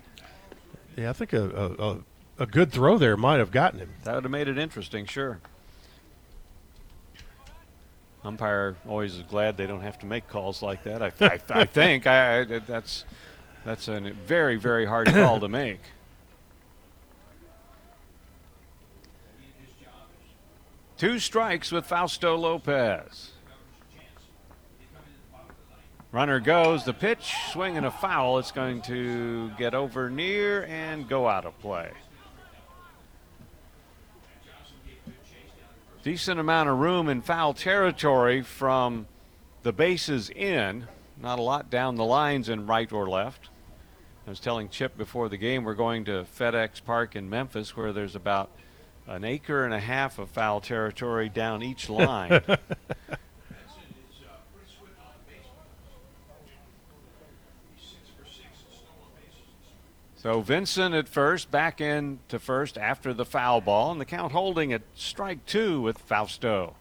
Yeah, I think a, a, a good throw there might have gotten him. That would have made it interesting, sure. Umpire always is glad they don't have to make calls like that. I, I, I [LAUGHS] think I, I, that's that's a very very hard call to make. Two strikes with Fausto Lopez. Runner goes. The pitch, swing and a foul. It's going to get over near and go out of play. Decent amount of room in foul territory from the bases in. Not a lot down the lines in right or left. I was telling Chip before the game we're going to FedEx Park in Memphis where there's about an acre and a half of foul territory down each [LAUGHS] line. So Vincent at first, back in to first after the foul ball, and the count holding at strike two with Fausto.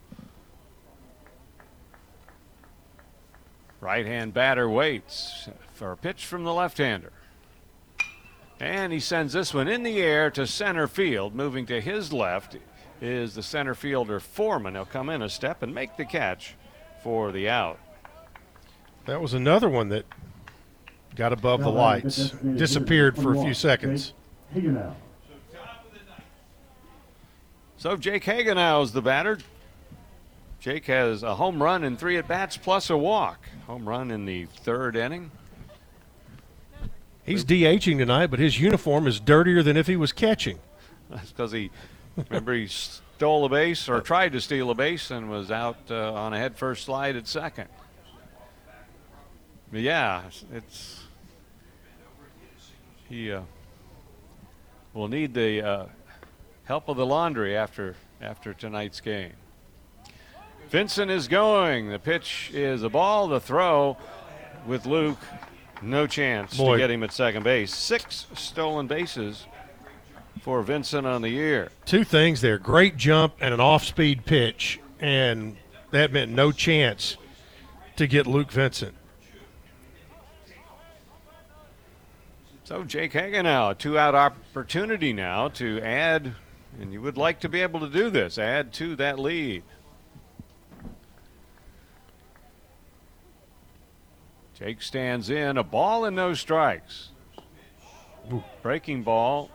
Right hand batter waits for a pitch from the left hander. And he sends this one in the air to center field. Moving to his left is the center fielder Foreman. He'll come in a step and make the catch for the out. That was another one that got above the lights, disappeared for a few seconds. So Jake Hagenow is the batter. Jake has a home run and three at bats plus a walk. Home run in the third inning. He's DHing tonight, but his uniform is dirtier than if he was catching. That's because he, remember, he stole a base or tried to steal a base and was out uh, on a headfirst slide at second. But yeah, it's he uh, will need the uh, help of the laundry after after tonight's game. Vincent is going. The pitch is a ball. The throw with Luke, no chance Boy. to get him at second base. Six stolen bases for Vincent on the year. Two things there: great jump and an off-speed pitch, and that meant no chance to get Luke Vincent. So Jake Hagenow, a two-out opportunity now to add, and you would like to be able to do this, add to that lead. Jake stands in, a ball and no strikes. Breaking ball.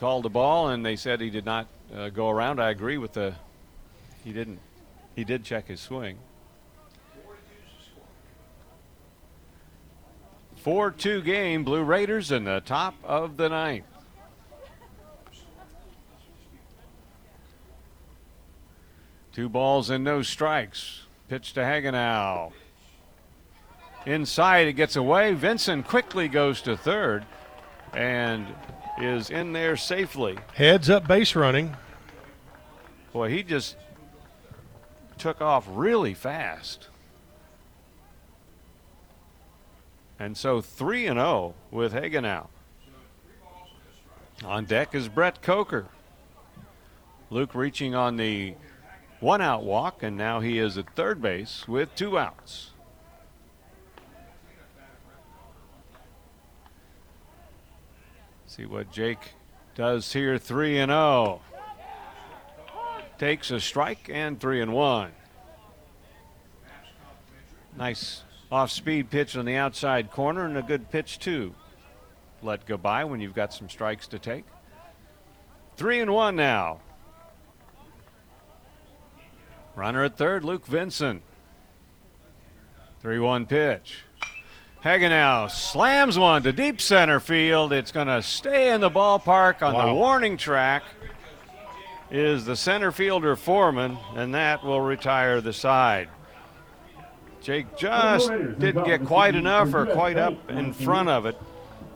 Called the ball, and they said he did not uh, go around. I agree with the. He didn't. He did check his swing. 4 2 game, Blue Raiders in the top of the ninth. Two balls and no strikes. Pitch to Hagenow. Inside, it gets away. Vincent quickly goes to third and is in there safely. Heads up base running. Boy, he just took off really fast. And so 3 and 0 with Hagenow. On deck is Brett Coker. Luke reaching on the one out walk, and now he is at third base with two outs. See what Jake does here 3 and 0. Takes a strike and 3 and 1. Nice off speed pitch on the outside corner and a good pitch too. Let go by when you've got some strikes to take. 3 and 1 now. Runner at third, Luke Vincent. 3 1 pitch. Hagenow slams one to deep center field. It's going to stay in the ballpark on wow. the warning track. Is the center fielder Foreman, and that will retire the side. Jake just didn't get quite enough or quite up in front of it.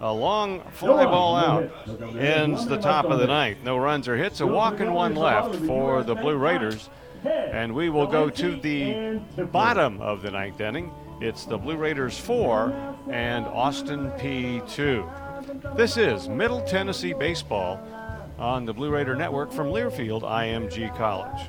A long fly ball out ends the top of the ninth. No runs or hits. A walk and one left for the Blue Raiders. And we will go to the bottom of the ninth inning. It's the Blue Raiders 4 and Austin Peay 2. This is Middle Tennessee Baseball on the Blue Raider Network from Learfield IMG College.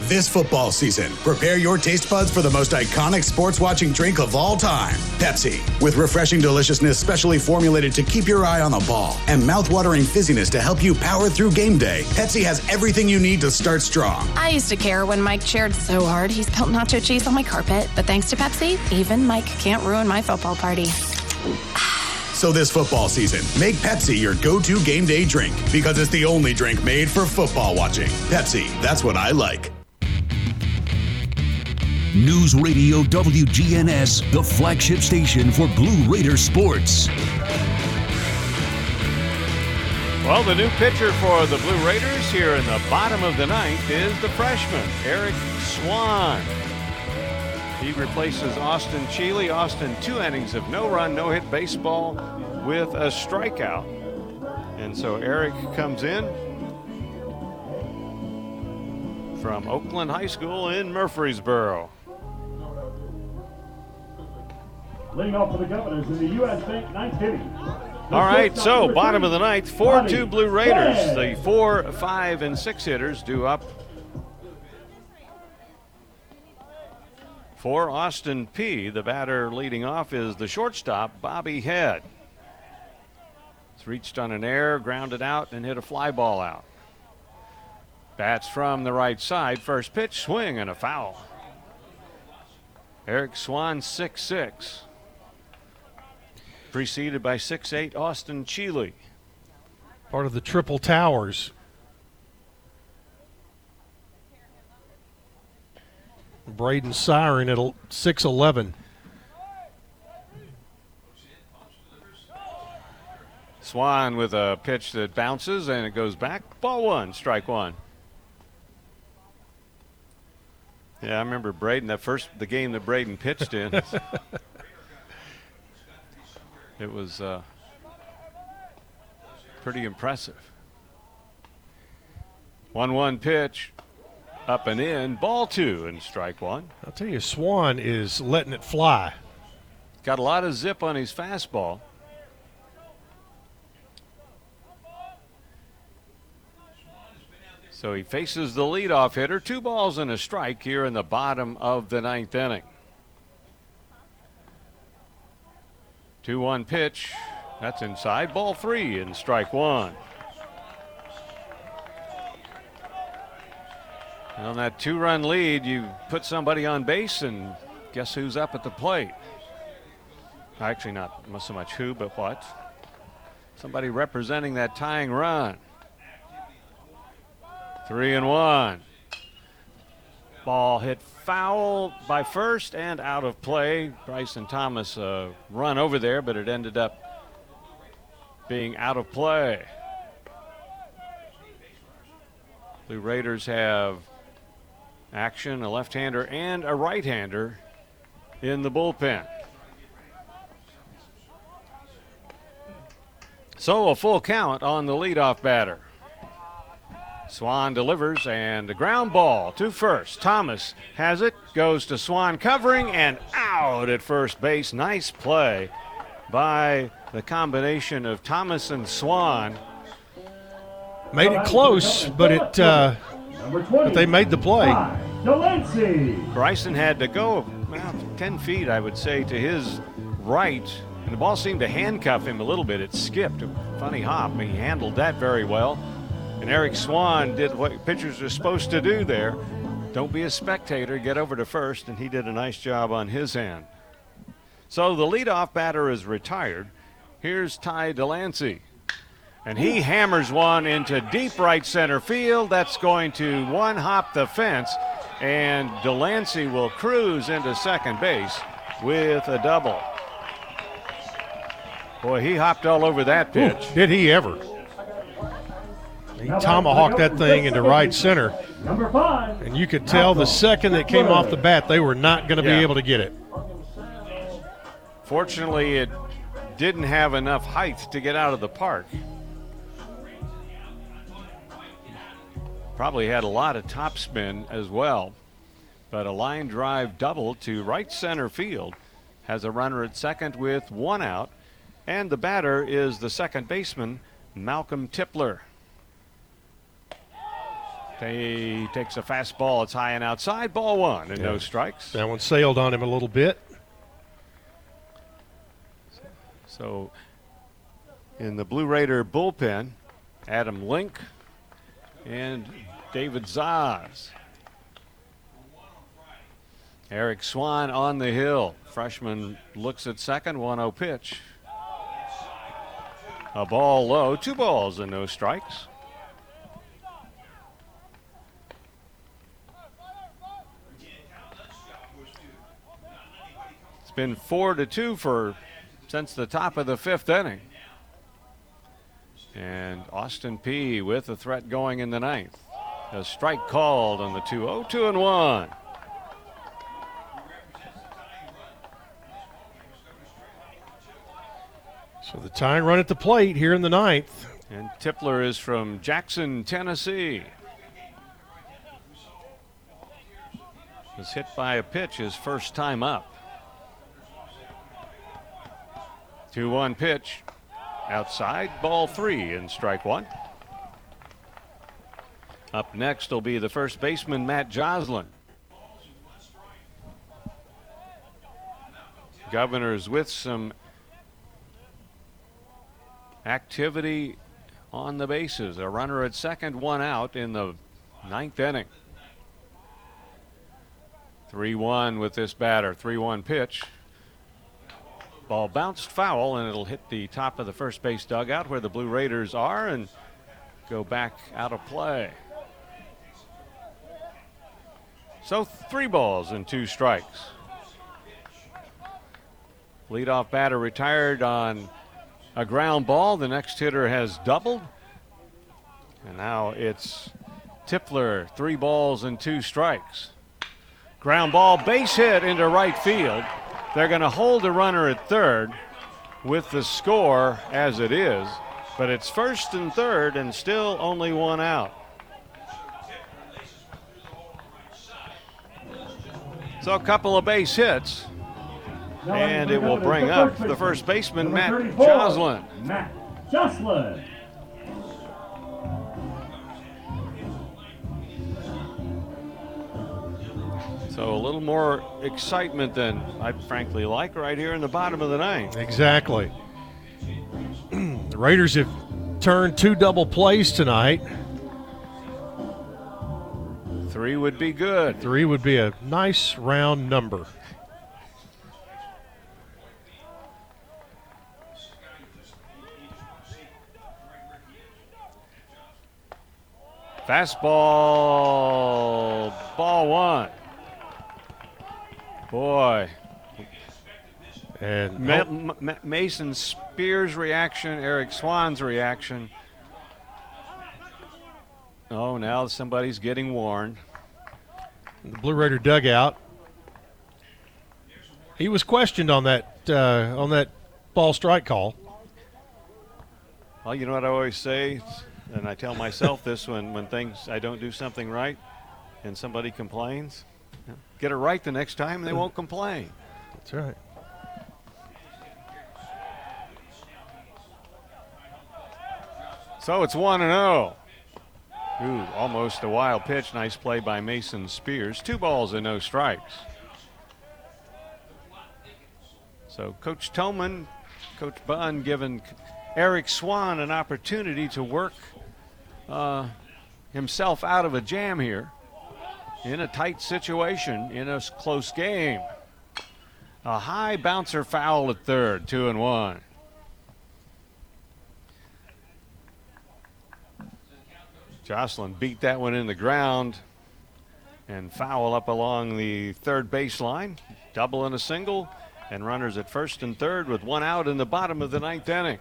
This football season, prepare your taste buds for the most iconic sports watching drink of all time Pepsi. With refreshing deliciousness specially formulated to keep your eye on the ball and mouthwatering fizziness to help you power through game day, Pepsi has everything you need to start strong. I used to care when Mike cheered so hard he spilled nacho cheese on my carpet, but thanks to Pepsi, even Mike can't ruin my football party. [SIGHS] So this football season, make Pepsi your go-to game day drink because it's the only drink made for football watching. Pepsi, that's what I like. News Radio WGNS, the flagship station for Blue Raider sports. Well, the new pitcher for the Blue Raiders here in the bottom of the ninth is the freshman, Eric Swan. He replaces Austin Cheeley. Austin, two innings of no run, no hit baseball with a strikeout. And so Eric comes in from Oakland High School in Murfreesboro. Leading off for the Governors in the U.S. Bank ninth inning. All right, so bottom of the ninth, 4 2 Blue Raiders. The 4, 5, and 6 hitters do up for Austin Peay. The batter leading off is the shortstop, Bobby Head. It's reached on an air, grounded out, and hit a fly ball out. Bats from the right side. First pitch, swing, and a foul. Eric Swan, 6 6 preceded by six-eight Austin Cheeley. Part of the Triple Towers. Braden Siren at 6'11. Swan with a pitch that bounces and it goes back. Ball one, strike one. Yeah, I remember Braden, that first the game that Braden pitched in. [LAUGHS] It was uh, pretty impressive. 1 1 pitch, up and in, ball two, and strike one. I'll tell you, Swan is letting it fly. Got a lot of zip on his fastball. So he faces the leadoff hitter. Two balls and a strike here in the bottom of the ninth inning. 2 1 pitch. That's inside. Ball three and strike one. And on that two run lead, you put somebody on base, and guess who's up at the plate? Actually, not so much who, but what? Somebody representing that tying run. Three and one. Ball hit foul by first and out of play. Bryson Thomas uh, run over there, but it ended up being out of play. The Raiders have action, a left hander and a right hander in the bullpen. So a full count on the leadoff batter. Swan delivers and the ground ball to first. Thomas has it, goes to Swan covering and out at first base. Nice play by the combination of Thomas and Swan. Made it close, but it uh, but they made the play. Bryson had to go well, 10 feet, I would say, to his right, and the ball seemed to handcuff him a little bit. It skipped. A funny hop. He handled that very well. And Eric Swan did what pitchers are supposed to do there. Don't be a spectator, get over to first, and he did a nice job on his end. So the leadoff batter is retired. Here's Ty Delancey. And he hammers one into deep right center field. That's going to one hop the fence. And Delancey will cruise into second base with a double. Boy, he hopped all over that pitch. Ooh, did he ever? He tomahawked that thing into right center. Number five. And you could tell the second that came off the bat, they were not going to Yeah. be able to get it. Fortunately, it didn't have enough height to get out of the park. Probably had a lot of topspin as well. But a line drive double to right center field has a runner at second with one out. And the batter is the second baseman, Malcolm Tipler. He takes a fastball. It's high and outside. Ball one and no strikes. That one sailed on him a little bit. So in the Blue Raider bullpen, Adam Link and David Zaz. Eric Swan on the hill. Freshman looks at second, 1 0 pitch. A ball low, two balls and no strikes. Been four to two for since the top of the fifth inning. And Austin Peay with a threat going in the ninth. A strike called on the 2 0 2 and 1. So the tying run at the plate here in the ninth. And Tipler is from Jackson, Tennessee. Was hit by a pitch his first time up. 2 1 pitch. Outside, ball three, and strike one. Up next will be the first baseman, Matt Joslin. Governors with some activity on the bases. A runner at second, one out in the ninth inning. 3 1 with this batter. 3 1 pitch. Ball bounced foul, and it'll hit the top of the first base dugout where the Blue Raiders are and go back out of play. So three balls and two strikes. Leadoff batter retired on a ground ball. The next hitter has doubled. And now it's Tipler, three balls and two strikes. Ground ball, base hit into right field. They're going to hold the runner at third with the score as it is, but it's first and third and still only one out. So a couple of base hits, and it will bring up the first baseman, Matt Joslin. Matt Joslin. So a little more excitement than I frankly like right here in the bottom of the ninth. Exactly. [CLEARS THROAT] the Raiders have turned two double plays tonight. Three would be good. Three would be a nice round number. Fastball, ball one. Boy. And Ma- Ma- Mason Spears' reaction, Eric Swan's reaction. Oh, now somebody's getting warned. The Blue Raider dugout. He was questioned on that uh, on that ball strike call. Well, you know what I always say, and I tell myself this when when things I don't do something right, and somebody complains, get it right the next time, and they won't complain. That's right. So it's 1 and 0. Ooh, almost a wild pitch. Nice play by Mason Spears. Two balls and no strikes. So Coach Toman, Coach Bunn giving Eric Swan an opportunity to work uh, himself out of a jam here in a tight situation in a close game. A high bouncer foul at third, two and one. Joslin beat that one in the ground and foul up along the third baseline. Double and a single, and runners at first and third with one out in the bottom of the ninth inning.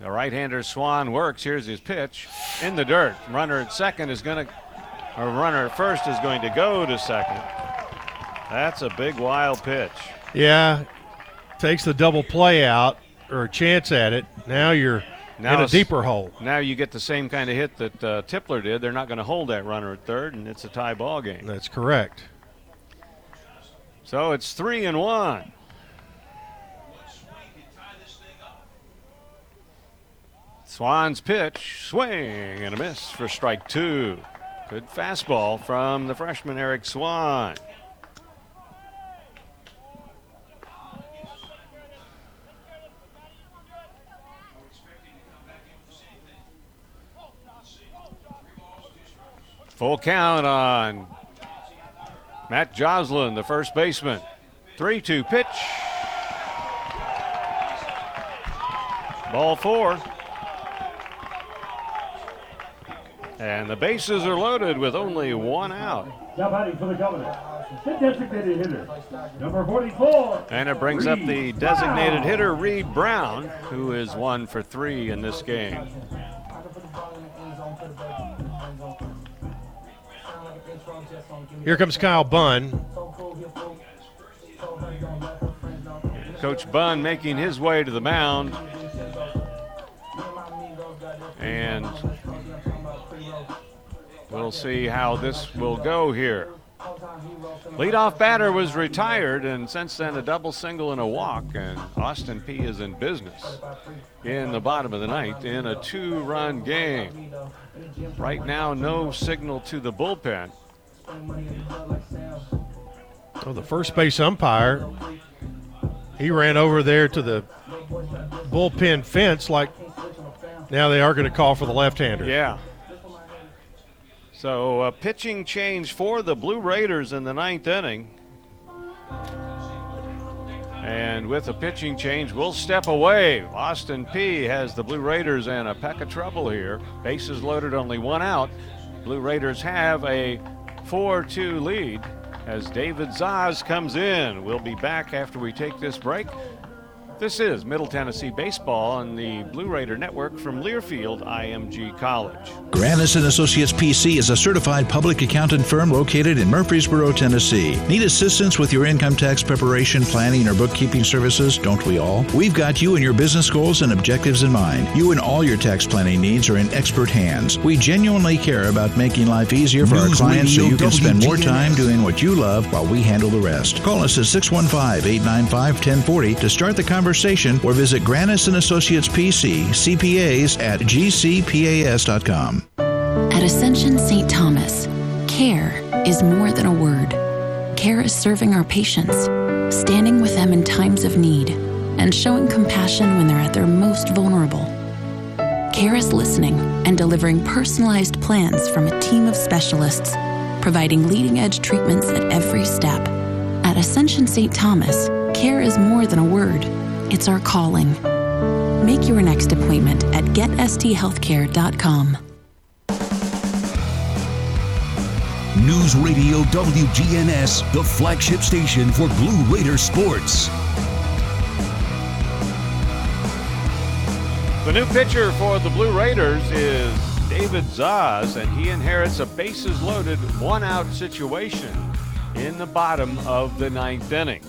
The right-hander Swan works. Here's his pitch in the dirt. Runner at second is going to, or runner at first is going to go to second. That's a big wild pitch. Yeah, takes the double play out or a chance at it. Now you're now in a deeper hole. Now you get the same kind of hit that uh, Tipler did. They're not going to hold that runner at third, and it's a tie ball game. That's correct. So it's three and one. Swan's pitch, swing and a miss for strike two. Good fastball from the freshman Eric Swan. Full count on Matt Joslin, the first baseman. 3 2 pitch. Ball four. And the bases are loaded with only one out. Now batting for the Governor, the designated hitter, number 44. And it brings up the designated hitter, Reed Brown, who is one for three in this game. Here comes Kyle Bunn. Coach Bunn making his way to the mound. And we'll see how this will go here. Leadoff batter was retired, and since then a double single and a walk, and Austin Peay is in business in the bottom of the ninth in a two-run game. Right now, no signal to the bullpen. Oh, the first base umpire, he ran over there to the bullpen fence like now they are going to call for the left-hander. Yeah. So a pitching change for the Blue Raiders in the ninth inning. And with a pitching change, we'll step away. Austin Peay has the Blue Raiders in a peck of trouble here. Bases loaded, only one out. Blue Raiders have a 4 2 lead as David Zaz comes in. We'll be back after we take this break. This is Middle Tennessee Baseball on the Blue Raider Network from Learfield IMG College. Granis and Associates PC is a certified public accountant firm located in Murfreesboro, Tennessee. Need assistance with your income tax preparation, planning, or bookkeeping services? Don't we all? We've got you and your business goals and objectives in mind. You and all your tax planning needs are in expert hands. We genuinely care about making life easier for News our clients so you can spend more time doing what you love while we handle the rest. Call us at 615 895 1040 to start the conversation conversation or visit Granis and Associates PC, CPAs at gcpas.com. At Ascension St. Thomas, care is more than a word. Care is serving our patients, standing with them in times of need, and showing compassion when they're at their most vulnerable. Care is listening and delivering personalized plans from a team of specialists, providing leading edge treatments at every step. At Ascension St. Thomas, care is more than a word, it's our calling. Make your next appointment at getsthealthcare.com. News Radio WGNS, the flagship station for Blue Raider sports. The new pitcher for the Blue Raiders is David Zaz, and he inherits a bases loaded, one out situation in the bottom of the ninth inning.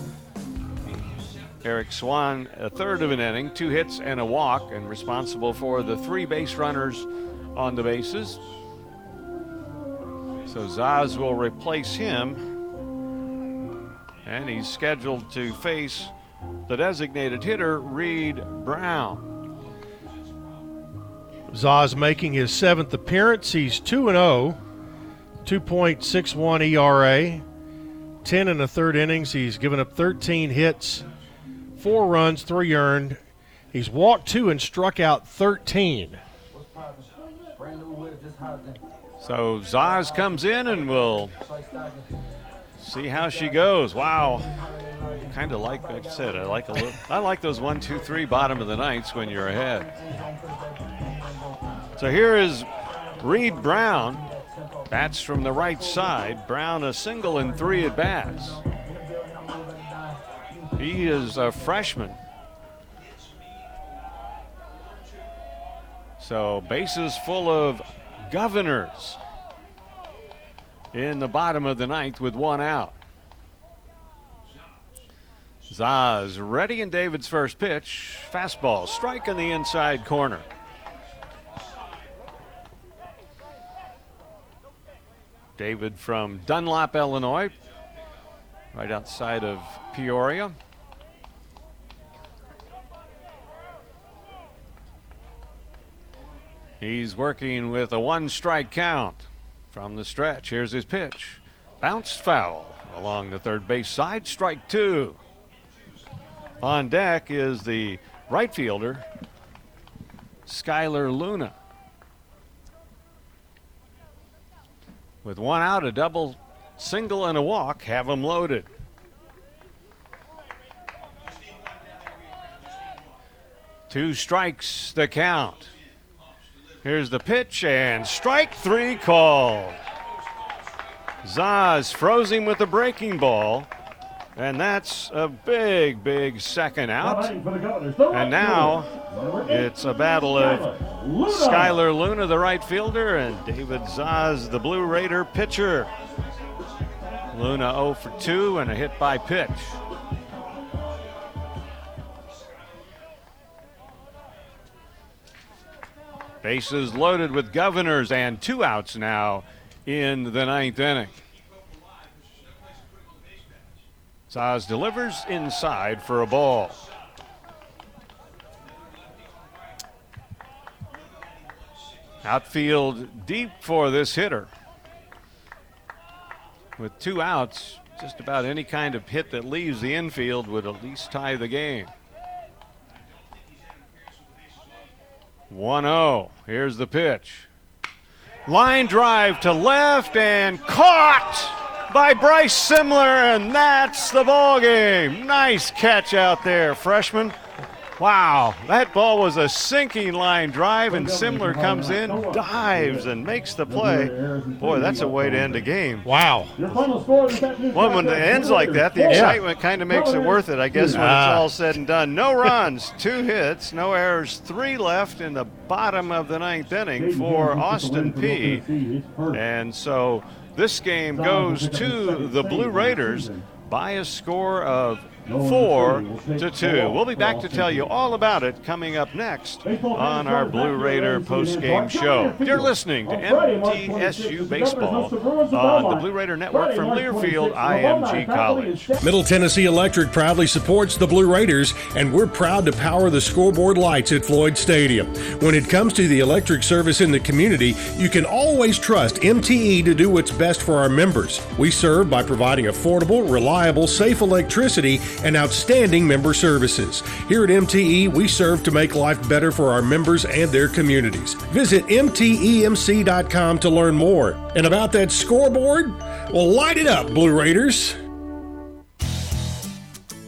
Eric Swan, a third of an inning, two hits and a walk, and responsible for the three base runners on the bases. So Zaz will replace him. And he's scheduled to face the designated hitter, Reed Brown. Zaz making his seventh appearance. He's 2 0, 2.61 ERA, 10 and a third innings. He's given up 13 hits, four runs, three earned. He's walked two and struck out 13. So Zaz comes in and we'll see how she goes. Wow. Kind of like I said, I like a little I like those one, two, three bottom of the ninths when you're ahead. So here is Reed Brown. Bats from the right side. Brown a single and three at bats. He is a freshman. So bases full of governors in the bottom of the ninth with one out. Zaz ready in David's first pitch. Fastball, strike in the inside corner. David from Dunlap, Illinois, right outside of Peoria. He's working with a one strike count from the stretch. Here's his pitch. Bounced foul along the third base side. Strike two. On deck is the right fielder, Skylar Luna. With one out, a double, single, and a walk, have them loaded. Two strikes the count. Here's the pitch and strike three called. Zaz froze him with the breaking ball. And that's a big, big second out. And now it's a battle of Skylar Luna, the right fielder, and David Zaz, the Blue Raider pitcher. Luna 0 for 2 and a hit by pitch. Bases loaded with governors and two outs now in the ninth inning. Zaz delivers inside for a ball. Outfield deep for this hitter. With two outs, just about any kind of hit that leaves the infield would at least tie the game. 1 0. Here's the pitch. Line drive to left and caught by Bryce Simler, and that's the ball game. Nice catch out there, freshman. Wow, that ball was a sinking line drive, and Simler comes in, dives, and makes the play. Boy, that's a way to end a game. Wow. Well, when it ends like that, the excitement kind of makes it worth it, I guess, when it's all said and done. No runs, two hits, no errors, three left in the bottom of the ninth inning for Austin Peay. And so this game goes to the Blue Raiders by a score of four to two. We'll be back to tell you all about it coming up next on our Blue Raider post-game show. You're listening to MTSU Baseball on the Blue Raider Network from Learfield IMG College. Middle Tennessee Electric proudly supports the Blue Raiders, and we're proud to power the scoreboard lights at Floyd Stadium. When it comes to the electric service in the community, you can always trust MTE to do what's best for our members. We serve by providing affordable, reliable, safe electricity and outstanding member services. Here at MTE, we serve to make life better for our members and their communities. Visit MTEMC.com to learn more. And about that scoreboard, well, light it up, Blue Raiders.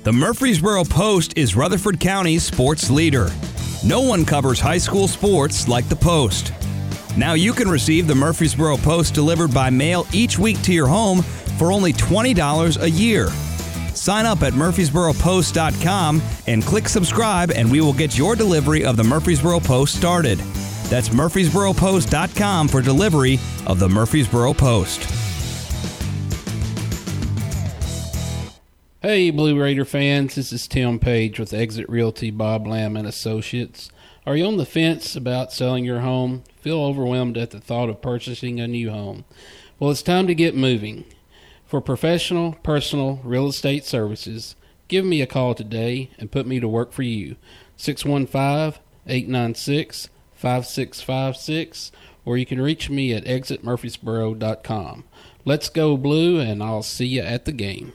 The Murfreesboro Post is Rutherford County's sports leader. No one covers high school sports like the Post. Now you can receive the Murfreesboro Post delivered by mail each week to your home for only $20 a year. Sign up at murfreesboropost.com and click subscribe, and we will get your delivery of the Murfreesboro Post started. That's murfreesboropost.com for delivery of the Murfreesboro Post. Hey, Blue Raider fans, this is Tim Page with Exit Realty Bob Lamb and Associates. Are you on the fence about selling your home? Feel overwhelmed at the thought of purchasing a new home? Well, it's time to get moving. For professional, personal real estate services, give me a call today and put me to work for you. 615 896 5656, or you can reach me at exitmurfreesboro.com. Let's go, Blue, and I'll see you at the game.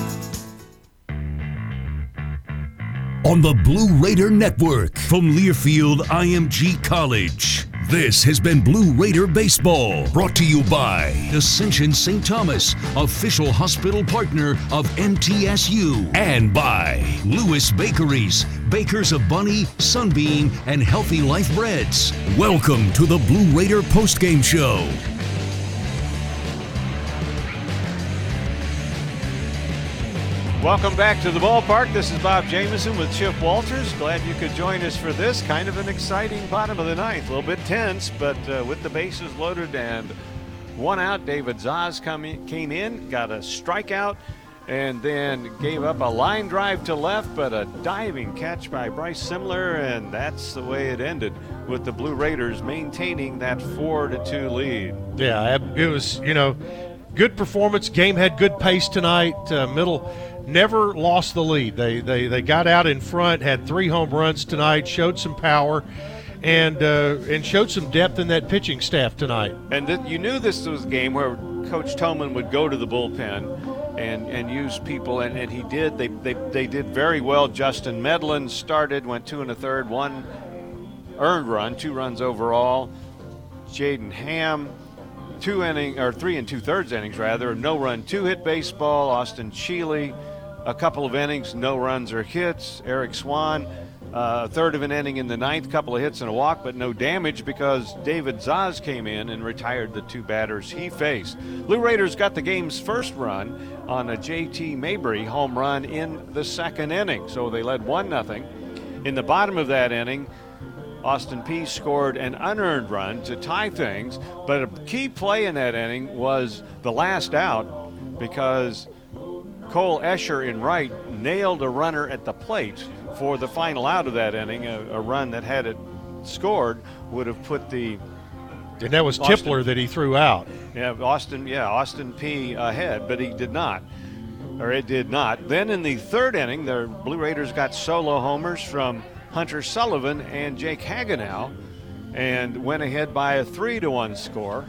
On the Blue Raider Network from Learfield IMG College. This has been Blue Raider Baseball, brought to you by Ascension St. Thomas, official hospital partner of MTSU, and by Lewis Bakeries, bakers of Bunny, Sunbeam, and Healthy Life Breads. Welcome to the Blue Raider postgame show. Welcome back to the ballpark. This is Bob Jameson with Chip Walters. Glad you could join us for this kind of an exciting bottom of the ninth. A little bit tense, but uh, with the bases loaded and one out, David Zaz come came in, got a strikeout, and then gave up a line drive to left, but a diving catch by Bryce Simler, and that's the way it ended with the Blue Raiders maintaining that four to two lead. Yeah, it was you know good performance. Game had good pace tonight. Uh, middle never lost the lead. They, they, they got out in front, had three home runs tonight, showed some power, and uh, and showed some depth in that pitching staff tonight. And th- you knew this was a game where Coach Toman would go to the bullpen and, and use people, and, and he did. They, they, they did very well. Justin Medlin started, went two and a third, one earned run, two runs overall. Jaden Ham two inning or three and two thirds innings rather, no run, two hit baseball. Austin Cheeley, a couple of innings, no runs or hits. Eric Swan, uh, third of an inning in the ninth, couple of hits and a walk, but no damage because David Zaz came in and retired the two batters he faced. Blue Raiders got the game's first run on a JT Mabry home run in the second inning, so they led 1 0. In the bottom of that inning, Austin Peay scored an unearned run to tie things, but a key play in that inning was the last out because Cole Escher in right nailed a runner at the plate for the final out of that inning, a, a run that had it scored would have put the and that was Austin, Tipler that he threw out. Yeah, Austin. Yeah, Austin Peay ahead, but he did not, or it did not. Then in the third inning, the Blue Raiders got solo homers from Hunter Sullivan and Jake Hagenow, and went ahead by a three to one score.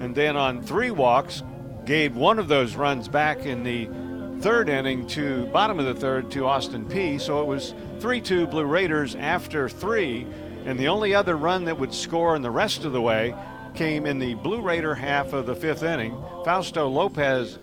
And then on three walks, gave one of those runs back in the third inning to bottom of the third to Austin Peay. So it was 3 2 Blue Raiders after three. And the only other run that would score in the rest of the way came in the Blue Raider half of the fifth inning. Fausto Lopez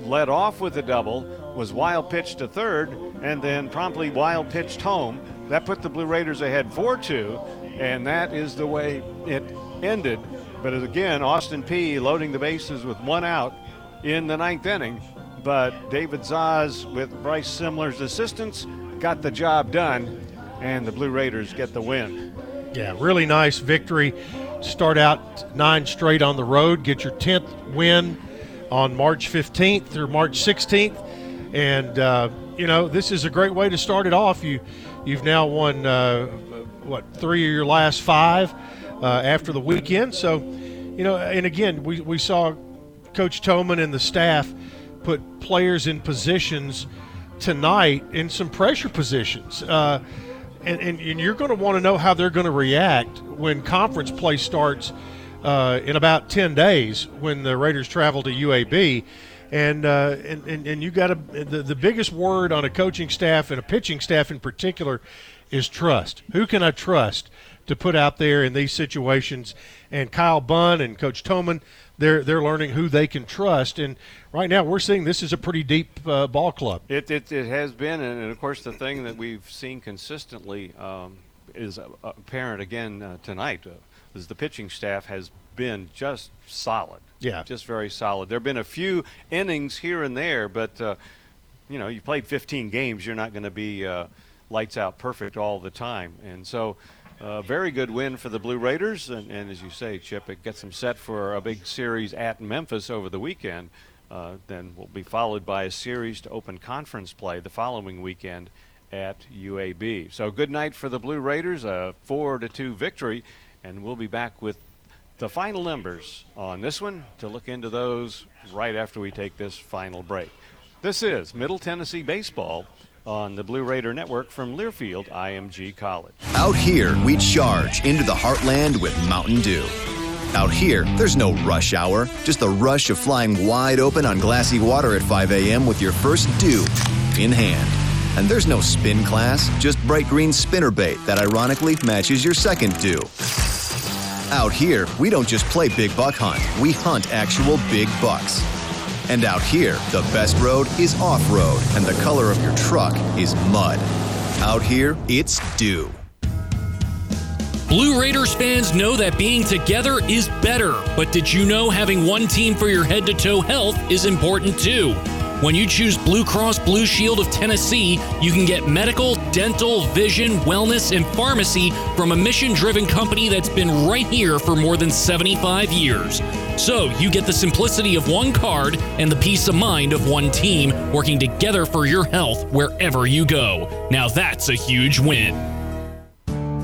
led off with a double, was wild pitched to third, and then promptly wild pitched home. That put the Blue Raiders ahead 4 2, and that is the way it ended. But again, Austin Peay loading the bases with one out in the ninth inning but David Zaz, with Bryce Simler's assistance, got the job done, and the Blue Raiders get the win. Yeah, really nice victory. Start out nine straight on the road, get your 10th win on March 15th through March 16th. And, uh, you know, this is a great way to start it off. You, you've now won, uh, what, three of your last five uh, after the weekend. So, you know, and again, we, we saw Coach Toman and the staff – put players in positions tonight in some pressure positions. Uh, and, and, and, you're going to want to know how they're going to react when conference play starts uh, in about 10 days when the Raiders travel to UAB. And, uh, and, and, and you got to, the, the biggest word on a coaching staff and a pitching staff in particular is trust. Who can I trust to put out there in these situations? And Kyle Bunn and Coach Toman, they're they're learning who they can trust. And right now, we're seeing this is a pretty deep uh, ball club. It, it, it has been, and, of course, the thing that we've seen consistently um, is apparent again uh, tonight uh, is the pitching staff has been just solid. Yeah, just very solid. There have been a few innings here and there, but uh, you know, you played 15 games. You're not going to be uh, lights out perfect all the time, and so a very good win for the Blue Raiders, and, and, as you say, Chip, it gets them set for a big series at Memphis over the weekend. Uh, then will be followed by a series to open conference play the following weekend at UAB. So good night for the Blue Raiders, a four to two victory, and we'll be back with the final numbers on this one to look into those right after we take this final break. This is Middle Tennessee Baseball on the Blue Raider Network from Learfield IMG College. Out here, we charge into the heartland with Mountain Dew. Out here, there's no rush hour, just the rush of flying wide open on glassy water at 5 a.m. with your first dew in hand. And there's no spin class, just bright green spinner bait that ironically matches your second dew. Out here, we don't just play big buck hunt, we hunt actual big bucks. And out here, the best road is off road, and the color of your truck is mud. Out here, it's dew. Blue Raiders fans know that being together is better, but did you know having one team for your head to toe health is important too? When you choose Blue Cross Blue Shield of Tennessee, you can get medical, dental, vision, wellness, and pharmacy from a mission driven company that's been right here for more than 75 years. So you get the simplicity of one card and the peace of mind of one team working together for your health wherever you go. Now that's a huge win.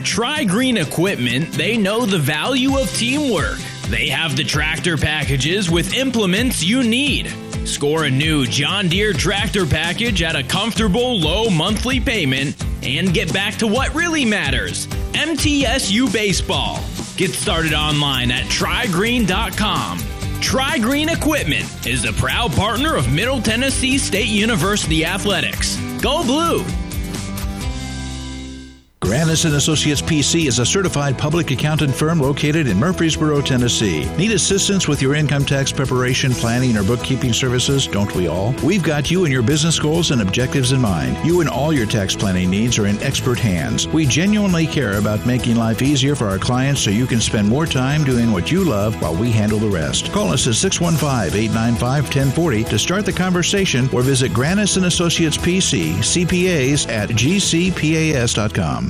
At TriGreen Equipment, they know the value of teamwork. They have the tractor packages with implements you need. Score a new John Deere tractor package at a comfortable low monthly payment and get back to what really matters MTSU Baseball. Get started online at trigreen.com. TriGreen Equipment is a proud partner of Middle Tennessee State University Athletics. Go Blue! Granis and Associates PC is a certified public accountant firm located in Murfreesboro, Tennessee. Need assistance with your income tax preparation, planning, or bookkeeping services? Don't we all? We've got you and your business goals and objectives in mind. You and all your tax planning needs are in expert hands. We genuinely care about making life easier for our clients so you can spend more time doing what you love while we handle the rest. Call us at 615-895-1040 to start the conversation or visit Granis and Associates PC, CPAs at gcpas.com.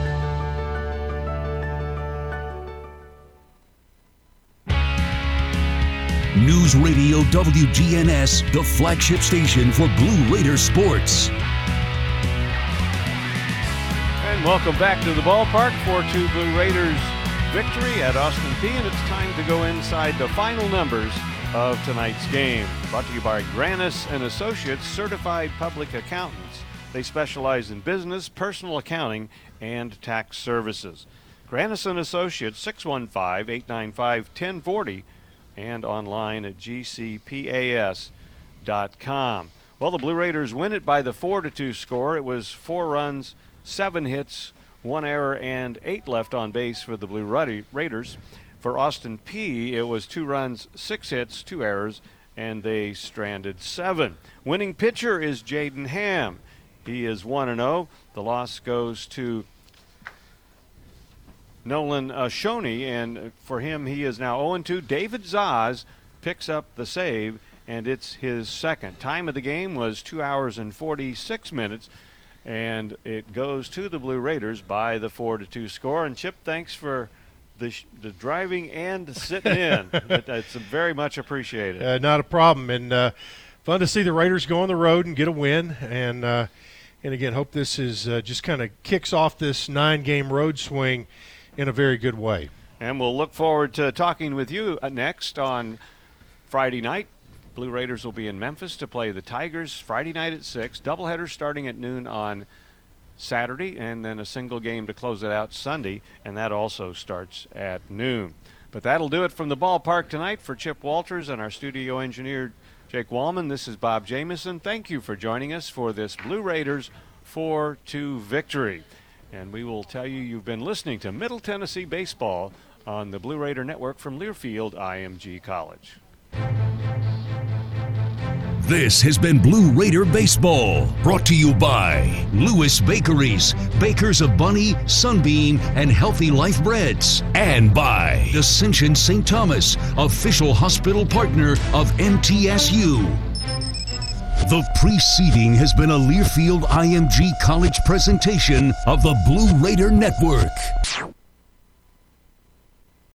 News Radio WGNS, the flagship station for Blue Raider sports. And welcome back to the ballpark for two Blue Raiders victory at Austin Peay, and it's time to go inside the final numbers of tonight's game. Brought to you by Granis and Associates, certified public accountants. They specialize in business, personal accounting, and tax services. Granis and Associates, 615 895 1040 and online at gcpas.com. Well, the Blue Raiders win it by the 4 to 2 score. It was four runs, seven hits, one error, and eight left on base for the Blue Raiders. For Austin Peay, it was two runs, six hits, two errors, and they stranded seven. Winning pitcher is Jaden Ham. He is 1 0. The loss goes to Nolan uh, Shoney, and for him, he is now 0 2. David Zaz picks up the save, and it's his second. Time of the game was 2 hours and 46 minutes, and it goes to the Blue Raiders by the 4 to 2 score. And Chip, thanks for. The, sh- the driving and sitting in. [LAUGHS] it, it's very much appreciated. Uh, not a problem. And uh, fun to see the Raiders go on the road and get a win. And uh, and again, hope this is uh, just kind of kicks off this nine game road swing in a very good way. And we'll look forward to talking with you uh, next on Friday night. Blue Raiders will be in Memphis to play the Tigers Friday night at 6. Doubleheader starting at noon on Saturday, and then a single game to close it out Sunday, and that also starts at noon. But that'll do it from the ballpark tonight for Chip Walters and our studio engineer Jake Wallman. This is Bob Jameson. Thank you for joining us for this Blue Raiders 4 2 victory. And we will tell you you've been listening to Middle Tennessee Baseball on the Blue Raider Network from Learfield IMG College. This has been Blue Raider Baseball, brought to you by Lewis Bakeries, bakers of Bunny, Sunbeam, and Healthy Life Breads, and by Ascension St. Thomas, official hospital partner of MTSU. The preceding has been a Learfield IMG College presentation of the Blue Raider Network.